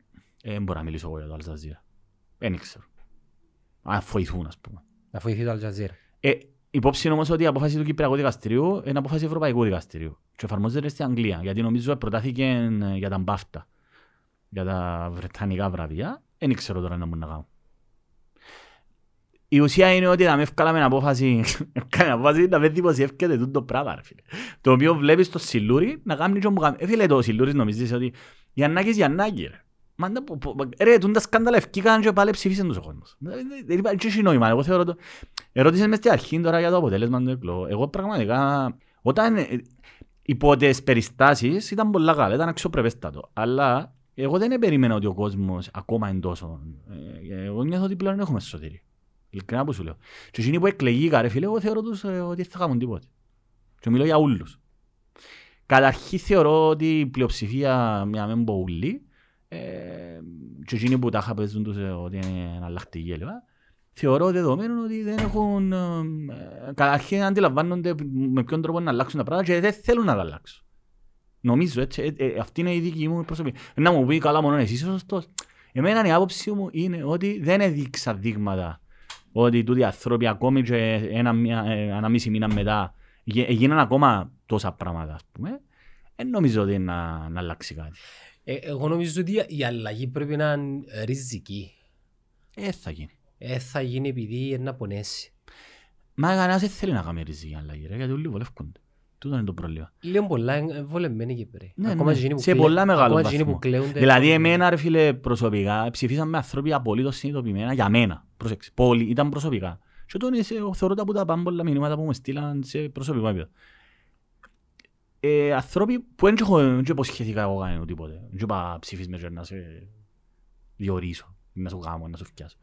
Ε, Δεν μπορώ να μιλήσω εγώ για το Al Jazeera. Δεν ξέρω. Αν βοηθούν, ας πούμε. Να βοηθεί το Al Jazeera. Ε, υπόψη όμως ότι η απόφαση του Κυπριακού Δικαστηρίου είναι απόφαση Ευρωπαϊκού Δικαστηρίου και εφαρμόζεται στην Αγγλία γιατί νομίζω προτάθηκε ε, για τα μπάφτα για τα βρετανικά βραβεία δεν ξέρω τώρα να μπορούν να κάνουν. Η ουσία είναι ότι θα με ευκάλαμε απόφαση, [laughs] ευκάλαμε απόφαση να με δημοσιεύκεται τούτο το πράγμα ρε φίλε. Το οποίο βλέπεις το Σιλούρι να κάνει και μου κάνει. Ε φίλε το Σιλούρις νομίζεις ότι Γιαννάκης Γιαννάκη ρε. Μα να πω- πω- Ρε, τούν τα σκάνδαλα ευκήκαν και πάλι ψηφίσαν τους ο κόσμος. Δεν- Δεν υπάρχει και νόημα. Εγώ θεωρώ το... Ερώτησες μες στην αρχή τώρα για το αποτέλεσμα του εκλογού. Εγώ πραγματικά, όταν ε, υπό τις περιστάσεις ήταν πολλά καλά, ήταν αξιοπρεπέστατο. Αλλά εγώ δεν περίμενα ότι ο κόσμος ακόμα είναι τόσο. Ε, Εγώ νιώθω ότι πλέον έχουμε σωτήρι. Ειλικρινά που σου λέω. Και εκείνοι που εκλεγήκα ρε φίλε, εγώ θεωρώ τους ε, ότι δεν θα κάνουν τίποτε. Και μιλώ για όλους. Καταρχήν θεωρώ ότι η πλειοψηφία, μια μεν πω ούλη, ε, και εκείνοι που τα είχα παίζουν τους ε, ότι είναι εναλλακτικοί κλπ. Θεωρώ δεδομένο ότι δεν έχουν... ε, ε, Καταρχήν αντιλαμβάνονται με ποιον τρόπο να αλλάξουν τα πράγματα και δεν θέλουν να τα αλλάξουν. Νομίζω έτσι, ε, ε, αυτή είναι η δική μου προσωπική. Να μου πει καλά μόνο εσύ είσαι σωστός. Εμένα η άποψη μου είναι ότι δεν έδειξα δείγματα ότι τούτοι οι άνθρωποι ακόμη και ένα, μια, ε, ένα μισή μήνα μετά γε- έγιναν ακόμα τόσα πράγματα, ας πούμε. Δεν νομίζω ότι είναι να, να αλλάξει κάτι. Ε, εγώ νομίζω ότι η αλλαγή πρέπει να είναι ριζική. Ε, θα γίνει. Ε, θα γίνει επειδή είναι να πονέσει. Μα κανένας δεν θέλει να κάνει ριζική αλλαγή, ρε, γιατί όλοι βολεύκονται. Τούτο είναι το πρόβλημα. Λίγο πολλά είναι βολεμένοι και πρέπει. Ναι, Ακόμα ναι, και εκείνοι που σε κλαί- πολλά μεγάλο ακόμα και εκείνοι βαθμό. που κλαίονται. Δηλαδή εμένα ρε φίλε προσωπικά ψηφίσαν με ανθρώποι απολύτως συνειδητοποιημένα για μένα. Προσέξτε, πολύ, ήταν προσωπικά. Και τον είσαι, θεωρώ τα που τα πάμε πολλά μηνύματα που μου στείλαν σε προσωπικό επίπεδο. Ε, ανθρώποι που δεν έχω δεν υποσχεθήκα εγώ κανένα τίποτε. Δεν είπα ψηφίς με και να σε διορίσω, να σου κάνω, να σου φτιάσω.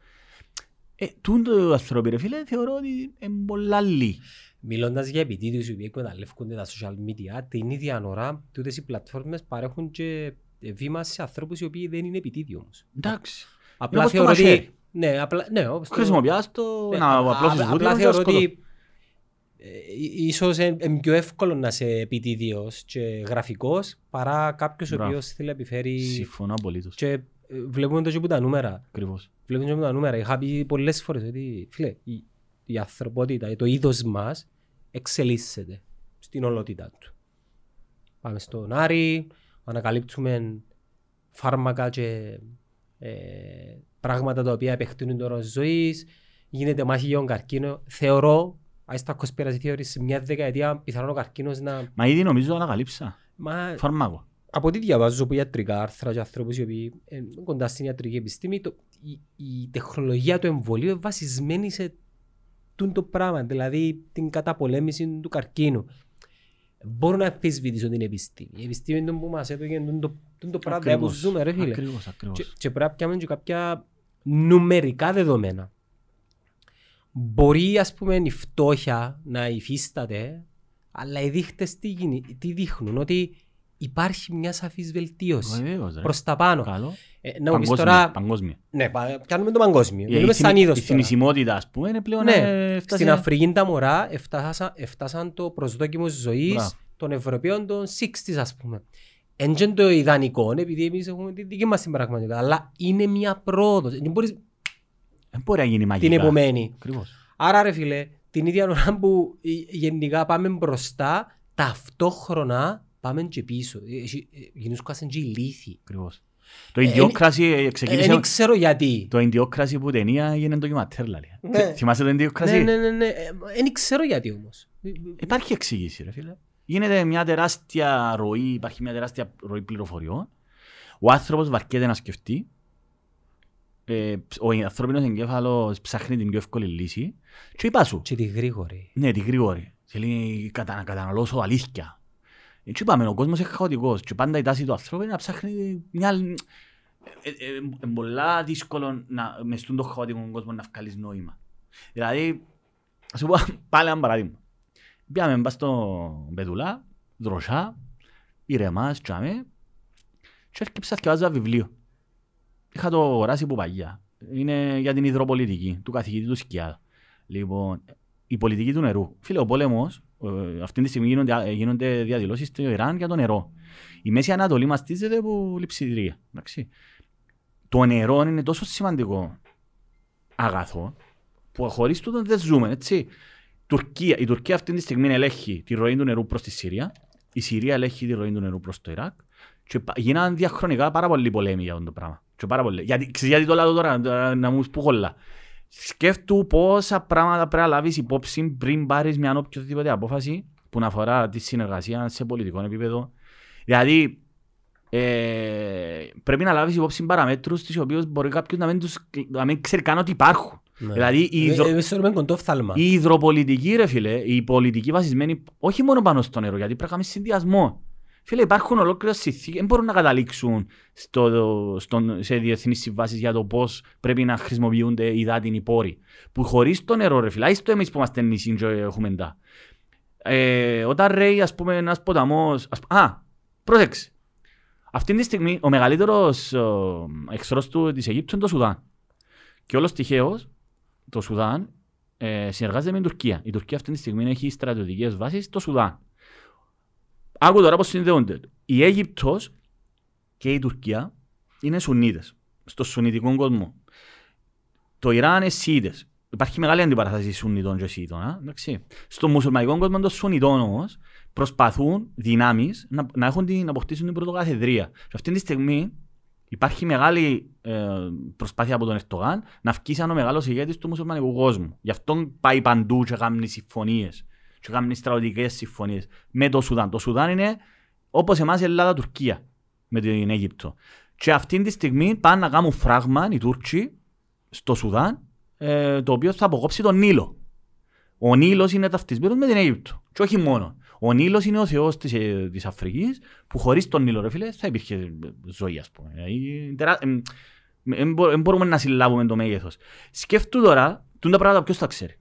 Ε, τούτο ανθρώποι ρε φίλε θεωρώ ότι είναι πολλά λίγοι. Μιλώντας για επιτίδιους οι οποίοι εκμεταλλεύονται τα social media, την ίδια ώρα τούτες οι πλατφόρμες παρέχουν και βήμα σε ανθρώπους οι οποίοι δεν είναι επιτίδιοι όμως. Εντάξει. Απλά όπως το θεωρώ μαχαίρι. ότι... Ναι, απλά, ναι, όπως το- Χρησιμοποιάς το Ναι, να α- απλώσεις α- βούτυρο Απλά και θεωρώ σκοτώ. Ότι ε, ί- ίσως είναι πιο εύκολο να είσαι επιτίδιος και γραφικός παρά κάποιος ο Μπράβο. οποίος θέλει να επιφέρει... Συμφωνώ απολύτως. Και ε, βλέπουμε το και από τα νούμερα. Ακριβώς. Βλέπουμε και από τα νούμερα. Είχα πει πολλές φορές ότι φίλε, η, η ανθρωπότητα, το είδος μας εξελίσσεται στην ολότητα του. Πάμε στον Άρη, ανακαλύπτουμε φάρμακα και ε, πράγματα τα οποία επεκτείνουν το ρόλο ζωής, γίνεται μάχη για τον καρκίνο. Θεωρώ, αν στα κοσπέραση θεωρείς, σε μια δεκαετία πιθανόν ο καρκίνος να... Μα ήδη νομίζω ανακαλύψα. Μα, Φαρμάκο. από ό,τι διαβάζω από ιατρικά άρθρα και ανθρώπους οι οποίοι είναι κοντά στην ιατρική επιστήμη, το, η, η τεχνολογία του εμβολίου είναι βασισμένη σε τούν το πράγμα, δηλαδή την καταπολέμηση του καρκίνου. Μπορώ να αμφισβητήσω την επιστήμη. Η επιστήμη είναι το που μας έδωκε τούν το, τούν το πράγμα που Ακριβώς. ζούμε ρε φίλε. Ακριβώς, ακριβώς. Και, και πρέπει να πιάμε και κάποια νουμερικά δεδομένα. Μπορεί ας πούμε η φτώχεια να υφίσταται, αλλά οι δείχτες τι, γίνει, τι δείχνουν, ότι υπάρχει μια σαφής βελτίωση Βεβαίως, ρε. προς τα πάνω. Καλό. Ε, να μου πεις Παγκόσμια, τώρα, παγκόσμια. ναι, πα- πιάνουμε το παγκόσμιο. Η- Μιλούμε η σαν θυμι- είδος Η τώρα. θνησιμότητα, ας πούμε, είναι πλέον... Ναι, ε, έφτασε- στην Αφρική τα μωρά εφτάσαν, εφτάσαν το προσδόκιμο ζωής Μπράβο. των Ευρωπαίων των 60s ας πούμε. Εν και το ιδανικό, επειδή εμείς έχουμε τη δική μας την πραγματικότητα, αλλά είναι μια πρόοδος. Δεν μπορείς Δεν μπορεί να γίνει μαγικά. την επομένη. Ακριβώς. Άρα ρε φίλε, την ίδια ώρα που ε, γενικά πάμε μπροστά, ταυτόχρονα πάμε και πίσω. Ε, Γίνουσκάσαν και ηλίθιοι. Ακριβώς. Το ιδιόκραση ε, Δεν ξεκίνησε... ξέρω γιατί. Το ιδιόκραση που ταινία έγινε ντοκιματέρ, δηλαδή. Ναι. Θυ- Θυμάσαι το Ναι, ιδιόκραση; ναι, ναι, ναι. Δεν ξέρω γιατί όμως. Υπάρχει εξήγηση, ρε φίλε. Γίνεται μια τεράστια ροή, υπάρχει μια τεράστια ροή πληροφοριών. Ο άνθρωπος βαρκέται να σκεφτεί. Ε, ο ανθρώπινος εγκέφαλος ψάχνει την πιο εύκολη λύση. Και είπα σου, Και τη γρήγορη. ναι, τη γρήγορη. Θέλει κατα, να καταναλώσω αλήθεια. Ε, Και είπαμε, ο κόσμος είναι χαοτικός και πάντα η τάση του ανθρώπου είναι να ψάχνει μια... Ε, ε, ε, ε, πολλά δύσκολο να, μες στον το χαοτικό κόσμο να βγάλεις νόημα. Δηλαδή, ας σου πω πάλι ένα παράδειγμα. Πήγαμε πας στο Μπεδουλά, δροσιά, ηρεμάς, τσάμε, και έρχεψα και βάζα βιβλίο. Είχα το αγοράσει από παγιά. Είναι για την υδροπολιτική του καθηγητή του Σκιάδα. Λοιπόν, η πολιτική του νερού. Φίλε, ο πόλεμος, ε, αυτή τη στιγμή γίνονται, ε, γίνονται διαδηλώσεις στο Ιράν για το νερό. Η Μέση Ανατολή μαστίζεται από λειψιδρία. Εντάξει. Το νερό είναι τόσο σημαντικό αγαθό που χωρίς τούτο δεν ζούμε, έτσι. Τουρκία, η Τουρκία αυτή τη στιγμή ελέγχει τη ροή του νερού προς τη Συρία. Η Συρία ελέγχει τη ροή του νερού προς το Ιράκ. Και πα- γίναν διαχρονικά πάρα πολλοί πολέμοι για αυτό το πράγμα. Και πάρα πολλοί. Γιατί, ξέρεις γιατί το λέω τώρα, τώρα, να μου που κολλά. Σκέφτου πόσα πράγματα πρέπει να λάβεις υπόψη πριν πάρεις μια οποιοδήποτε απόφαση που να αφορά τη συνεργασία σε πολιτικό επίπεδο. Δηλαδή, ε, πρέπει να λάβεις υπόψη παραμέτρους τις οποίες μπορεί κάποιος να μην, τους, να μην ξέρει καν ότι υπάρχουν. Ναι. Δηλαδή, η, υδρο, Εμείς θεωρούμε κοντόφθαλμα. η υδροπολιτική, ρε φίλε, η πολιτική βασισμένη όχι μόνο πάνω στο νερό, γιατί πρέπει να κάνεις συνδυασμό. Φίλε, υπάρχουν ολόκληρε συνθήκες, δεν μπορούν να καταλήξουν στο, στον, σε διεθνείς συμβάσεις για το πώς πρέπει να χρησιμοποιούνται οι υδάτινοι πόροι. Που χωρίς το νερό, ρε φίλε, το εμείς που είμαστε νησί και έχουμε τα. Ε, όταν ρέει, ας πούμε, ένας ποταμός. Α, πρόσεξε. Αυτή τη στιγμή ο μεγαλύτερος εχθρός της Αιγύπτου είναι το Σουδάν. Και όλος τυχαίως το Σουδάν ε, συνεργάζεται με την Τουρκία. Η Τουρκία αυτή τη στιγμή έχει στρατιωτικές βάσεις στο Σουδάν. Άκου τώρα πώς συνδέονται. Η Αίγυπτος και η Τουρκία είναι Σουνίτες. στο σουνιτικό κόσμο. Το Ιράν είναι Σιήτες. Υπάρχει μεγάλη αντιπαράθεση Σουνιτών και Σιήτων. α, εντάξει. Στο μουσουλμανικό κόσμο των Σουνιτών όμως προσπαθούν δυνάμεις να, να έχουν την, να αποκτήσουν την πρωτοκαθεδρία. Σε αυτή τη στιγμή υπάρχει μεγάλη ε, προσπάθεια από τον Ερτογάν να βγει σαν ο μεγάλος ηγέτης του μουσουλμανικού κόσμου. Γι' αυτό πάει παντού και κάνει συμφωνίες και κάνει στρατιωτικές συμφωνίες με το Σουδάν. Το Σουδάν είναι όπως εμάς η Ελλάδα-Τουρκία με την Αίγυπτο. Και αυτή τη στιγμή πάνε να κάνουν φράγμα οι Τούρκοι στο Σουδάν ε, το οποίο θα αποκόψει τον Νείλο. Ο Νείλος είναι ταυτισμένος με την Αίγυπτο. Και όχι μόνο. Ο Νείλος είναι ο θεός της, ε, της Αφρικής που χωρίς τον Νείλο ρε φίλε θα υπήρχε ζωή ας πούμε. Δηλαδή, τερά- εμ, εμ, μπο- εμ μπορούμε να συλλάβουμε το μέγεθος. Σκέφτου τώρα, τούν τα πράγματα ποιος τα ξέρει.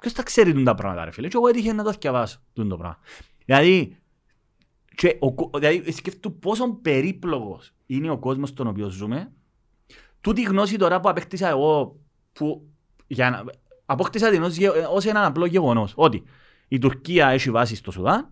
Ποιος τα ξέρει τούν τα πράγματα ρε φίλε; Και εγώ έτυχε να το διαβάσω τούν το πράγμα. Δηλαδή, και ο, κο- δηλαδή σκέφτου πόσο περίπλοκος είναι ο κόσμος στον οποίο ζούμε. Τούτη γνώση τώρα που απέκτησα εγώ, που για να, απόκτησα την ως, γε- ως έναν απλό γεγονός, ότι η Τουρκία έχει βάση στο Σουδάν,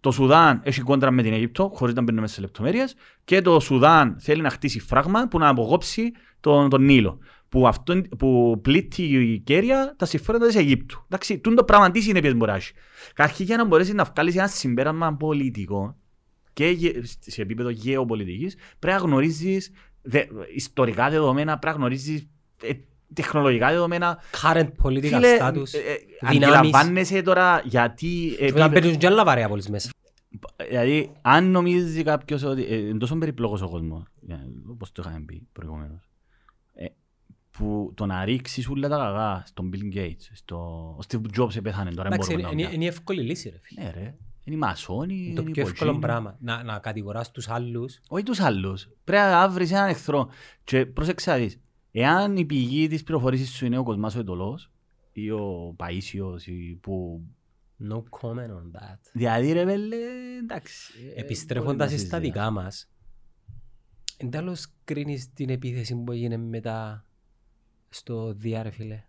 το Σουδάν έχει κόντρα με την Αίγυπτο, χωρίς να μπαίνουμε σε λεπτομέρειες, και το Σουδάν θέλει να χτίσει φράγμα που να αποκόψει τον, τον Νείλο. Που, αυτό, που πλήττει η κέρια τα συμφέροντα της Αιγύπτου. Εντάξει, τούν το πράγμα τι συνέπειες μπορεί να έχει. Καταρχήν για να μπορέσεις να βγάλεις ένα συμπέρασμα πολιτικό και γε- σε επίπεδο γεωπολιτικής πρέπει να γνωρίζεις δε, ιστορικά δεδομένα, πρέπει να γνωρίζεις ε, τεχνολογικά δεδομένα. Current political Φίλε, status. ε, ε, δυνάμεις. αντιλαμβάνεσαι τώρα γιατί... Και μετά επίπε- παίζουν και άλλα βαρέα πόλεις μέσα. Δηλαδή, αν νομίζει κάποιος ότι ε, είναι τόσο περιπλοκός ο κόσμος, ε, όπως το είχαμε πει προηγουμένως, ε, που το να ρίξεις όλα τα καγά στον Bill Gates, στο... ο Steve Jobs επέθανε τώρα, δεν Εντάξει, μπορούμε να είναι- είναι μιλάμε. είναι η εύκολη λύση ρε φίλε. Ναι ρε, είναι οι μασόνοι, Είναι είναι το οι πιο εύκολο ποτσίνοι. πράγμα. Να, να κατηγοράς τους άλλους. Όχι τους άλλους. Πρέπει να βρεις έναν εχθρό. Και πρόσεξε να δεις, εάν η πηγή της πληροφορήσης σου είναι ο Κοσμάς ο Ετωλός ή ο Παΐσιος ή που... No comment on that. Δηλαδή ρε βέλε, εντάξει. ε, Επιστρέφοντας μπορεί να στα συζητάς. δικά μας, εν τέλος κρίνεις την επίθεση που έγινε μετά στο Δία ρε φίλε.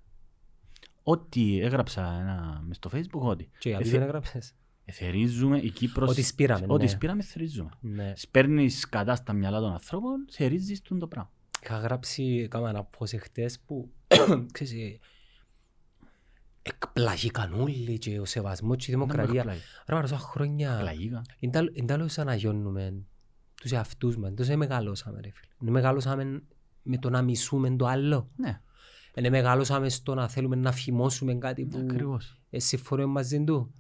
Ό,τι έγραψα ένα, μες στο facebook, ότι Και γιατί Εθε- δεν έγραψες. θερίζουμε η Κύπρος... Ότι σπήραμε, Ότι ναι. σπήραμε, θερίζουμε. Ναι. Σπέρνεις κατά στα μυαλά των ανθρώπων, θερίζεις τον το πράγμα. Είχα γράψει, έκανα ένα post εχθές που, [coughs] ξέρεις, ε, εκπλαγήκαν όλοι και ο σεβασμός και η δημοκρατία. Ρε μα τόσα χρόνια, Πλαγίκα. εν τέλος αναγιώνουμε τους εαυτούς μας, τόσο μεγαλώσαμε ρε φίλε. Δεν μεγαλώσαμε με το να μισούμε το άλλο. Ναι, Δεν μεγαλώσαμε στο να θέλουμε να φημώσουμε κάτι που ακριβώς. ε, συμφωνούμε μαζί του.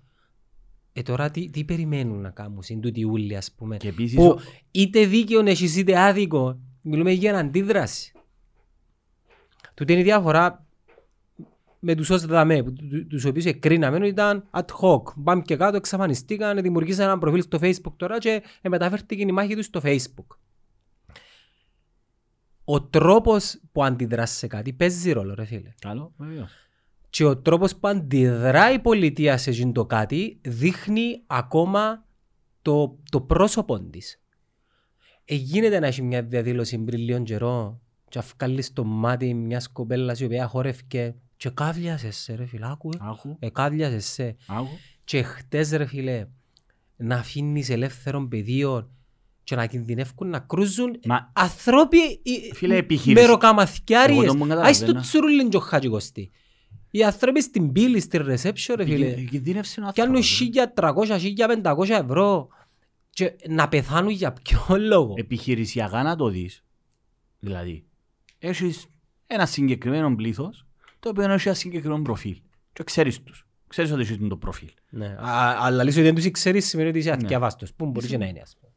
Ε, τώρα τι, τι περιμένουν να κάνουν, είναι τούτοι ούλοι ας πούμε. Και επίσης... Που ο- είτε δίκαιο έχεις είτε άδικο, μιλούμε για αντίδραση. Τούτη είναι η διαφορά με τους όσους δαμε, που- του- τους οποίους εκρίναμε ήταν ad hoc. Πάμε και κάτω, εξαφανιστήκαν, δημιουργήσαν ένα προφίλ στο facebook τώρα και ε, μεταφέρθηκε η μάχη τους στο facebook. Ο τρόπος που αντιδράς σε κάτι παίζει ρόλο ρε φίλε. Καλό, βεβαίως. Και ο τρόπος που αντιδρά η πολιτεία σε εκείνο το κάτι δείχνει ακόμα το, το πρόσωπο της. Ε, γίνεται να έχει μια διαδήλωση πριν λίγο καιρό και να βγάλεις στο μάτι μιας κοπέλας η οποία χορεύκε και κάβλιασες σε ρε φίλε, άκουε. Άκου, Ε, κάβλιασες σε. άκου. Και χτες ρε φίλε, να αφήνεις ελεύθερον πεδίο και να κινδυνεύουν να κρούζουν Μα- ανθρώποι οι- Φίλε, επιχείρηση. μεροκαμαθιάριες. Εγώ το μου Άις το καταλαβαίνω. τσουρούλιν και ο χατζικοστή. Οι άνθρωποι στην πύλη, στη reception ρε φίλε, Εκει- Εκινδύνευσε ο πιάνουν άνθρωπος, ρε. 1.300-1.500 ευρώ και να πεθάνουν για ποιο λόγο; επιχειρησιακά να το δεις, δηλαδή, έχεις ένα συγκεκριμένο πλήθος, το οποίο έχει ένα συγκεκριμένο προφίλ. Και ξέρεις τους. Ξέρεις ότι έχεις το προφίλ. Ναι. Α- Αλλά λες ότι δεν τους ξέρεις σημαίνει ότι είσαι Ναι. αθιαβάστος. Πού μπορείς και να είναι ας πούμε.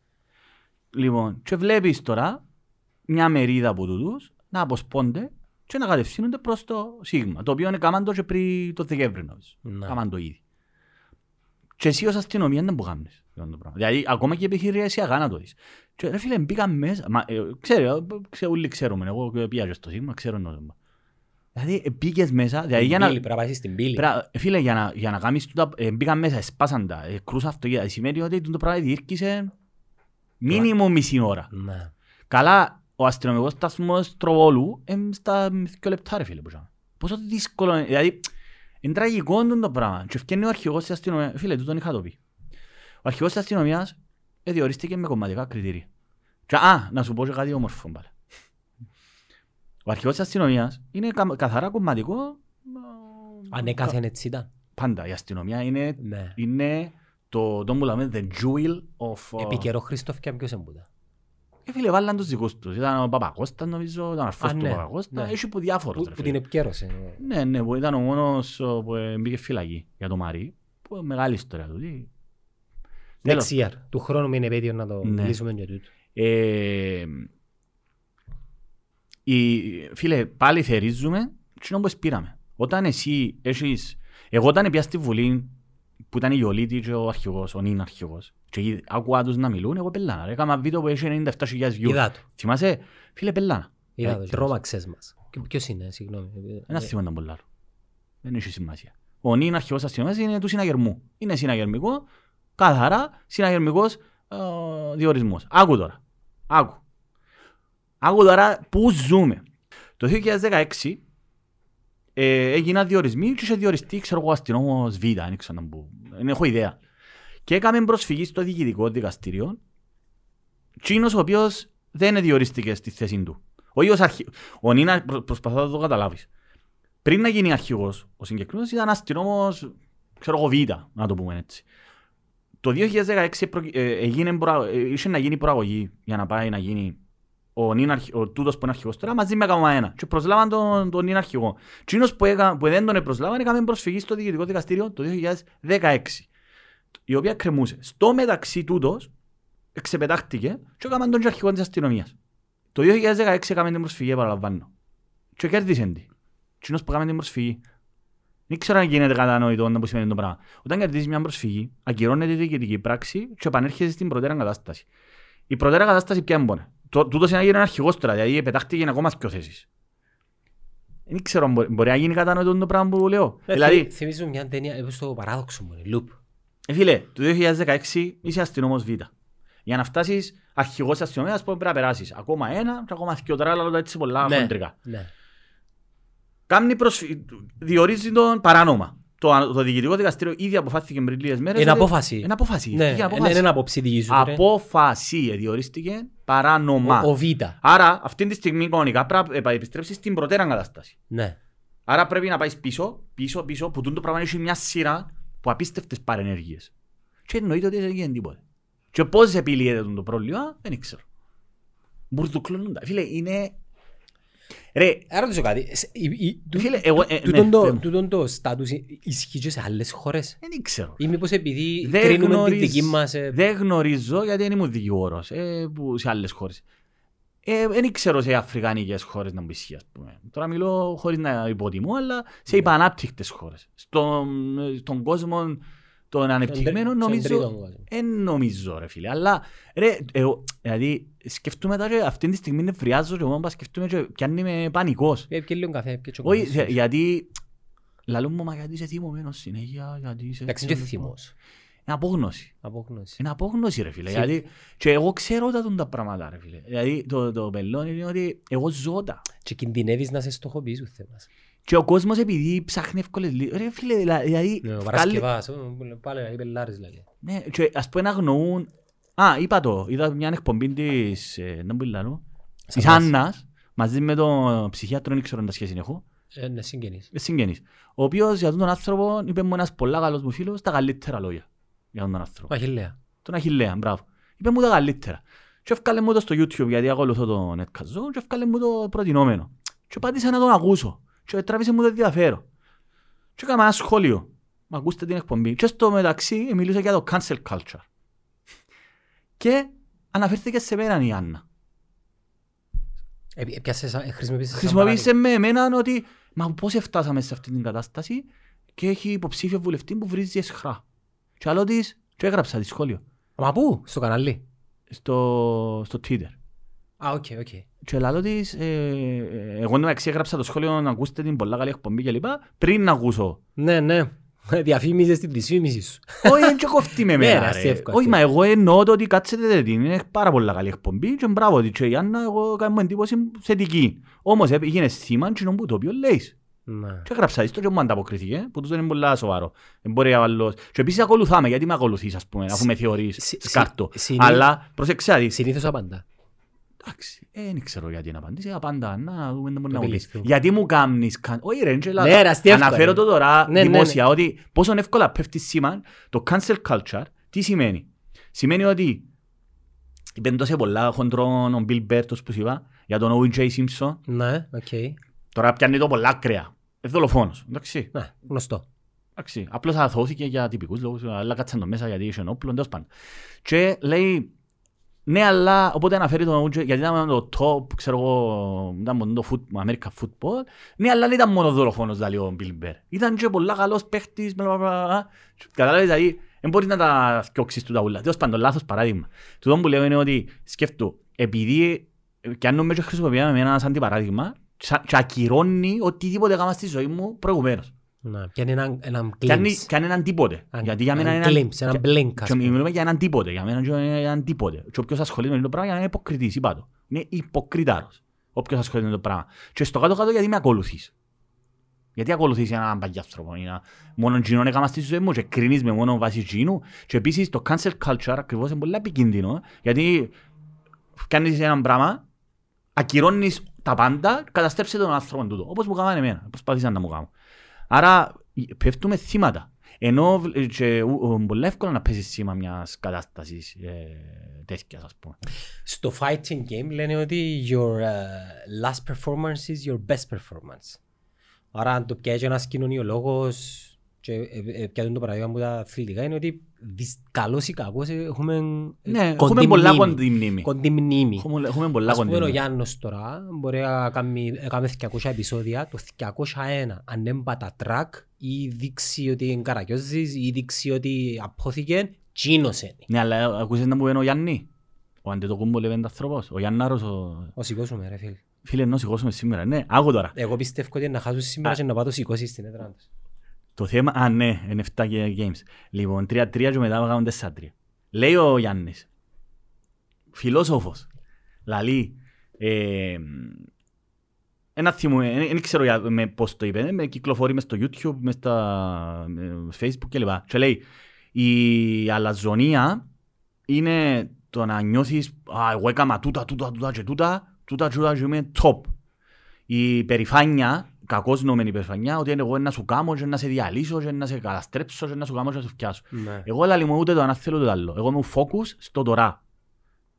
Λοιπόν, και βλέπεις τώρα μια μερίδα από τούτους να αποσπώνται και να κατευθύνονται προς το Σίγμα, το οποίο είναι κάμαν το και πριν το Δεκέμβρη, νομίζω. Ναι. Κάμαν το ήδη. Και εσύ ως αστυνομία δεν μπορεί να κάνεις αυτό το πράγμα. Δηλαδή, ακόμα και επιχειρησιακά να το δεις. Και ρε φίλε, μπήκα μέσα, μα, ε, ξέρω, ξέρω, όλοι ξέρουμε, εγώ πήγα και στο Σίγμα, ξέρω το θέμα. Δηλαδή, ε, μπήκες μέσα, δηλαδή για να... Πύλη, Πρέπει να πάσεις στην πύλη. Πρα- Φίλε, για να, για να κάνεις τούτα, ε, μπήκαν μέσα, σπάσαν τα, ε, κρούσαν αυτοκίνητα. Σημαίνει ότι το πράγμα διήρκησε μήνυμο μισή ώρα. Ναι. Καλά, ο αστυνομικός σταθμός Τροβόλου είναι στα δύο λεπτά ρε φίλε που είχαμε. Πόσο δύσκολο είναι, δηλαδή είναι τραγικό είναι το πράγμα. Και ευκαινεί ο αρχηγός της αστυνομίας, φίλε, τούτον είχα το πει. Ο αρχηγός της αστυνομίας ε, διορίστηκε με κομματικά κριτήρια. Και, α, να σου πω και κάτι όμορφο πάλι. Ο αρχηγός της αστυνομίας είναι κα- καθαρά κομματικό. Ανέκαθεν έτσι ήταν. Πάντα η αστυνομία είναι, Ναι. είναι το, το που λέμε the jewel of... Επί καιρό Χριστόφ και ποιος εμπούτα. Ε, φίλε, βάλαν τους δικούς τους. Ήταν ο Παπακώστας νομίζω, ήταν ο αρφός Α, του ναι, Παπακώστα. ναι. Έχει που διάφορους. Που ρε που φίλε. την επικέρωσε. Ναι, ναι, που ήταν ο μόνος ο, που ε, μπήκε φυλακή για το Μαρί. Που είναι μεγάλη ιστορία του. τι. Τέλος. Next year. Του χρόνου με είναι επέτειο να το Ναι. λύσουμε και τούτο. Ε, η, φίλε, πάλι θερίζουμε τι όπως πήραμε. Όταν εσύ έχεις... Εγώ όταν πια στη Βουλή που ήταν η Ιολίτη και ο αρχηγός, ο νυν αρχηγός και εκεί άκουγα τους να μιλούν, εγώ πελάνα. ρε. Έκανα βίντεο που έχει 97.000 views. Είδα το. Θυμάσαι, φίλε, πελάνα. Είδα Ε, το. Τρόμαξες μας. Και Ποιος είναι, συγγνώμη. Ένας Ε, θέμα ήταν πολλά. Δεν έχει σημασία. Ο νυν αρχηγός αστυνομίας είναι του συναγερμού. Είναι συναγερμικό, καθαρά συναγερμικός ε, διορισμός. Άκου τώρα. Άκου. Άκου τώρα πού ζούμε. Το 2016 ε, έγιναν διορισμοί και είχε διοριστεί, ξέρω εγώ, αστυνόμος Β, δεν ξέρω να μπω. Δεν έχω ιδέα. Και έκαμε προσφυγή στο διοικητικό δικαστήριο Τσίνος ο οποίος δεν διορίστηκε στη θέση του. Ο ίδιος αρχι... Ο Νίνα προ- προσπαθώ να το καταλάβεις. Πριν να γίνει αρχηγός, ο συγκεκριμένος ήταν αστυνόμος, ξέρω εγώ, Β, να το πούμε έτσι. Το 2016 προ- ε, έγινε, προα- ε, είχε να γίνει προαγωγή για να πάει να γίνει ο, νυν αρχι- ο τούτος που είναι αρχηγός τώρα μαζί με ακόμα ένα. Και προσλάβαν τον, τον νυν αρχηγό. Τσίνος που, έκα, που δεν τον προσλάβαν έκαμε προσφυγή στο διοικητικό δικαστήριο το 2016 η οποία κρεμούσε. Στο μεταξύ τούτος εξεπετάχτηκε και έκαμε τον και αρχηγό της αστυνομίας. Το 2016 έκαμε την προσφυγή, παραλαμβάνω. Και κέρδισε τη. Τσίνος που έκαμε την προσφυγή. Δεν ξέρω αν γίνεται κατανοητό να που σημαίνει το πράγμα. Όταν κερδίζεις μια προσφυγή, ακυρώνεται η διοικητική πράξη και επανέρχεσαι στην προτέρα κατάσταση. Η προτέρα κατάσταση ποια είναι Το, τούτος είναι να γίνει αρχηγός τώρα, δηλαδή πετάχτηκε ακόμα δυο θέσεις. Δεν ξέρω αν μπορεί, μπορεί να γίνει κατανοητό το πράγμα που λέω. Ε, δηλαδή, θυμ- Θυμίζω μια ταινία, ε, στο παράδοξο μου, είναι, loop. ε, φίλε, το 2016 είσαι αστυνόμος Β. Για να φτάσεις αρχηγός αστυνομίας πρέπει να περάσεις ακόμα ένα και ακόμα δυο τώρα αλλά έτσι πολλά Ναι, χοντρικά. ναι. Κάνει προσφυ... διορίζει τον παράνομα. Το, το διοικητικό δικαστήριο ήδη αποφάθηκε πριν λίγες μέρες. Είναι ότι- απόφαση. Είναι απόφαση. Ναι, Βγήκε είναι απόφαση. ένα απόψη δική σου. ρε. Απόφαση ε, διορίστηκε παράνομα. Ο- Ο Β. Άρα αυτή τη στιγμή κανονικά πρέπει να επιστρέψεις στην προτέρα κατάσταση. Ναι. Άρα πρέπει να πάεις πίσω, πίσω, πίσω, που τούτο πράγμα έχει μια σειρά που απίστευτες παρενέργειες. Και εννοείται ότι δεν γίνεται τίποτε. Και πώς επιλύεται το πρόβλημα, δεν ξέρω. Μπουρδουκλώνουν τα. Φίλε, είναι... Ρε, Να ρωτήσω κάτι. Σε- η- η- του- Φίλε, εγώ- ε, τούτον ναι, το- πες μου. Τούτον το στάτους ισχύει και σε άλλες χώρες; δεν ξέρω. Ή μήπως επειδή Δεν κρίνουμε την γνωρίζ- δική μας... ε, Δεν γνωρίζω γιατί δεν ήμουν δικηγόρος ε, που σε άλλες χώρες. Ε, δεν ξέρω σε αφρικανικές χώρες να μου ισχύει, ας πούμε. Τώρα μιλώ χωρίς να υποτιμώ, αλλά σε υπανάπτυκτες χώρες. Στον, στον κόσμο των ανεπτυγμένων στον νομίζω... τρίτον κόσμο. Δεν νομίζω ρε φίλε, αλλά ρε, εγώ, δηλαδή σκεφτούμε τα και αυτή τη στιγμή νευριάζω και εγώ να σκεφτούμε και πιάνει με πανικός. Ε, πιε λίγο καφέ, πιε Όχι, τσοκολάτα. γιατί λαλούν μου, μα γιατί είσαι θυμωμένος συνέχεια, γιατί είσαι... Εντάξει, και θυμός. Είναι απόγνωση. Απόγνωση. Είναι απόγνωση ρε φίλε. Θυ- Γιατί και εγώ ξέρω τα τούν τα πράγματα ρε φίλε. Δηλαδή το, το πελόν είναι ότι εγώ ζω τα. Και κινδυνεύεις να σε στοχοποιείς ο θέμας. Και ο κόσμος επειδή ψάχνει εύκολες λύσεις. Ρε φίλε, δηλα- δηλαδή... Ναι, Ο βγάλε- Παρασκευάς, ο, πάλι οι πελάρες δηλαδή. Ναι, και ας πούμε να αγνοούν... Α, είπα το. Είδα μια εκπομπή της... ε, Να μου λαλώ. Της Σαββάς. Άννας. Μαζί με τον ψυχιάτρο, δεν ξέρω αν τα σχέση έχω. Ε, ναι, συγγενείς. Ε, Συγγενής. Ο οποίος για τον άνθρωπο είπε μου ένας πολλά καλός μου φίλος τα καλύτερα λόγια. Για τον άνθρωπο. Αχιλέα. Τον Αχιλέα, μπράβο. Είπε μου τα καλύτερα. Και έφκαλε μου το στο YouTube γιατί ακολουθώ το Netcast και έφκαλε μου το προτινόμενο. Και πάτησα να τον ακούσω. Και τράβησε μου το ενδιαφέρον. Και έκανα ένα σχόλιο. Μα ακούστε την εκπομπή. Και στο μεταξύ ε, μιλούσα για το cancel culture. Και αναφέρθηκε σε μένα η Άννα. Ε, ε, πιάσες, ε, χρησιμοποίησες σαν Χρησιμοποίησε με εμένα ότι μα πώς φτάσαμε σε αυτή την κατάσταση και έχει υποψήφιο βουλευτή που βρίζει αισχρά. Και λαλώ της, και έγραψα της σχόλιο παράδειγμα. Μα πού, στο κανάλι. στο, στο Twitter. Α, οκ, οκ. Και λαλώ της, ε, ε, εγώ εντάξει έγραψα το σχόλιο να ακούσετε την πολλά καλή εκπομπή και λοιπά, πριν να ακούσω. Ναι, ναι. [laughs] Διαφήμιζες την δυσφήμιση σου. Όχι, δεν και κοφτεί με [laughs] Ναι, ρε, μένα αστείο, ρε. εύκολο, Όχι, μα εγώ εννοώ το ότι κάτσετε δε την, είναι πάρα πολλά καλή εκπομπή και μπράβο της και η Άννα εγώ κάνω εντύπωση θετική. Όμως ε, έγινε θύμα και που το οποίο λέεις. Ναι. Και έγραψα της το και μου ανταποκριθήκε, που τούτο είναι πολλά σοβαρό. Δεν μπορεί να βάλω... Και επίσης ακολουθάμε, γιατί με ακολουθείς ας πούμε, αφού με θεωρείς Συ- συ- σκάρτο. συνή- Αλλά προσεξά δεις, Συνήθως απαντά. Εντάξει, ε, δεν ξέρω γιατί να απαντήσει, απάντα, να δούμε τι μπορεί Το να μιλήσει. επιληφθούν. Γιατί μου κάνεις, κα- όχι ρε, Angela, Ναι, ρε, αστεία εύκολα αναφέρω είναι. το τώρα Ναι, ναι, δημόσια, ότι πόσο εύκολα πέφτει θύμα το cancel culture, τι σημαίνει; Σημαίνει ότι είπεν τόσο πολλά χοντρόν ο Bill Burr, που σου είπα, για τον O.J. Simpson, Ναι, οκ. τώρα πιάνει το πολλά ακραία. Ε, δολοφόνος, εντάξει. Ναι, γνωστό. Εντάξει, απλώς αθώθηκε για τυπικούς λόγους, αλλά κάτσαν το μέσα γιατί είχε όπλο, τέλος πάντων. Και λέει, ναι, αλλά οπότε αναφέρει τον OJ, γιατί ήταν το top, ξέρω εγώ, ήταν μόνο το foot, American football, ναι, αλλά δεν ήταν μόνο δολοφόνος, δηλαδή, ο Bill Burr. Ήταν και πολλά καλός παίχτης, μπλα, μπλα, μπλα, μπλα. Κατάλαβες, δηλαδή, δεν μπορείς να τα θκιώξεις του τα ούλα. Τέλος πάντων, λάθος παράδειγμα. Τούτο που λέω είναι ότι, σκέφτου, επειδή, και αν νομίζω χρησιμοποιάμε εμένα σαν παράδειγμα, και ακυρώνει οτιδήποτε έκανα στη ζωή μου προηγουμένως. Ναι, πιάνει έναν, έναν Κάνει, glimpse. κάνει έναν τίποτε. Ένα- Γιατί για μένα ένα είναι... glimpse, ένα blink, ας Και πούμε. μιλούμε για έναν τίποτε. Για μένα είναι έναν τίποτε. Και όποιος ασχολείται με το πράγμα είναι υποκριτής, είπα το. Είναι υποκριτάρος. Όποιος ασχολείται με το πράγμα. Και στο κάτω-κάτω γιατί με ακολουθείς; Γιατί ακολουθείς έναν παγιάνθρωπο. Είναι μόνο γίνον έκανα στη ζωή μου και κρίνεις με μόνο βάση γίνου. Και επίσης το cancel culture ακριβώς είναι πολύ επικίνδυνο. Γιατί κάνεις έναν πράγμα, ακυρώνεις τα πάντα, καταστρέψε τον άνθρωπο τούτο. Όπως μου κάνανε εμένα. Προσπάθησαν να μου κάνουν. Άρα πέφτουμε θύματα. Ενώ ε, και, ου- ου- πολύ εύκολο να πέσεις θύμα μιας κατάστασης ε, τέτοιας ας πούμε. Στο fighting game λένε ότι your uh, last performance is your best performance. Άρα αν το πιάζει ένας κοινωνιολόγος και ε, ε, πιάζουν το παράδειγμα από τα αθλητικά είναι ότι δυσ- καλός ή κακός ε, έχουμε ε, Ναι, κοντή έχουμε πολλά μνήμη. κοντή μνήμη. Κοντή μνήμη. Έχουμε, έχουμε πολλά Ας πούμε κοντή ο μνήμη. Γιάννος τώρα μπορεί να κάνει, έκαμε 200 επεισόδια, το 201 αν έμπατα τρακ ή δείξει ότι είναι καρακιόζης ή δείξει ότι απόθηκε, τσίνος είναι. Ναι, αλλά ακούσες να μου πένε ο Γιάννη; Ο Αντετοκούμπο λέει είναι άνθρωπος. Ο Γιάνναρος, ο... Ο σηκώσουμε ρε φίλε. φίλε να σηκώσουμε σήμερα. Ναι, άκου τώρα. Εγώ πιστεύω ότι είναι να χάσουν σήμερα και να πάω το σηκώσει στην έδρα τους. Το θέμα, α ναι, είναι 7 και games. Λοιπόν, 3-3 και μετά κάνουν 4-3. Λέει ο Γιάννης, φιλόσοφος, λαλεί, ε, ένα θυμό, δεν ξέρω για- με πώς το είπε, με κυκλοφορεί μες στο YouTube, μες στα ε, Facebook κλπ. Και λέει, η αλαζονία είναι το να νιώθεις, α, εγώ έκανα τούτα, τούτα, τούτα και τούτα, τούτα, τούτα και είμαι top. Η περηφάνεια, κακώς νομένη περηφάνεια, ότι είναι εγώ να σου κάνω και να σε διαλύσω και να σε καταστρέψω και να σου κάνω και να σου φτιάσω. Ναι. Εγώ λαλή μου ούτε το ένα θέλω ούτε το άλλο. Εγώ είμαι focus στο τώρα.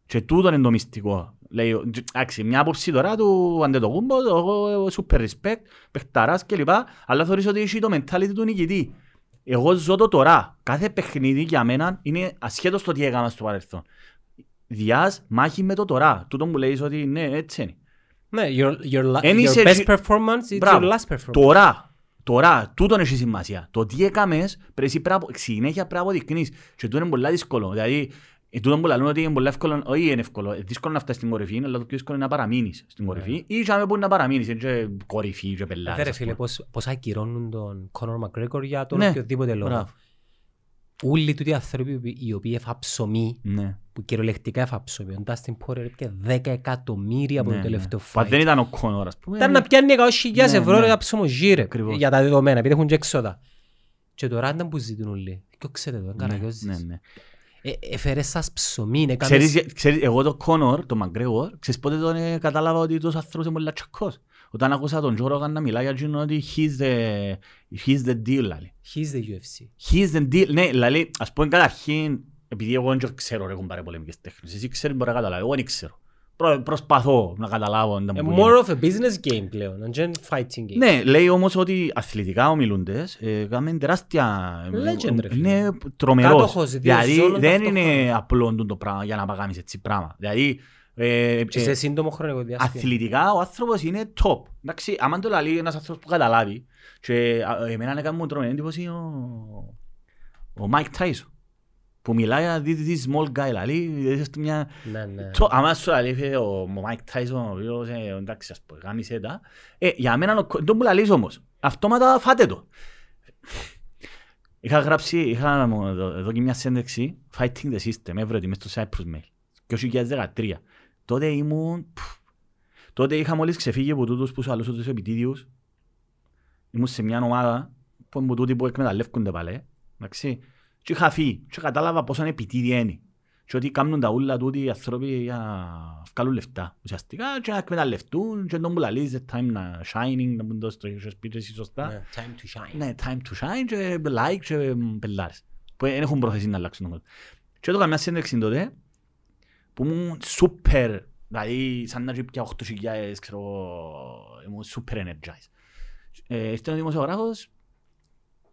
Και τούτο είναι το μυστικό. Λέει, ο- τζ- εντάξει, μια άποψη τώρα του Αντετοκούμπο, εγώ super respect, παιχταράς κλπ. Αλλά θεωρείς ότι έχει το mentality του νικητή. Εγώ ζω το τώρα. Κάθε παιχνίδι για μένα είναι ασχέτως το τι έκανα στο παρελθόν. Διάς μάχη με το τώρα. Τούτο μου λέει ότι ναι, έτσι είναι. Ναι, your, your, la- Εν your είσαι best τσι- performance is Μπράβο. your last performance. Τώρα, τώρα, τούτον έχει σημασία. Το τι έκαμες, πρέπει εσύ πρέπει να- συνέχεια πρέπει να αποδεικνύεις. Και τούτο είναι πολύ δύσκολο. Δηλαδή, ε, τούτο που λαλούν ότι είναι πολύ εύκολο, όχι είναι εύκολο, είναι δύσκολο να φτάσεις στην κορυφή, αλλά το πιο δύσκολο είναι να παραμείνεις στην κορυφή. Ή και άμα μπορείς να παραμείνεις, είναι και κορυφή και Ε, πελάτες. δε ρε ας φίλε, πούμε. πώς, πώς ακυρώνουν τον Conor McGregor για τον Ναι, οποιοδήποτε λόγο. μπράβο. Όλοι τούτοι άνθρωποι που- οι οποίοι έφα ψωμί, Ναι. που κυριολεκτικά έφα ψωμί, ο Dustin Poirier έπια 10 εκατομμύρια από Ναι, το ναι. τελευταίο Μα fight. δεν ήταν ο Κόνορ, ας πούμε. Ήταν να πιάνει 100.000 Ναι, ευρώ ναι. για ψωμοζύρε Ακριβώς. για τα δεδομένα, επειδή έχουν και έξοδα. Και τώρα ήταν που ζητούν όλοι. Και ξέρετε το, Ναι, καραγιόζης. ναι, ναι. Ε, Έφερες σας ψωμί, έκαμες... Ξέρεις, ξέρεις, εγώ το Κόνορ, το Μαγκρέγορ, ξέρεις πότε τον ε, κατάλαβα ότι τόσο άνθρωπος είναι πολύ τσακός. Όταν άκουσα τον Τζο Ρόγαν να μιλάει για εκείνο ότι he's the, he's the deal, λέει. He's the UFC. He's the deal. Ναι, δηλαδή, ας πούμε καταρχήν, επειδή εγώ δεν ξέρω ρε κουμπάρε πολεμικές τέχνες, εσύ ξέρεις μπορεί να καταλάβεις, εγώ δεν ξέρω. Προ, προσπαθώ να καταλάβω. να Ε, μου More γίνεται. of a business game πλέον, and then fighting game. Ναι, λέει όμως ότι αθλητικά ομιλούντες ε, κάνουν τεράστια... Legend, ρε φίλε. Ναι, τρομερός. Κάτοχος, δύο Δηλαδή ζώνων δεν ταυτόχρονα. είναι απλό το πράγμα για να παγάμεις έτσι πράγμα. Δηλαδή ε, Και ε, σε σύντομο χρονικό διάστημα. αθλητικά ο άνθρωπος είναι top. Εντάξει, άμα το λέει ένας άνθρωπος που καταλάβει και α, εμένα έκανε μου τρομερή εντύπωση ο, ο Mike Tyson που μιλάει για this, this small guy, δηλαδή, είσαι μια... Ναι, ναι. Το, άμα σου λέει ο, ο Mike Tyson, ο οποίος, ε, εντάξει, ας πω, γάμισε τα, ε, για μένα, ο- δεν μου λαλείς όμως, αυτόματα φάτε το. Είχα γράψει, είχα μου εδώ εδώ και μια σέντεξη, Fighting the System, έβρετη μες στο Cyprus Mail, 2013. Τότε ήμουν, πφ, τότε είχα μόλις ξεφύγει από τούτους που σου αλούσαν τους επιτίδιους, ήμουν σε μια ομάδα που είναι από τούτοι που εκμεταλλεύκονται πάλι, εντάξει, και είχα φύγει και κατάλαβα πόσο επιτίδια είναι. και ότι κάνουν τα ούλα τούτοι οι άνθρωποι για να βγάλουν λεφτά. Ουσιαστικά και να εκμεταλλευτούν και τον που λαλείς the time να shining, να μπουν τόσο στο σπίτι εσύ σωστά. Ναι, Time to shine. Ναι, time to shine και like και πελάρες. Που δεν έχουν πρόθεση να αλλάξουν τον κόσμο. Και έδωκα μια συνέντευξη τότε που ήμουν super, δηλαδή σαν να πια 8.000, ξέρω, ήμουν super energized. Ε, Ήρθε ο δημοσιογράφος,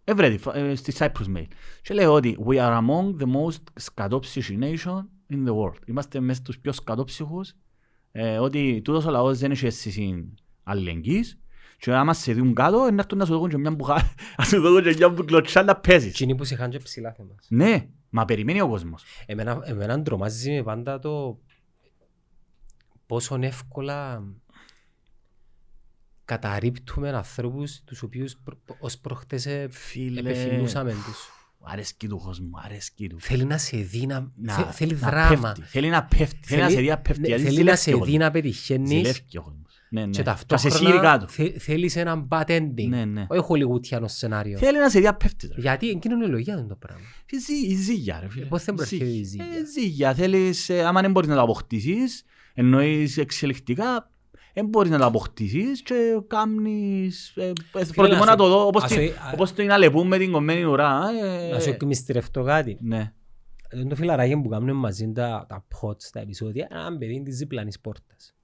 έβρετη, ε, στη Cyprus Mail. Και λέει ότι we are among the most σκατόψυχοι nation in the world. Είμαστε μέσα στους πιο σκατόψυχους, ε, ότι τούτος ο λαός δεν έχει αίσθηση αλληλεγγύης και άμα σε δουν κάτω, να έρθουν να σου δώσουν και μια μπουχά, να σου δώσουν και μια μπουκλωτσά να παίζεις. Εκείνοι που σε είχαν και ψηλά θέμας. Ναι, μα περιμένει ο κόσμος. Εμένα, εμένα τρομάζει με πάντα το πόσο εύκολα καταρρύπτουμε ανθρώπους τους οποίους προ, ως προχτές ε, Φίλε, επεφημούσαμε τους. αρέσκει του κόσμου, αρέσκει του. Θέλει να σε δει να... Να- θε- θέλει να δράμα. πέφτει. Θέλει να πέφτει, θέλει να σε δει να πέφτει. ναι, γιατί θέλει να ζηλεύει σε ο δει κόσμος. να πετυχαίνεις Ζηλεύει ο κόσμος. Ναι, ναι. και Και να σε σύρει ταυτόχρονα κάτω. θε- θέλεις ένα bad ending. Ναι, ναι. Όχι χολιγούτιανο σενάριο. Θέλει να σε δει να πέφτει. ρε. Γιατί εκείνο είναι η λογία του το πράγμα. Η ζή- Η ζύγια ρε φίλε. Πώς δεν προέρχεται η Ζύγια. ζύγια; Ε, Ζύγια. Θέλεις, ε, άμα δεν μπορείς να το αποκτήσεις, εννοείς εξελικτικά, δεν μπορείς να το αποκτήσεις και κάνεις... ε, ε, Προτιμώ να να σου- το δω όπως ας την- σου- α- όπως το είναι αλεπού με την κομμένη ουρά. ε, Να σου εκμυστηρευτώ κάτι. Ναι. Είναι το φιλαράκι που κάνουμε μαζί τα, τα pods, τα επεισόδια, ένα παιδί της διπλανής πόρτας.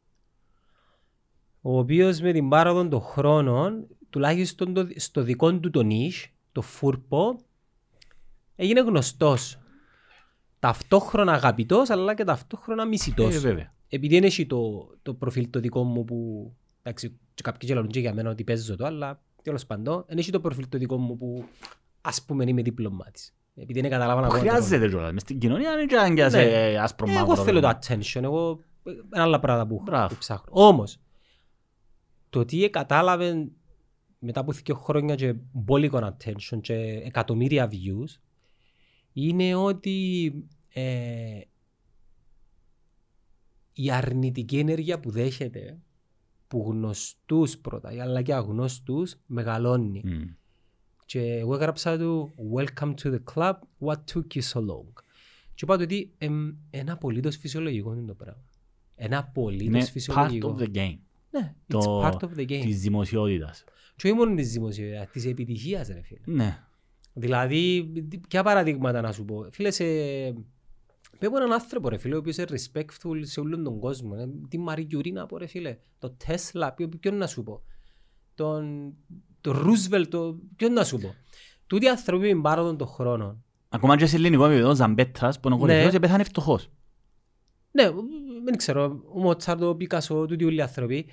Ο οποίος με την πάροδο των χρόνων, τουλάχιστον το, στο δικό του το νίσ, το φούρπο, έγινε γνωστός. Ταυτόχρονα αγαπητός, αλλά και ταυτόχρονα μισητός. Ε, βέβαια. Επειδή είναι έχει το, το προφίλ το δικό μου που, εντάξει, και κάποιοι γελαλούν και για μένα ότι παίζω το, αλλά τέλος πάντων, είναι έχει το προφίλ το δικό μου που ας πούμε είμαι διπλωμάτης. Επειδή είναι καταλάβανα εγώ. Χρειάζεται κιόλας. Μες στην κοινωνία δεν είναι και να σε Ναι. άσπρο Εγώ μαύρο. θέλω το ρε. attention, εγώ ε, άλλα πράγματα που, Μπράβο. που ψάχνω. Όμως, το τι κατάλαβε μετά από δύο χρόνια και μπόλικον attention και εκατομμύρια views είναι ότι ε, η αρνητική ενέργεια που δέχεται που γνωστούς πρώτα αλλά και αγνώστους μεγαλώνει. Μμ. Και εγώ έγραψα του Welcome to the club, what took you so long; Και είπα του ότι εμ, ένα απολύτως φυσιολογικό είναι το πράγμα. Ένα Είναι απολύτως part φυσιολογικό. of the game. Ναι, it's Το- part of the game. Της δημοσιότητας. Και όχι μόνο της δημοσιότητας, της επιτυχίας ρε φίλε. Ναι. Δηλαδή, ποια παραδείγματα να σου πω. Φίλε, σε... Πέμπω έναν άνθρωπο ρε φίλε, ο οποίος είναι respectful σε όλον τον κόσμο. Ε, Τη Μαρή Κιουρί να πω ρε φίλε. Το Τέσλα, ποιο, ποιον να σου πω. Τον, το Ρούσβελ, το... ποιον να σου πω. Τούτοι οι άνθρωποι με πάροδον των χρόνων. Ακόμα και σε ελληνικό επίπεδο, ο Ζαμπέτας, που είναι ο Ναι. κορυφαίος, πέθανε φτωχός. Ναι, δεν ξέρω, ο Μότσαρτ, ο Πίκασο, τούτοι όλοι οι άνθρωποι.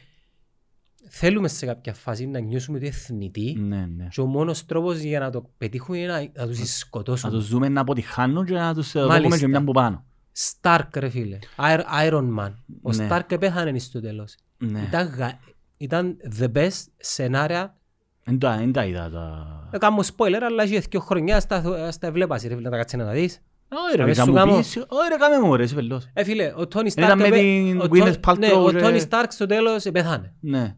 Θέλουμε σε κάποια φάση να νιώσουμε ότι είναι θνητοί. Ναι, ναι. Και ο μόνος τρόπος για να το πετύχουμε είναι να, να τους Να σκοτώσουμε. τους δούμε να αποτυχάνουν και να τους ε, Μάλιστα. δούμε και μια από πάνω. Stark ρε φίλε. Iron- Iron Man. Ο Ναι. Stark επέχανε στο τέλος. Ναι. Ήταν, γα- ήταν the best σενάρια. Εν τα- εν τα είδα τα... Δεν κάνω spoiler, αλλά έχει δύο χρόνια στα, στα βλέπας ρε φίλε, να τα κάτσεις να τα δεις. Όχι ρε, Να να σου μου κάνω- πεις, όχι ρε, κάμε μου ρε, είσαι πελός. Ε φίλε, ο Tony Stark... Ήταν με επέ- την ο Gwyneth Tony- Paltrow Ναι, ο και- Tony Stark στο τέλος πέθανε. Ναι.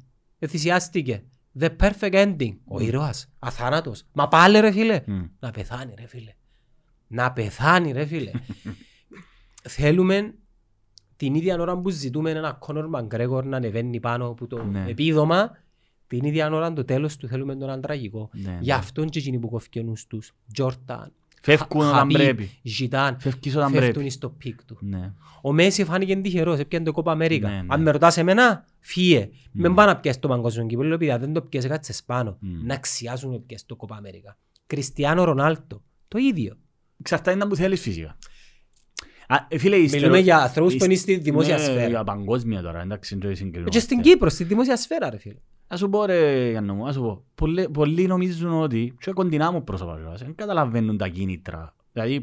Θυσιάστηκε. The perfect ending. Ο ήρωας. Αθάνατος. Μα πάλι ρε φίλε. Μμ. Να πεθάνει ρε φίλε. Να πεθάνει ρε φίλε. [laughs] Θέλουμε την ίδια ώρα που ζητούμε ένα Κόνορ Μαγκρέγορ να ανεβαίνει πάνω από το Ναι. επίδομα, την ίδια ώρα το τέλος του θέλουμε τον τραγικό. Ναι, Γι' ναι. αυτόν και εκείνοι που κοφκεί ο νους τους. Τζόρταν, Φεύγουν όταν Χαμπίπ, πρέπει. Ζητάν, Φεύγεις όταν φεύγουν πρέπει. στο peak του. Ναι. Ο Μέσι φάνηκε τυχερός, έπιανε το Κόπα Αμέρικα. Ναι, ναι. Αν με ρωτάς εμένα, φύε. Μην πάει να πιάσει το παγκόσμιο κύπελλο, επειδή αν δεν το πιάσει κάτσε πάνω. Μμ. Να αξιάζουν να πιάσει το Κόπα Αμέρικα. Κριστιανό Ρονάλτο, το ίδιο. Εξαρτάται να που θέλεις φυσικά. Α, ε, φίλε, η Μιλούμε στερεο- για ανθρώπους η- που είναι στη δημόσια ναι, σφαίρα. για παγκόσμια τώρα, εντάξει, δεν το Και συγκρινόμαστε. στην Κύπρο, στη δημόσια σφαίρα ρε φίλε. Ας σου πω ρε Γιάννο μου, ας σου πω. Πολλοί, πολλοί νομίζουν ότι και κοντινά μου πρόσωπα κιόλας, δεν καταλαβαίνουν τα κίνητρα. Δηλαδή,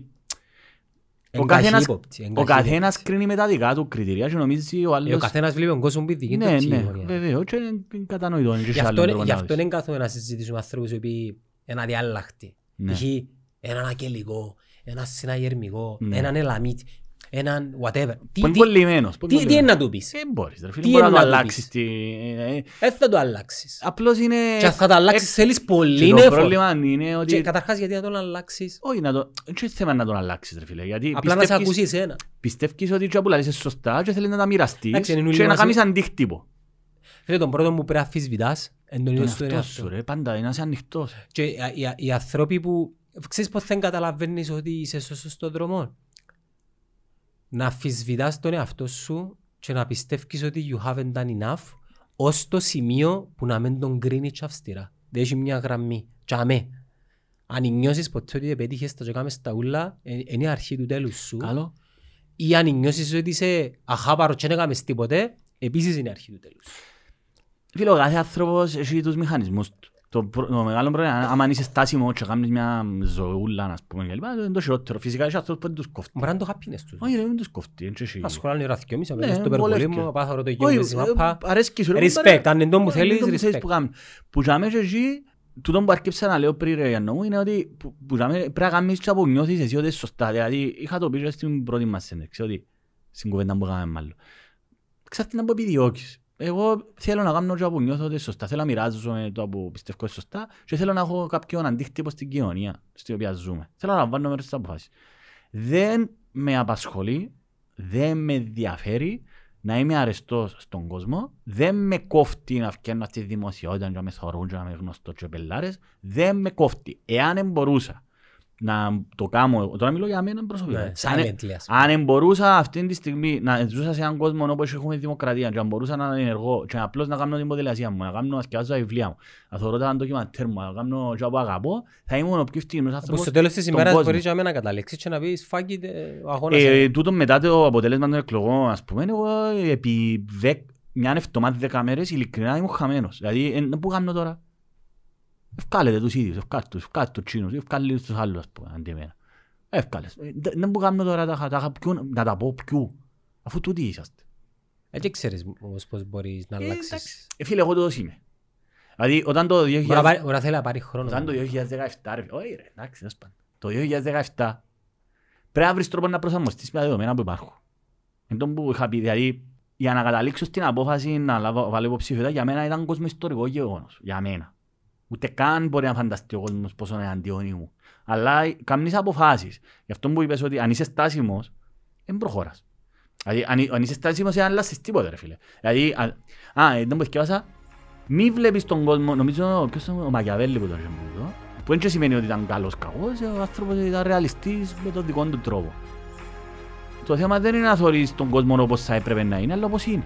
ο Εν καθένας, καχύποπτη, εν ο καθένας καχύποπτη. κρίνει με τα δικά του κριτήρια και νομίζει ο Ε, Ο άλλος... καθένας βλέπει τον κόσμο που είναι δική του Ναι, ναι, ψυχολογία. βεβαίως, και είναι κατανοητό. είναι και Γι' σε αυτό άλλον είναι- τρόπο γι' να αυτό δεις. δεν κάθομαι να συζητήσουμε ανθρώπους οι οποίοι είναι αδιάλακτοι. Ναι. Π.χ. έναν ακελικό, έναν συναγερμικό, Ναι. έναν ελαμίτη. Έναν whatever. Τι- Που είναι τι- κολλημένος, που είναι Τι τι κολλημένος; είναι να του πεις; Δεν μπορείς, ρε φίλε, Τι μπορεί να είναι το να του αλλάξεις. πεις; τη- ε, ε, Δεν θα το αλλάξεις. Απλώς είναι... Και αν θα το αλλάξεις ε, θέλεις πολύ και το effort. πρόβλημα είναι Και ότι... καταρχάς γιατί να τον αλλάξεις; Όχι, να το... Δεν είναι θέμα να τον αλλάξεις, ρε φίλε. Γιατί Απλά να σε πιστεύεις- ακούσεις εσένα. Πιστεύεις ότι και που λαλείς είναι σωστά και θέλεις να τα μοιραστείς Εντάξει, είναι όλοι και να μαζί. κάνεις αντίκτυπο. Φίλε, τον πρώτο που πρέπει να αφισβητάς είναι τον Τον ίδιο σου τον εαυτό σου, εαυτό. ρε, πάντα είναι να είσαι ανοιχτός. Και οι, οι, οι άνθρωποι που... Ξέρεις πως δεν καταλαβαίνεις ότι είσαι στο σωστό δρόμο; Να αφισβητάς τον εαυτό σου και να πιστεύεις ότι you haven't done enough ως το σημείο που να μην τον κρίνεις και αυστηρά. Δεν έχει μια γραμμή. Και αμέ. Αν νιώσεις ποτέ ότι πετύχες τα και κάνεις τα ούλα, ε, είναι η αρχή του τέλους σου. Καλό. Ή αν νιώσεις ότι είσαι αχάπαρο και δεν έκαμες τίποτε, επίσης είναι η αρχή του τέλους. Φίλε, ο κάθε άνθρωπος έχει τους μηχανισμούς του. Το, προ- το μεγάλο πρόβλημα είναι άμα είσαι στάσιμο και κάνεις μια ζωούλα, ας πούμε, και λοιπά, είναι το χειρότερο. Φυσικά έχει ανθρώπους που δεν τους κοφτεί. Μπορεί να είναι το happiness τους. Όχι, ρε, δεν τους κοφτεί. δεν έχει- Ασχολάνε ώρα δυο μισή, Ναι, μέσα στο βολεύκε. περπολί μου, πάθω το γιο Όχι, με τη ε, μάπα. αρέσκει σου, ρε, Respect, κουμπάρε. αν είναι το που Όχι, θέλεις, είναι το που θέλεις respect. που κάνεις. Που για μένα και εσύ, τούτο που αρκέψα να λέω πριν ρε Γιάννο μου, είναι ότι που- που για μένα πρέπει να κάνεις και που νιώθεις εσύ ότι είναι σωστά. Δηλαδή, είχα το πει και στην πρώτη μας συνέντευξη, ότι στην κουβέντα που κάναμε μάλλον. Ξαφνικά να πω επιδιώκεις. Εγώ θέλω να κάνω και που νιώθω ότι είναι σωστά. Θέλω να μοιράζομαι το που πιστεύω είναι σωστά και θέλω να έχω κάποιον αντίκτυπο στην κοινωνία στην οποία ζούμε. Θέλω να λαμβάνω μέρος στις αποφάσεις. Δεν με απασχολεί, δεν με ενδιαφέρει να είμαι αρεστός στον κόσμο, δεν με κόφτει να βγαίνω στη δημοσιότητα και να με θωρούν και να είμαι γνωστό και πελάρες, δεν με κόφτει. Εάν δεν μπορούσα να το κάνω, τώρα μιλώ για μένα προσωπικά. Ναι, Αν- silently, ας πούμε. αν δεν μπορούσα αυτή τη στιγμή να ζούσα σε έναν κόσμο όπως έχουμε δημοκρατία και αν μπορούσα να ενεργώ και απλώς να κάνω την ποδηλασία μου, να κάνω να σκιάζω τα βιβλία μου, να θωρώ τα ντοκιμαντέρ μου, να κάνω και που αγαπώ, θα ήμουν ο πιο ευτυχισμένος Που άνθρωπος στο τέλος της στον ημέρας κόσμο. μπορείς για μένα να καταλήξεις και να πεις fuck it, ε, ο αγώνας Ε, είναι». τούτο μετά το αποτέλεσμα των εκλογών, ας πούμε, εγώ επί δεκ, μια εβδομάδα δέκα μέρες ειλικρινά ήμουν χαμένος. Δηλαδή, ε, πού κάνω τώρα; Ευκάλετε τους ίδιους, ευκάλετε τους, ευκάλετε τους Τσίνους, ευκάλετε τους άλλους, ας πούμε, αντί εμένα. Ευκάλες. Ε, δε- Δεν που κάνω τώρα τα, τα, ποιου- να τα πω ποιου. Αφού τούτοι είσαστε. Ε, και ξέρεις όμως πώς μπορείς να Ε, αλλάξεις. εντάξει. Ε, φίλε, εγώ τόσο είμαι. Δηλαδή, όταν το Μπορεί να 2000... πάρει- μπορεί να θέλει να πάρει χρόνο. Όταν το 2017, ρε, όχι ρε, εντάξει, τέλος πάντων. Το 2017 πρέπει να βρεις τρόπο να προσαρμοστείς με τα δεδομένα που υπάρχουν. Εν τω που είχα πει, δηλαδή, για να καταλήξω στην απόφαση να λάβω, βάλω υποψηφιότητα, για μένα ήταν κόσμο ιστορικό γεγονός. Για μένα. Ούτε καν μπορεί να φανταστεί ο κόσμος πόσο είναι αντιόνι μου. Αλλά κάνεις αποφάσεις. Γι' αυτό που είπες ότι αν είσαι στάσιμος, δεν προχωράς. Δηλαδή, αν, αν είσαι στάσιμος, δεν αλλάσεις τίποτα, ρε φίλε. Δηλαδή, α, α δεν που θυκεύασα, μη βλέπεις τον κόσμο, νομίζω, ποιος ήταν ο Μαγιαβέλη που το είχε πει εδώ, που δεν σημαίνει ότι ήταν καλός κακός, ο άνθρωπος ήταν ρεαλιστής με τον δικό του τρόπο. Το θέμα δεν είναι να θωρείς τον κόσμο όπως θα έπρεπε να είναι, αλλά όπως είναι.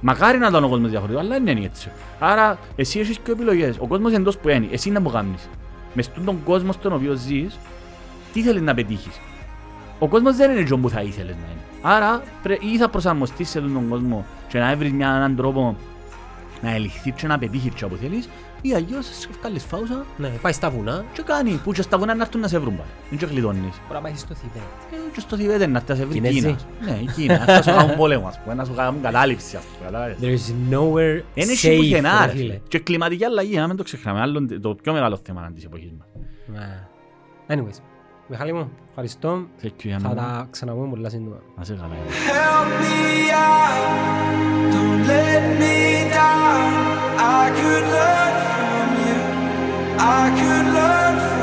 Μακάρι να ήταν ο κόσμος διαφορετικός, αλλά δεν είναι έτσι. Άρα, εσύ έχεις και επιλογές. Ο κόσμος εντός που είναι, εσύ να μου κάνεις. Μες στον τον κόσμο στον οποίο ζεις, τι θέλεις να πετύχεις. Ο κόσμος δεν είναι τζον που θα ήθελες να είναι. Άρα, πρέ, ή θα προσαρμοστείς σε αυτόν τον κόσμο και να βρεις μια, έναν τρόπο να ελιχθείς και να πετύχεις και όπου θέλεις, ή αλλιώς βγάλεις φάουσα, ναι, πάει στα βουνά. Τι κάνει, που και στα βουνά να έρθουν να σε βρουν πάλι. Δεν και γλιτώνεις. Μπορεί να πάει στο Θιβέτ. Ε, και στο Θιβέτ να έρθει σε βρει Κίνα. Ναι, η Κίνα. Θα σου κάνουν πόλεμο, ας πούμε, να σου κάνουν κατάληψη. is nowhere Είναι safe. πουθενά, Και κλιματική αλλαγή, να μην το ξεχνάμε. Το πιο μεγάλο θέμα. Ναι. Anyways, Μιχάλη μου, ευχαριστώ. Θα τα σύντομα. Να σε καλά. Help me out, don't let me down. I could learn from you. I could learn from